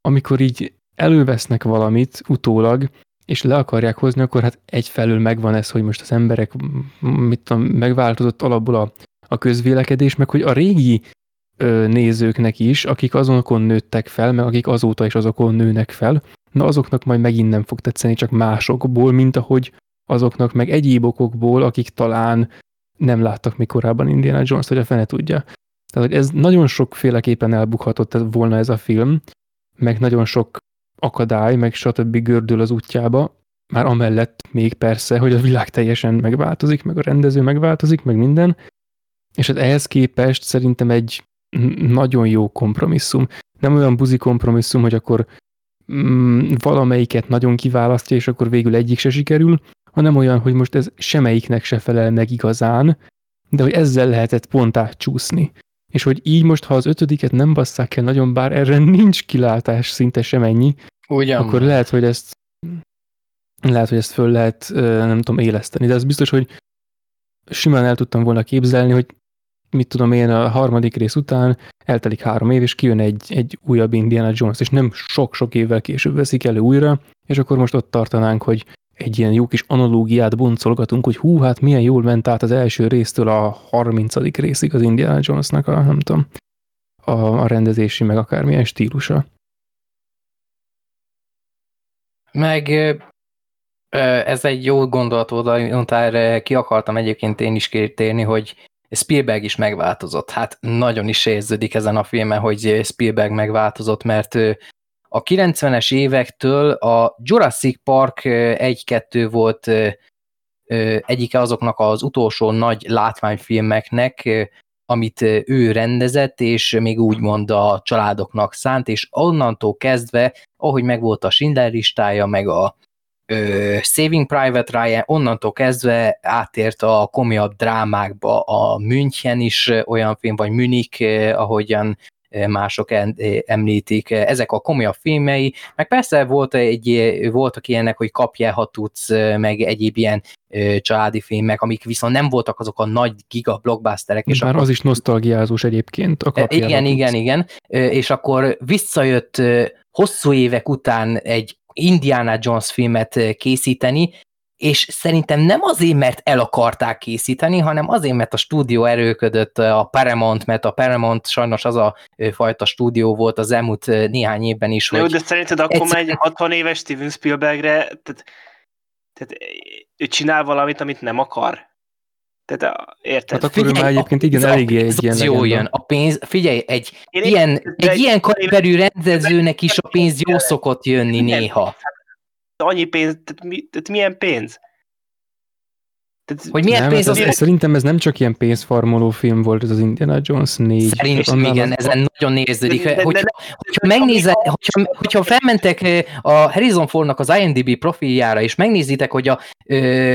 amikor így elővesznek valamit utólag, és le akarják hozni, akkor hát egyfelől megvan ez, hogy most az emberek, mit tudom, megváltozott alapból a, a közvélekedés, meg hogy a régi ö, nézőknek is, akik azonokon nőttek fel, meg akik azóta is azokon nőnek fel, na azoknak majd megint nem fog tetszeni, csak másokból, mint ahogy azoknak meg egyéb okokból, akik talán nem láttak még korábban Indiana Jones, hogy a fene tudja. Tehát, hogy ez nagyon sokféleképpen elbukhatott volna ez a film, meg nagyon sok akadály, meg stb. gördül az útjába, már amellett még persze, hogy a világ teljesen megváltozik, meg a rendező megváltozik, meg minden, és hát ehhez képest szerintem egy nagyon jó kompromisszum. Nem olyan buzi kompromisszum, hogy akkor mm, valamelyiket nagyon kiválasztja, és akkor végül egyik se sikerül, hanem olyan, hogy most ez semmelyiknek se felel meg igazán, de hogy ezzel lehetett pont átcsúszni. És hogy így most, ha az ötödiket nem basszák el nagyon, bár erre nincs kilátás szinte semennyi, Ugyan. akkor lehet, hogy ezt lehet, hogy ezt föl lehet, nem tudom, éleszteni, de ez biztos, hogy simán el tudtam volna képzelni, hogy mit tudom én, a harmadik rész után eltelik három év, és kijön egy, egy újabb Indiana Jones, és nem sok-sok évvel később veszik elő újra, és akkor most ott tartanánk, hogy egy ilyen jó kis analógiát boncolgatunk, hogy hú, hát milyen jól ment át az első résztől a harmincadik részig az Indiana Jonesnak a, nem tudom, a, a rendezési, meg akármilyen stílusa. Meg ez egy jó gondolat volt, erre ki akartam egyébként én is kértérni, hogy Spielberg is megváltozott. Hát nagyon is érződik ezen a filmen, hogy Spielberg megváltozott, mert a 90-es évektől a Jurassic Park 1-2 volt egyike azoknak az utolsó nagy látványfilmeknek, amit ő rendezett, és még úgymond a családoknak szánt, és onnantól kezdve, ahogy megvolt a Schindler listája, meg a Saving Private Ryan, onnantól kezdve átért a komolyabb drámákba, a München is olyan film, vagy Münich, ahogyan mások említik. Ezek a komolyabb filmei, meg persze volt egy, voltak ilyenek, hogy kapja, ha tudsz, meg egyéb ilyen családi filmek, amik viszont nem voltak azok a nagy giga blockbusterek. És Bár akkor... az is nosztalgiázós egyébként. A kapja, igen, igen, igen. És akkor visszajött hosszú évek után egy Indiana Jones filmet készíteni, és szerintem nem azért, mert el akarták készíteni, hanem azért, mert a stúdió erőködött a Paramount, mert a Paramount sajnos az a fajta stúdió volt az elmúlt néhány évben is. Jó, de szerinted akkor egyszer... egy 60 éves Steven Spielbergre, tehát, tehát ő csinál valamit, amit nem akar? Tehát, érted? Hát akkor figyelj, már egyébként igen, eléggé egy ilyen jó jön. A pénz, figyelj, egy Én ilyen, egy, egy ilyen kaliberű rendezőnek is a pénz jó szokott jönni néha. Annyi pénz, tehát, mi, tehát milyen pénz? Tehát, hogy milyen nem, pénz az, az, Szerintem ez nem csak ilyen pénzfarmoló film volt, ez az Indiana Jones 4. Szerintem igen, az... ezen nagyon néződik. Hogyha, hogyha megnézed, hogyha, hogyha felmentek a Harrison Fordnak az IMDb profiljára, és megnézitek, hogy a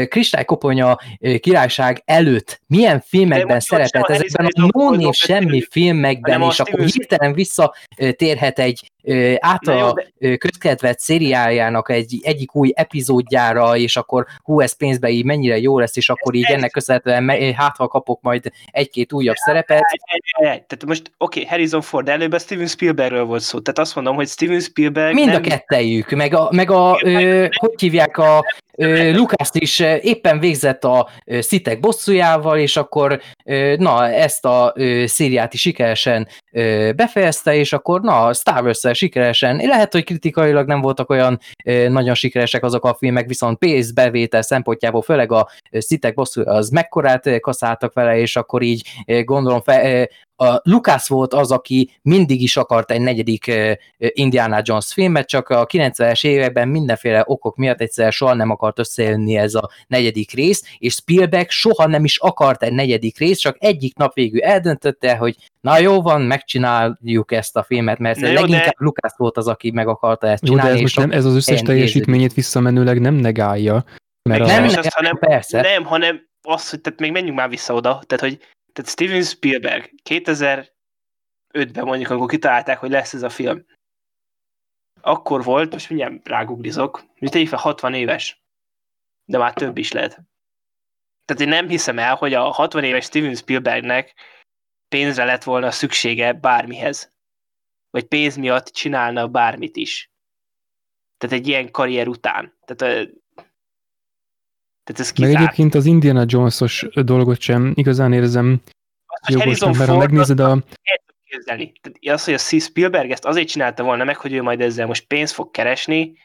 Kristálykoponya királyság előtt milyen filmekben szerepelt, ezekben a non és semmi filmekben, és akkor hirtelen visszatérhet egy által közkedvelt szériájának egy, egyik új epizódjára, és akkor hú, ez pénzbe így mennyire jó lesz, és akkor így ennek köszönhetően hát, ha kapok majd egy-két újabb szerepet. Tehát most oké, okay, Harrison Ford előbb Steven Spielbergről volt szó, tehát azt mondom, hogy Steven Spielberg Mind nem... a kettejük, meg a, meg a ö, hogy hívják a Lukász is éppen végzett a szitek bosszújával, és akkor na, ezt a szériát is sikeresen befejezte, és akkor na, Star wars sikeresen, lehet, hogy kritikailag nem voltak olyan nagyon sikeresek azok a filmek, viszont pénzbevétel szempontjából, főleg a szitek bosszú, az mekkorát kaszáltak vele, és akkor így gondolom fe, a Lucas volt az, aki mindig is akart egy negyedik Indiana Jones filmet, csak a 90-es években mindenféle okok miatt egyszer soha nem akart összejönni ez a negyedik rész, és Spielberg soha nem is akart egy negyedik rész, csak egyik nap végül eldöntötte, hogy na jó van, megcsináljuk ezt a filmet, mert jó, leginkább de... Lucas volt az, aki meg akarta ezt csinálni. Jó, de ez most nem, ez az összes teljesítményét visszamenőleg nem negálja. Mert nem, a... nem, hanem, persze. nem, hanem az, hogy tehát még menjünk már vissza oda, tehát hogy tehát Steven Spielberg 2005-ben mondjuk, amikor kitalálták, hogy lesz ez a film, akkor volt, most mindjárt ráguglizok, tegyük fel 60 éves, de már több is lehet. Tehát én nem hiszem el, hogy a 60 éves Steven Spielbergnek pénzre lett volna szüksége bármihez. Vagy pénz miatt csinálna bármit is. Tehát egy ilyen karrier után. Tehát tehát ez kizárt. Meg egyébként az Indiana Jones-os dolgot sem igazán érzem jogosnak, mert ha megnézed a... Képzelni. Tehát az, hogy a C. Spielberg ezt azért csinálta volna meg, hogy ő majd ezzel most pénzt fog keresni,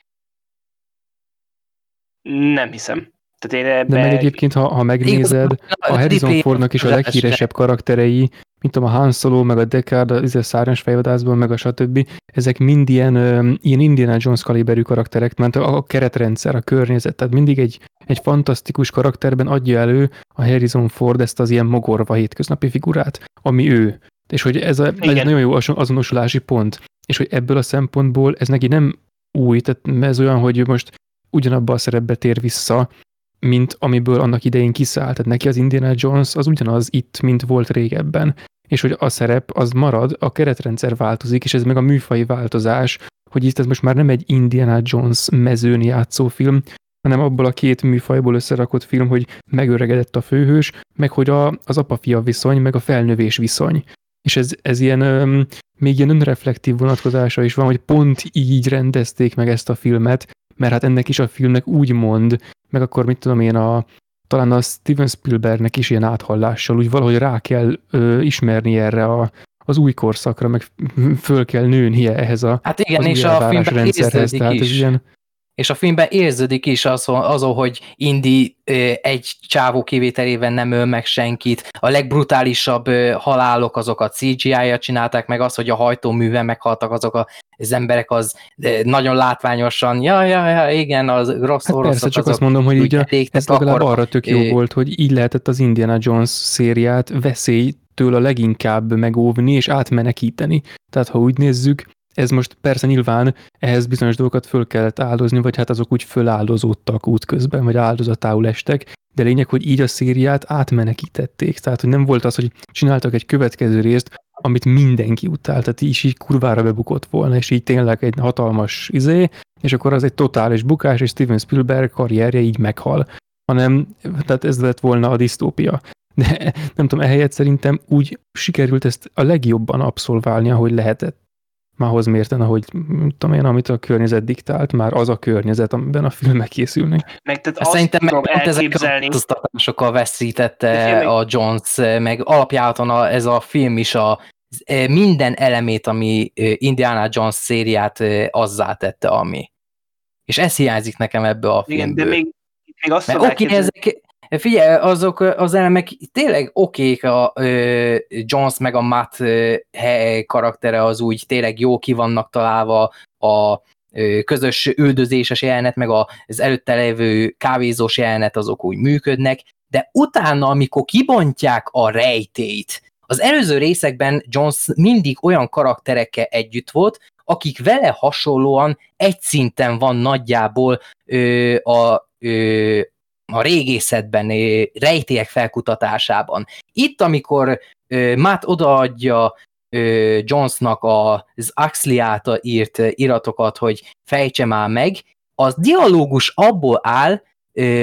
nem hiszem. Tehát én ebbe... De meg egyébként, ha, ha megnézed, a Harrison Fordnak is a leghíresebb karakterei, mint a Han Solo, meg a Deckard, a izé szárnyas fejvadászból, meg a stb. Ezek mind ilyen, ilyen Indiana Jones kaliberű karakterek, mert a keretrendszer, a környezet, tehát mindig egy, egy fantasztikus karakterben adja elő a Harrison Ford ezt az ilyen mogorva hétköznapi figurát, ami ő. És hogy ez, a, ez egy nagyon jó azonosulási pont. És hogy ebből a szempontból ez neki nem új, tehát ez olyan, hogy most ugyanabba a szerepbe tér vissza, mint amiből annak idején kiszállt. Tehát neki az Indiana Jones az ugyanaz itt, mint volt régebben. És hogy a szerep az marad, a keretrendszer változik, és ez meg a műfai változás, hogy itt ez most már nem egy Indiana Jones mezőn játszó film, hanem abból a két műfajból összerakott film, hogy megöregedett a főhős, meg hogy a, az apa-fia viszony, meg a felnövés viszony. És ez, ez ilyen, öm, még ilyen önreflektív vonatkozása is van, hogy pont így rendezték meg ezt a filmet, mert hát ennek is a filmnek úgy mond, meg akkor mit tudom én, a, talán a Steven Spielbergnek is ilyen áthallással, úgy valahogy rá kell ö, ismerni erre a, az új korszakra, meg föl kell nőnie ehhez a Hát igen, és a filmben rendszerhez. Tehát is. Ez ilyen, és a filmben érződik is az, az hogy Indi egy csávó kivételével nem öl meg senkit. A legbrutálisabb halálok azokat CGI-ja csinálták, meg az, hogy a hajtóműven meghaltak azok az emberek, az nagyon látványosan, ja, ja, ja, igen, az rossz hát Persze, csak azt mondom, hogy így a, ez legalább arra tök jó volt, hogy így lehetett az Indiana Jones szériát veszélytől a leginkább megóvni és átmenekíteni. Tehát ha úgy nézzük, ez most persze nyilván ehhez bizonyos dolgokat föl kellett áldozni, vagy hát azok úgy föláldozódtak útközben, vagy áldozatául estek, de lényeg, hogy így a szériát átmenekítették. Tehát, hogy nem volt az, hogy csináltak egy következő részt, amit mindenki utált, tehát így, így kurvára bebukott volna, és így tényleg egy hatalmas izé, és akkor az egy totális bukás, és Steven Spielberg karrierje így meghal. Hanem, tehát ez lett volna a disztópia. De nem tudom, ehelyett szerintem úgy sikerült ezt a legjobban abszolválni, ahogy lehetett már hoz mérten, ahogy tudom én, amit a környezet diktált, már az a környezet, amiben a filmek készülnek. Meg tehát Hát azt Szerintem meg pont ezek a változtatásokkal veszítette a Jones, meg alapjáton a, ez a film is a e, minden elemét, ami e, Indiana Jones szériát e, azzá tette, ami. És ez hiányzik nekem ebbe a igen, filmből. de még, még azt Mert oké, elképzelni, ezek, figyelj, azok az elemek tényleg okék, a ö, Jones meg a Matt ö, he- karaktere az úgy tényleg jó ki vannak találva, a ö, közös üldözéses jelenet, meg az előtte levő kávézós jelenet azok úgy működnek, de utána, amikor kibontják a rejtét, az előző részekben Jones mindig olyan karakterekkel együtt volt, akik vele hasonlóan egy szinten van nagyjából ö, a, ö, a régészetben, ö, rejtélyek felkutatásában. Itt, amikor ö, Matt odaadja ö, Jonesnak az Axley által írt iratokat, hogy fejtse már meg, az dialógus abból áll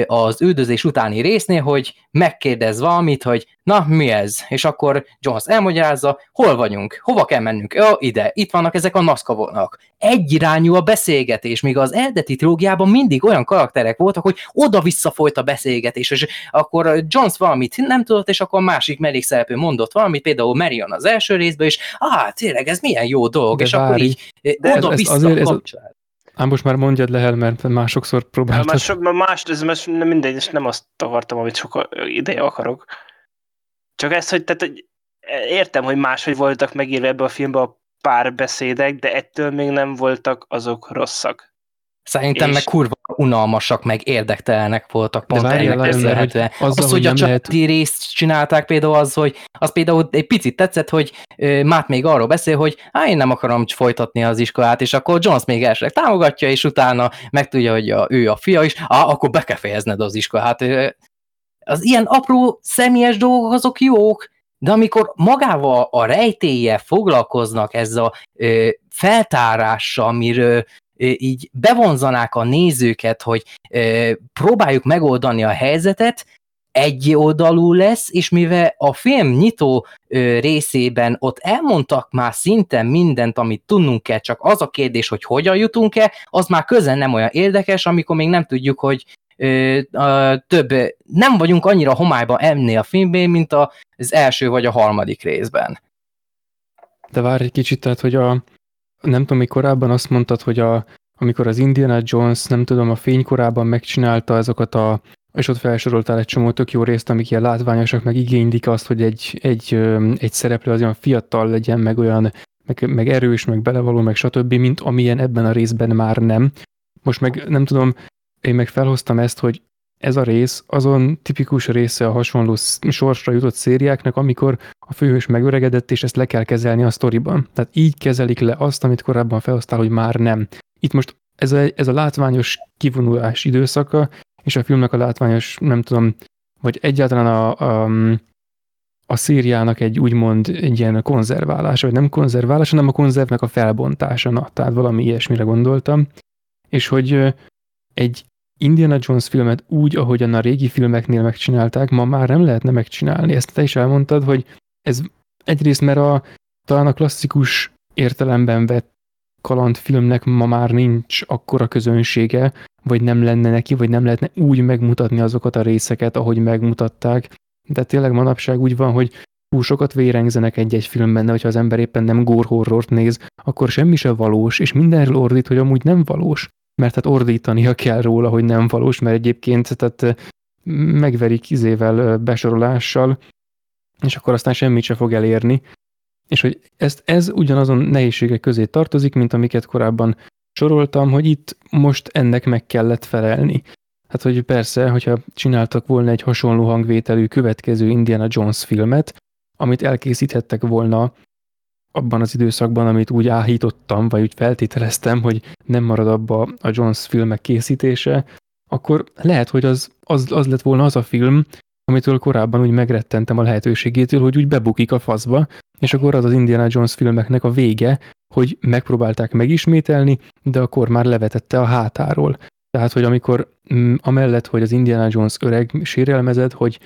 az üldözés utáni résznél, hogy megkérdez valamit, hogy na, mi ez? És akkor Jones elmagyarázza, hol vagyunk, hova kell mennünk? Jó, ide, itt vannak ezek a naszkavonok. Egyirányú a beszélgetés, míg az eredeti trilógiában mindig olyan karakterek voltak, hogy oda-vissza folyt a beszélgetés, és akkor Jones valamit nem tudott, és akkor a másik mellékszereplő mondott valamit, például Marion az első részben, és á, tényleg ez milyen jó dolog, De és akkor várj, így de ez- ez oda-vissza azért- ez-. Ám most már mondjad le, mert másokszor már próbáltad. sok, már más, ez most nem mindegy, és nem azt akartam, amit sok ideje akarok. Csak ez, hogy tehát, hogy értem, hogy máshogy voltak megírva ebbe a filmbe a párbeszédek, de ettől még nem voltak azok rosszak. Szerintem És- meg kurva unalmasak, meg érdektelenek voltak De pont várjál, ennek köszönhetően. azzal, Az, hogy hogy a nem lehet- családi részt csinálták például az, hogy az például egy picit tetszett, hogy ö, Matt még arról beszél, hogy hát én nem akarom folytatni az iskolát, és akkor Jones még elsőleg támogatja, és utána megtudja, hogy a, ő a fia is, ah, akkor be kell fejezned az iskolát. Az ilyen apró személyes dolgok azok jók, de amikor magával a rejtélye foglalkoznak ezzel a ö, feltárással, amiről így bevonzanák a nézőket, hogy próbáljuk megoldani a helyzetet, egy oldalú lesz, és mivel a film nyitó ö, részében ott elmondtak már szinten mindent, amit tudnunk kell, csak az a kérdés, hogy hogyan jutunk-e, az már közel nem olyan érdekes, amikor még nem tudjuk, hogy ö, ö, több, nem vagyunk annyira homályban ennél a filmben, mint az első vagy a harmadik részben. De várj egy kicsit, tehát, hogy a, nem tudom, még korábban azt mondtad, hogy a, amikor az Indiana Jones, nem tudom, a fénykorában megcsinálta azokat a, és ott felsoroltál egy csomó tök jó részt, amik ilyen látványosak, meg igénylik azt, hogy egy, egy, egy szereplő az olyan fiatal legyen, meg olyan, meg, meg erős, meg belevaló, meg stb., mint amilyen ebben a részben már nem. Most meg nem tudom, én meg felhoztam ezt, hogy ez a rész azon tipikus része a hasonló sorsra jutott szériáknak, amikor a főhős megöregedett, és ezt le kell kezelni a sztoriban. Tehát így kezelik le azt, amit korábban felhoztál, hogy már nem. Itt most ez a, ez a látványos kivonulás időszaka, és a filmnek a látványos, nem tudom, vagy egyáltalán a, a, a szériának egy úgymond egy ilyen konzerválása, vagy nem konzerválása, hanem a konzervnek a felbontása, na, tehát valami ilyesmire gondoltam. És hogy egy Indiana Jones filmet úgy, ahogyan a régi filmeknél megcsinálták, ma már nem lehetne megcsinálni. Ezt te is elmondtad, hogy ez egyrészt, mert a, talán a klasszikus értelemben vett kalandfilmnek ma már nincs akkora közönsége, vagy nem lenne neki, vagy nem lehetne úgy megmutatni azokat a részeket, ahogy megmutatták. De tényleg manapság úgy van, hogy túl sokat vérengzenek egy-egy filmben, de hogyha az ember éppen nem gore horrort néz, akkor semmi sem valós, és mindenről ordít, hogy amúgy nem valós. Mert hát ordítania kell róla, hogy nem valós, mert egyébként tehát megverik izével besorolással, és akkor aztán semmit se fog elérni. És hogy ezt, ez ugyanazon nehézségek közé tartozik, mint amiket korábban soroltam, hogy itt most ennek meg kellett felelni. Hát, hogy persze, hogyha csináltak volna egy hasonló hangvételű következő Indiana Jones filmet, amit elkészíthettek volna abban az időszakban, amit úgy áhítottam, vagy úgy feltételeztem, hogy nem marad abba a Jones filmek készítése, akkor lehet, hogy az, az, az lett volna az a film, amitől korábban úgy megrettentem a lehetőségétől, hogy úgy bebukik a faszba, és akkor az az Indiana Jones filmeknek a vége, hogy megpróbálták megismételni, de akkor már levetette a hátáról. Tehát, hogy amikor mm, amellett, hogy az Indiana Jones öreg sérelmezett, hogy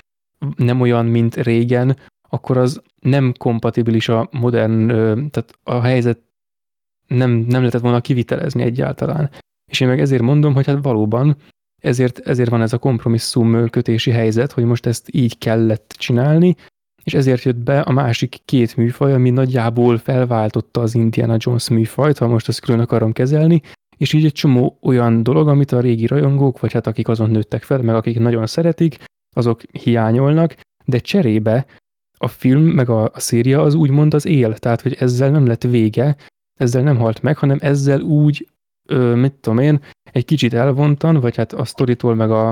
nem olyan, mint régen, akkor az nem kompatibilis a modern, tehát a helyzet nem, nem lehetett volna kivitelezni egyáltalán. És én meg ezért mondom, hogy hát valóban ezért, ezért van ez a kompromisszum kötési helyzet, hogy most ezt így kellett csinálni, és ezért jött be a másik két műfaj, ami nagyjából felváltotta az Indiana Jones műfajt, ha most ezt külön akarom kezelni, és így egy csomó olyan dolog, amit a régi rajongók, vagy hát akik azon nőttek fel, meg akik nagyon szeretik, azok hiányolnak, de cserébe a film, meg a, a széria az úgymond az él, tehát hogy ezzel nem lett vége, ezzel nem halt meg, hanem ezzel úgy, ö, mit tudom én, egy kicsit elvontan, vagy hát a sztoritól, meg a,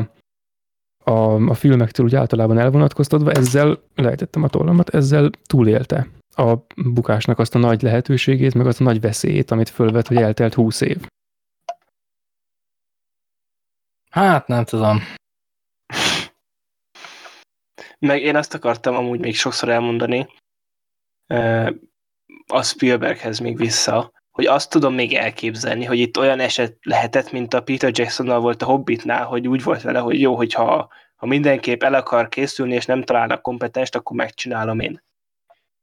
a, a filmektől úgy általában elvonatkoztatva, ezzel lejtettem a tollamat, ezzel túlélte a bukásnak azt a nagy lehetőségét, meg azt a nagy veszélyét, amit fölvet, hogy eltelt húsz év. Hát nem tudom. Meg én azt akartam amúgy még sokszor elmondani, a Spielberghez még vissza, hogy azt tudom még elképzelni, hogy itt olyan eset lehetett, mint a Peter Jacksonnal volt a Hobbitnál, hogy úgy volt vele, hogy jó, hogyha ha mindenképp el akar készülni, és nem találnak kompetenst, akkor megcsinálom én.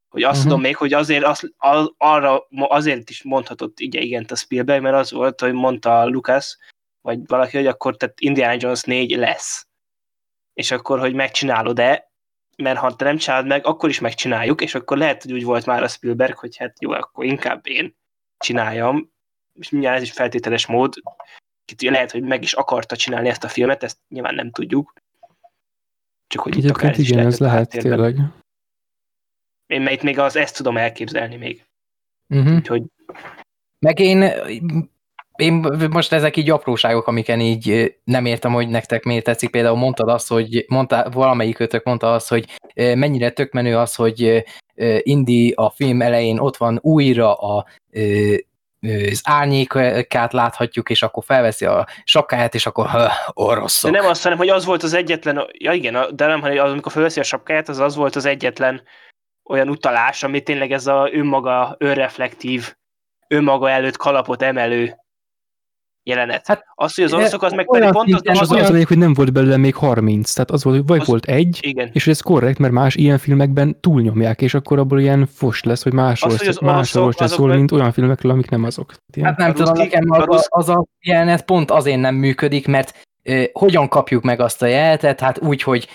Hogy azt uh-huh. tudom még, hogy azért az, az, arra azért is mondhatott ugye igent a Spielberg, mert az volt, hogy mondta Lucas, vagy valaki, hogy akkor tehát Indiana Jones 4 lesz. És akkor, hogy megcsinálod-e, mert ha te nem csinálod meg, akkor is megcsináljuk, és akkor lehet, hogy úgy volt már a Spielberg, hogy hát jó, akkor inkább én csináljam, és mindjárt ez is feltételes mód, lehet, hogy meg is akarta csinálni ezt a filmet, ezt nyilván nem tudjuk. Csak hogy Egyébként itt igen, ez lehet tényleg. Én itt még az ezt tudom elképzelni még. Uh-huh. Úgyhogy... Meg én én most ezek így apróságok, amiken így nem értem, hogy nektek miért tetszik. Például mondtad azt, hogy mondta, valamelyikőtök mondta azt, hogy mennyire tök menő az, hogy Indi a film elején ott van újra a az árnyékát láthatjuk, és akkor felveszi a sapkáját, és akkor oroszok. De nem azt, hanem, hogy az volt az egyetlen, ja igen, de nem, hanem az, amikor felveszi a sapkáját, az az volt az egyetlen olyan utalás, ami tényleg ez a önmaga, önreflektív, önmaga előtt kalapot emelő jelenet. Hát, az, hogy az oroszok, az meg pedig pont az, az, az, az, az, hogy nem volt belőle még 30, tehát az volt, hogy vagy az, volt egy, igen. és ez korrekt, mert más ilyen filmekben túlnyomják, és akkor abból ilyen fos lesz, hogy másról az, másról se szól, mint olyan filmekről, amik nem azok. Ilyen. Hát nem tudom, nekem az, az a jelenet pont azért nem működik, mert hogyan kapjuk meg azt a jelenetet? Hát úgy, hogy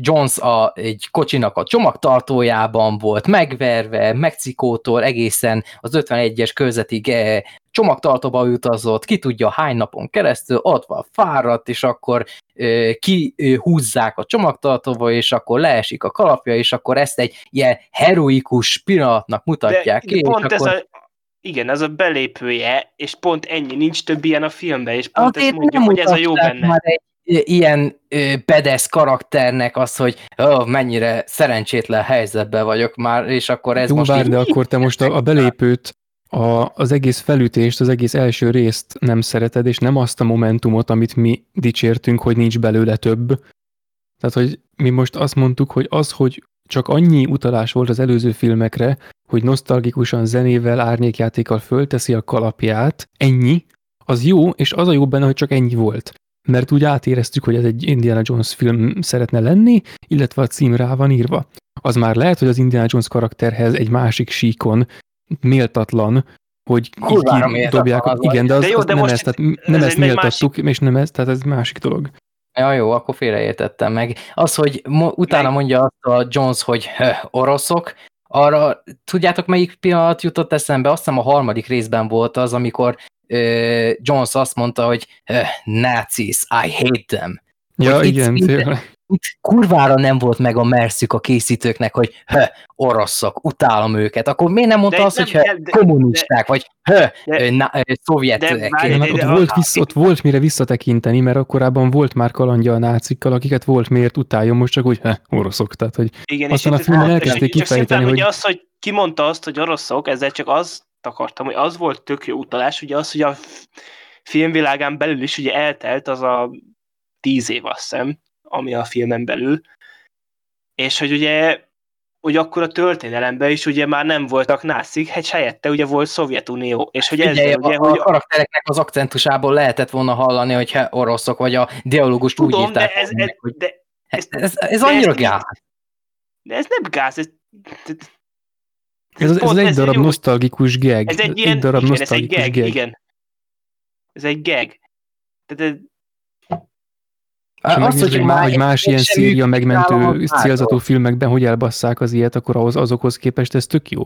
Jones a, egy kocsinak a csomagtartójában volt megverve, Mexikótól egészen az 51-es körzetig eh, csomagtartóba utazott, ki tudja hány napon keresztül, ott van fáradt, és akkor eh, kihúzzák a csomagtartóba, és akkor leesik a kalapja, és akkor ezt egy ilyen heroikus pillanatnak mutatják de, ki. De pont ez akkor... a, igen, ez a belépője, és pont ennyi, nincs több ilyen a filmben, és pont Azért ezt mondjuk, hogy ez a jó benne. Már egy ilyen bedesz karakternek az, hogy oh, mennyire szerencsétlen helyzetben vagyok már, és akkor ez Jó, most bár, így... de akkor te most a, a belépőt, a, az egész felütést, az egész első részt nem szereted, és nem azt a momentumot, amit mi dicsértünk, hogy nincs belőle több. Tehát, hogy mi most azt mondtuk, hogy az, hogy csak annyi utalás volt az előző filmekre, hogy nosztalgikusan zenével, árnyékjátékkal fölteszi a kalapját, ennyi, az jó, és az a jó benne, hogy csak ennyi volt mert úgy átéreztük, hogy ez egy Indiana Jones film szeretne lenni, illetve a cím rá van írva. Az már lehet, hogy az Indiana Jones karakterhez egy másik síkon méltatlan, hogy így dobják. Az igen, de az, de jó, az de nem, ezt, tehát nem ez ezt méltattuk, másik... és nem ez, tehát ez másik dolog. Ja, jó, akkor félreértettem meg. Az, hogy mo- utána mondja azt a Jones, hogy oroszok, arra tudjátok melyik pillanat jutott eszembe? Azt hiszem a harmadik részben volt az, amikor Jones azt mondta, hogy Nazis, I hate them. Ja, hogy igen, itt, tényleg. Itt kurvára nem volt meg a merszük a készítőknek, hogy hö, oroszok, utálom őket. Akkor miért nem mondta de azt, nem, hogy hö, de, kommunisták, de, vagy hö, de, na, szovjetek. De, de, de, ott, volt vissz, ott volt mire visszatekinteni, mert akkorában volt már kalandja a nácikkal, akiket volt miért utáljon, most csak úgy, hö, oroszok. Tehát, hogy igen, aztán a filmben elkezdték kifejteni, hogy... Az, hogy ki mondta azt, hogy oroszok, ezzel csak az akartam, hogy az volt tök jó utalás, ugye az, hogy a filmvilágán belül is ugye eltelt az a tíz év, azt hiszem, ami a filmen belül, és hogy ugye hogy akkor a történelemben is ugye már nem voltak nászik, egy helyette ugye volt Szovjetunió, és hogy ezzel, ugye, a, hogy a karaktereknek az akcentusából lehetett volna hallani, hogy oroszok, vagy a dialógust Tudom, úgy írták. De ez, ez, hogy de, ez, ez, ez, ez annyira gáz. De ez nem gáz, ez, Ez, ez, pont- egy ez darab jó. nosztalgikus gag. Ez egy ilyen, egy darab igen, ez egy nosztalgikus gag, gag. igen. Ez egy gag. Tehát ez, ha megnézed, hogy, má, hogy más ilyen nálam, megmentő célzatú már filmekben hogy elbasszák az ilyet, akkor ahhoz, azokhoz képest ez tök jó.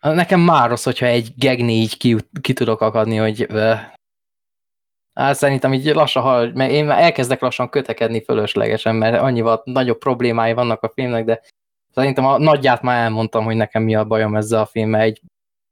Nekem már rossz, hogyha egy gegni így ki, ki tudok akadni, hogy hát szerintem így lassan hal, mert én már elkezdek lassan kötekedni fölöslegesen, mert annyival nagyobb problémái vannak a filmnek, de szerintem a nagyját már elmondtam, hogy nekem mi a bajom ezzel a filmmel. Egy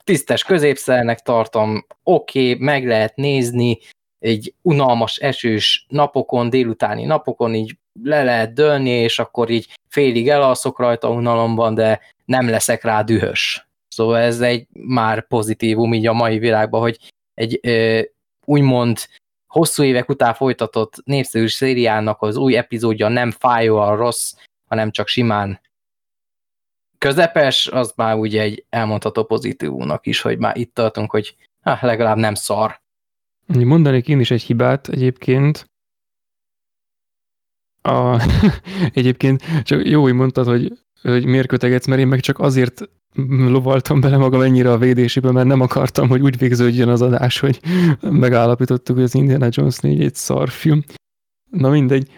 tisztes középszernek tartom, oké, okay, meg lehet nézni, egy unalmas esős napokon, délutáni napokon így le lehet dőlni, és akkor így félig elalszok rajta unalomban, de nem leszek rá dühös. Szóval ez egy már pozitívum így a mai világban, hogy egy ö, úgymond hosszú évek után folytatott népszerű szériának az új epizódja nem fájóan rossz, hanem csak simán közepes, az már ugye egy elmondható pozitívumnak is, hogy már itt tartunk, hogy hát legalább nem szar. Mondanék én is egy hibát egyébként. A, egyébként csak jó, hogy mondtad, hogy, hogy miért kötegetsz, mert én meg csak azért lovaltam bele magam ennyire a védésébe, mert nem akartam, hogy úgy végződjön az adás, hogy megállapítottuk, hogy az Indiana Jones 4 egy szarfilm. Na mindegy.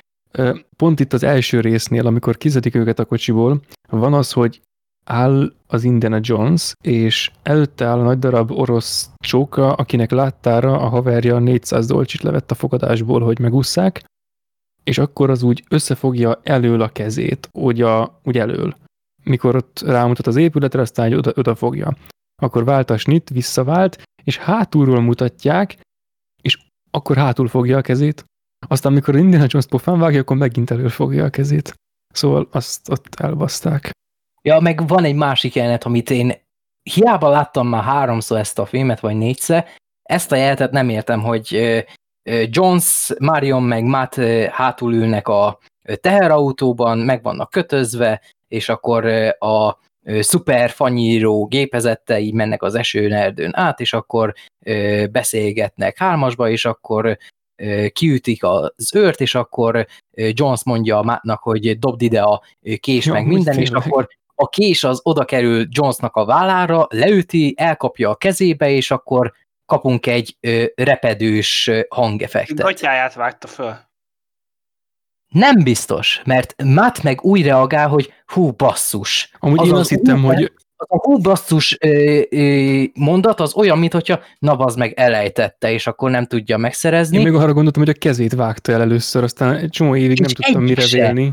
Pont itt az első résznél, amikor kizedik őket a kocsiból, van az, hogy áll az Indiana Jones, és előtte áll a nagy darab orosz csóka, akinek láttára a haverja 400 dolcsit levett a fogadásból, hogy megusszák, és akkor az úgy összefogja elől a kezét, úgy, a, úgy elől. Mikor ott rámutat az épületre, aztán oda, oda fogja. Akkor vált a snit, visszavált, és hátulról mutatják, és akkor hátul fogja a kezét. Aztán, amikor Indiana Jones pofán vágja, akkor megint elől fogja a kezét. Szóval azt ott elbaszták. Ja, meg van egy másik jelenet, amit én hiába láttam már háromszor ezt a filmet, vagy négyszer, ezt a jelenetet nem értem, hogy Jones, Marion meg Matt hátul ülnek a teherautóban, meg vannak kötözve, és akkor a szuper fanyíró gépezette, így mennek az esőn erdőn át, és akkor beszélgetnek hármasba, és akkor kiütik az őrt, és akkor Jones mondja Mattnak, hogy dobd ide a kés, Ja, meg minden, és akkor a kés az oda kerül Jonesnak a vállára, leüti, elkapja a kezébe, és akkor kapunk egy ö, repedős hangeffektet. gatyáját vágta föl. Nem biztos, mert Matt meg úgy reagál, hogy hú, basszus. Amúgy Az én az azt hittem, hogy Az a hú, basszus ö, ö, mondat az olyan, mintha na az meg elejtette, és akkor nem tudja megszerezni. én még arra gondoltam, hogy a kezét vágta el először, aztán egy csomó évig nem És tudtam egyik mire se. vélni.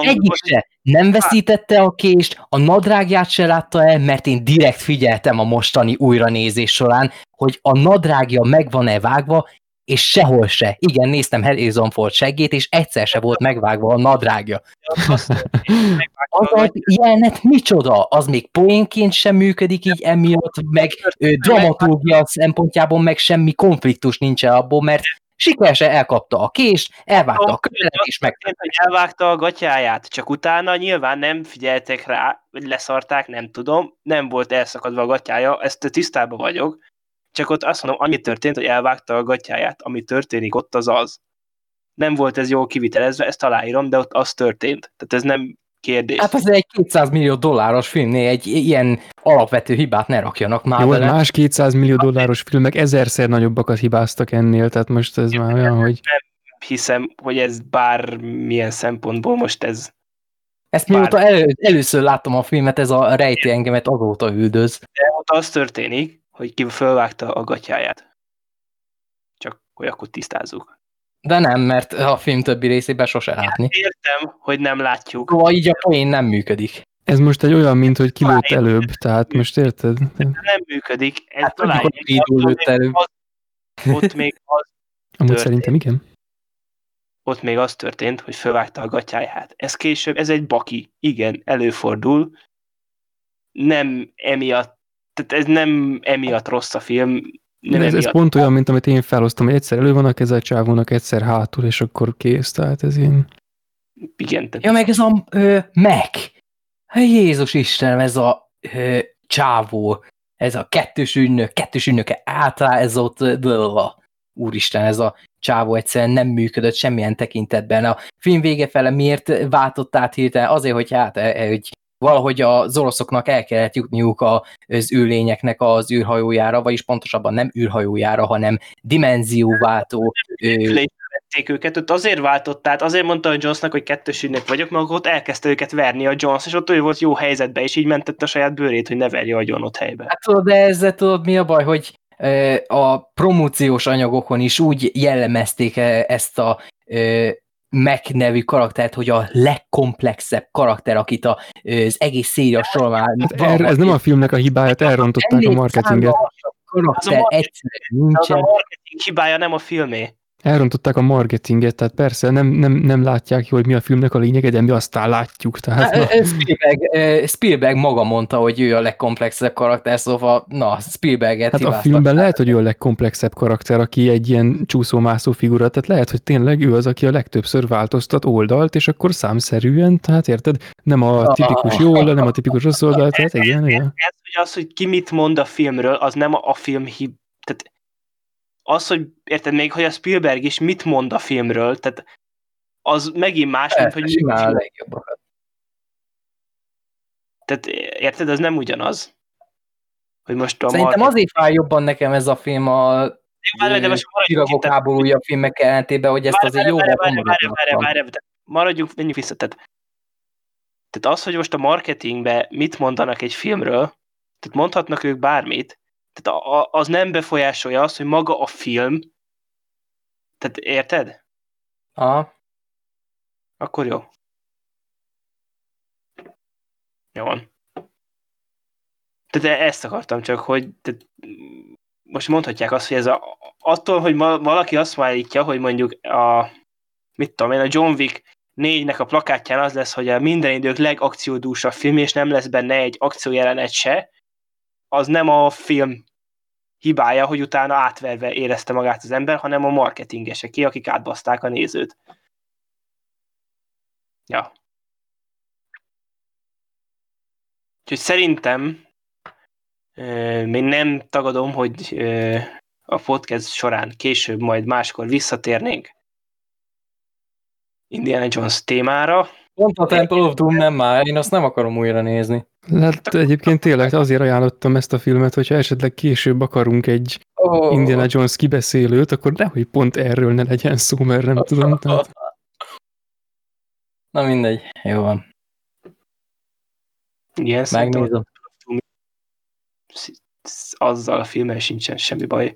Egyik se. Nem veszítette a kést, a nadrágját se látta el, mert én direkt figyeltem a mostani újranézés során, hogy a nadrágja meg van-e vágva, és sehol se. Igen, néztem Harrison Ford seggét, és egyszer se volt megvágva a nadrágja. Az a a jelenet micsoda? Az még poénként sem működik így emiatt, meg ö, dramaturgia szempontjából meg semmi konfliktus nincs abból, mert sikeresen elkapta a kést, elvágta a követ, és meg elvágta a gatyáját, csak utána nyilván nem figyeltek rá, vagy leszarták, nem tudom, nem volt elszakadva a gatyája, ezt tisztában vagyok, csak ott azt mondom, annyi történt, hogy elvágta a gatyáját, ami történik ott az az. Nem volt ez jól kivitelezve, ezt aláírom, de ott az történt. Tehát ez nem kérdés. Hát az egy 200 millió dolláros filmnél egy ilyen alapvető hibát ne rakjanak már Jó, bele. más 200 millió dolláros filmek ezerszer nagyobbakat hibáztak ennél, tehát most ez már olyan, hogy Hiszem, hogy ez bármilyen szempontból most ez Ezt mióta elő, először láttam a filmet, ez a rejti engemet azóta üldöz. De ott az történik, hogy ki fölvágta a gatyáját. Csak hogy akkor tisztázzuk. De nem, mert a film többi részében sose látni. Értem, hogy nem látjuk. Szóval így a poén nem működik. ez most egy olyan, mint hogy kilőtt előbb, tehát most érted? De nem működik. Ez Hát talán hogy Ridul lőtt előbb. az, ott, még az, Amúgy történt. szerintem igen. ott még az történt, hogy fölvágta a gatyáját. Ez később, ez egy baki. Igen, előfordul. Nem emiatt, tehát ez nem emiatt rossz a film. Nem ez, ez emiatt. pont olyan, mint amit én felhoztam, hogy egyszer elő van a keze a csávónak, egyszer hátul, és akkor kész, tehát ez ilyen... Igen, tehát Ja, meg ez a ö, Mac. Jézus Istenem, ez a ö, csávó, ez a kettős ügynök, kettős ügynöke általán ez ott, blablabla. úristen, ez a csávó egyszerűen nem működött semmilyen tekintetben. A film vége fele miért váltott át hirtelen? Azért, hogy hát, e- e- hogy valahogy az oroszoknak el kellett jutniuk az űrlényeknek az űrhajójára, vagyis pontosabban nem űrhajójára, hanem dimenzióváltó vették őket, ott azért váltott, tehát azért mondta a Jonesnak, hogy kettős ügynök vagyok, mert ott elkezdte őket verni a Jones, és ott ő volt jó helyzetbe, és így mentette a saját bőrét, hogy ne verje a John ott helybe. Hát tudod, de ezzel tudod mi a baj, hogy a promóciós anyagokon is úgy jellemezték e- ezt a Mac nevű karaktert, hogy a legkomplexebb karakter, akit a, az egész széria során... Hát er, ez nem a filmnek a hibája, elrontották a marketinget. Karakter Az a marketing- egyszerűen De az a nincsen. marketing hibája nem a filmé. Elrontották a marketinget, tehát persze nem, nem, nem látják jól, hogy mi a filmnek a lényege, de mi aztán látjuk. Tehát, na, Hát, ö, Spielberg, Spielberg maga mondta, hogy ő a legkomplexebb karakter, szóval na, Spielberget hát a filmben lehet, hogy ő a legkomplexebb karakter, aki egy ilyen csúszómászó figura, tehát lehet, hogy tényleg ő az, aki a legtöbbször változtat oldalt, és akkor számszerűen, tehát érted, nem a tipikus jó oldal, nem a tipikus rossz oldal, tehát igen, igen. Ez, hogy az, hogy ki mit mond a filmről, az nem a, a film hib... Az, hogy érted még, hogy a Spielberg is mit mond a filmről, tehát az megint más, mint Persze, hogy simán a legjobbakat. Tehát érted, ez nem ugyanaz. Hogy most a Szerintem marketing- azért fáj jobban nekem ez a film a Jó, csillagok háborúja filmek ellentétben, hogy ezt azért várj, Maradjunk, menjünk vissza. Tehát, tehát az, hogy most a marketingbe mit mondanak egy filmről, tehát mondhatnak ők bármit, tehát a, a, az nem befolyásolja azt, hogy maga a film, tehát érted? Aha. Akkor jó. Jó van. Tehát e- ezt akartam csak, hogy tehát most mondhatják azt, hogy ez a, attól, hogy valaki azt állítja, hogy mondjuk a mit tudom én, a John Wick 4-nek a plakátján az lesz, hogy a minden idők legakciódúsabb film, és nem lesz benne egy akciójelenet se, az nem a film hibája, hogy utána átverve érezte magát az ember, hanem a marketingeseké, akik átbaszták a nézőt. Ja. Úgyhogy szerintem euh, még nem tagadom, hogy euh, a podcast során később majd máskor visszatérnénk Indiana Jones témára. Pont a Temple of Doom nem már, én azt nem akarom újra nézni. Hát egyébként tényleg azért ajánlottam ezt a filmet, hogyha esetleg később akarunk egy Oh. Indiana Jones kibeszélőt, akkor nehogy pont erről ne legyen szó, mert nem tudom. Tehát... Na mindegy, jó van, Igen, megnézem. azzal a filmmel sincsen semmi baj.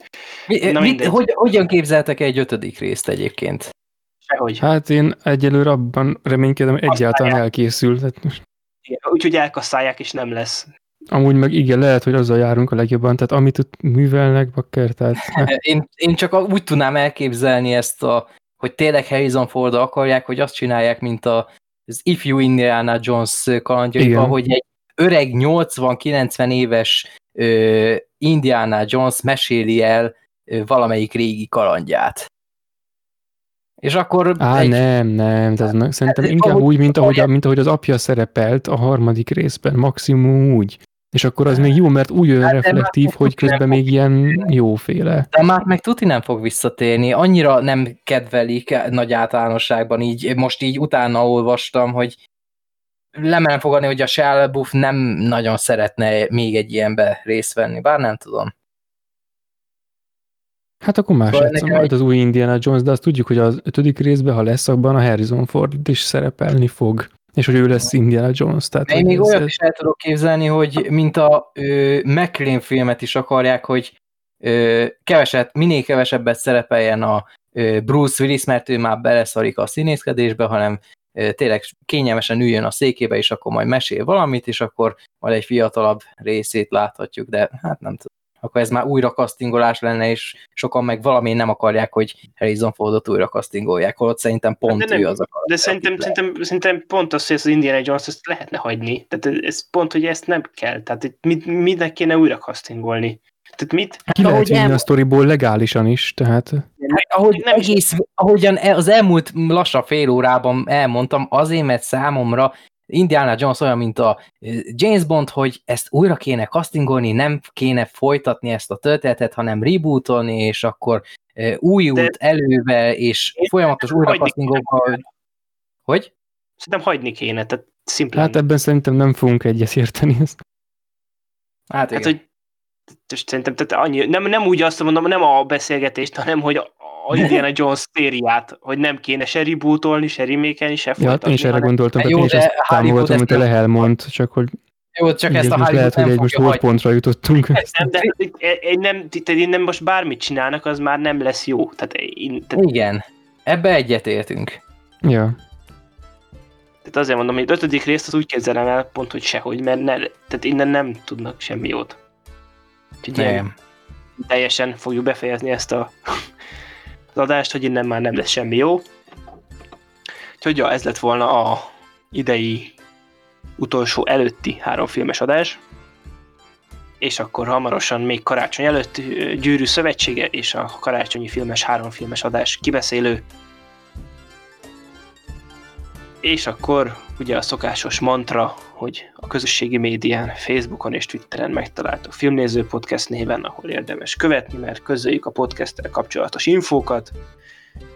Mi, Na mit, hogy, hogyan képzeltek egy ötödik részt egyébként? Sehogy. Hát én egyelőre abban reménykedem, egyáltalán várják. elkészül. Tehát most Igen, Úgyhogy elkasszálják, és nem lesz. amúgy meg igen, lehet, hogy azzal járunk a legjobban, tehát amit ott művelnek, bakker, tehát Én, én csak úgy tudnám elképzelni ezt, a, hogy tényleg Harrison ford akarják, hogy azt csinálják, mint a, az Ifjú Indiana Jones kalandjaiban, hogy egy öreg 80-90 éves ö, Indiana Jones meséli el ö, valamelyik régi kalandját. És akkor Á, egy, nem, nem, tehát meg szerintem Hát, inkább ahogy- úgy, mint ahogy, ahogy- mint ahogy az apja szerepelt a harmadik részben, maximum úgy. És akkor az még jó, mert úgy olyan Hát, de reflektív, hogy közben még ilyen jóféle. De már meg tuti nem fog visszatérni, annyira nem kedvelik nagy általánosságban, így most így utána olvastam, hogy lemerem fogadni, hogy a LaBeouf nem nagyon szeretne még egy ilyenbe részt venni, bár nem tudom. Hát akkor más Szóval nekem majd az új Indiana Jones, de azt tudjuk, hogy az ötödik részben, ha lesz, abban a Harrison Ford is szerepelni fog. És hogy ő lesz Indiana Jones. Tehát, Én még olyat is el tudok képzelni, hogy mint a ö, McLean filmet is akarják, hogy ö, keveset, minél kevesebbet szerepeljen a ö, Bruce Willis, mert ő már beleszarik a színészkedésbe, hanem ö, tényleg kényelmesen üljön a székébe, és akkor majd mesél valamit, és akkor majd egy fiatalabb részét láthatjuk, de hát nem tudom. Akkor ez már újra castingolás lenne, és sokan meg valamiért nem akarják, hogy Harrison Fordot újra castingolják, holott szerintem pont De nem- ő az a karakter, De szerintem, szerintem, szerintem pont az, hogy ezt az Indiana Jones ezt lehetne hagyni. Tehát ez pont, hogy ezt nem kell. Tehát itt mit, mit kéne újra castingolni. Tehát mit? Ki lehet ahogy vinni el- a sztoriból legálisan is, tehát Hát, ahogy Nem is- egész, ahogyan e- az elmúlt lassan fél órában elmondtam, azért, mert számomra Indiana Jones olyan, mint a James Bond, hogy ezt újra kéne castingolni, nem kéne folytatni ezt a történetet, hanem rebootolni, és akkor újult előve, és Én folyamatos újra castingolva, hogy... Szerintem hagyni kéne. Tehát Szimplán. Hát ebben szerintem nem fogunk egyet érteni. Ezt. Hát, Hát, igen. hogy és szerintem tehát annyi, nem, nem úgy azt mondom, nem a beszélgetést, hanem hogy a, a Indiana Jones szériát, hogy nem kéne se rebootolni, se remake se Ja, folytatni. én is erre gondoltam, Hát tehát jó, én is ezt támogatom, amit a ezt nem- Lehel mond, csak hogy Jó, csak így ezt a ez most lehet, hogy egy most fogja hagyni. pontra jutottunk. Nem, de én nem, tehát én nem most bármit csinálnak, az már nem lesz jó. Tehát, én, tehát, Igen, ebbe egyetértünk. Ja. tehát azért mondom, hogy az ötödik részt az úgy képzelem el pont, hogy sehogy, mert ne, tehát innen nem tudnak semmi jót. Úgyhogy Nem. teljesen fogjuk befejezni ezt a az adást, hogy innen már nem lesz semmi jó. Úgyhogy ja, ez lett volna a idei utolsó előtti három filmes adás. És akkor hamarosan még karácsony előtt Gyűrű Szövetsége és a karácsonyi filmes három filmes adás kibeszélő. És akkor ugye a szokásos mantra, hogy a közösségi médián, Facebookon és Twitteren megtaláltok Filmnéző Podcast néven, ahol érdemes követni, mert közöljük a podcasttel kapcsolatos infókat,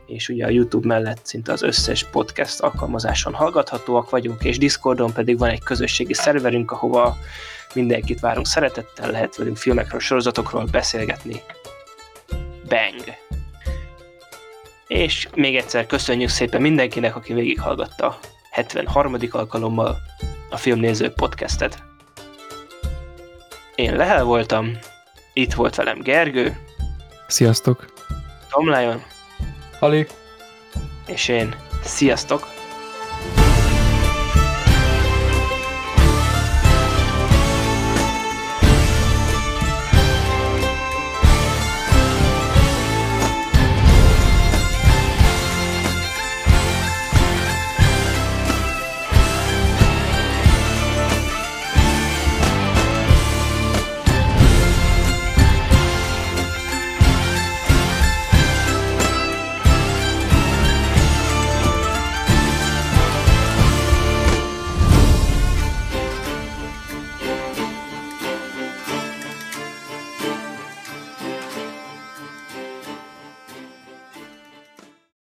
és ugye a YouTube mellett szinte az összes podcast alkalmazáson hallgathatóak vagyunk, és Discordon pedig van egy közösségi szerverünk, ahova mindenkit várunk szeretettel, lehet velünk filmekről, sorozatokról beszélgetni. Bang! És még egyszer köszönjük szépen mindenkinek, aki végighallgatta 73. alkalommal a Filmnéző podcastet. Én Lehel voltam, itt volt velem Gergő, Sziasztok! Tom Lion, Halé. és én. Sziasztok!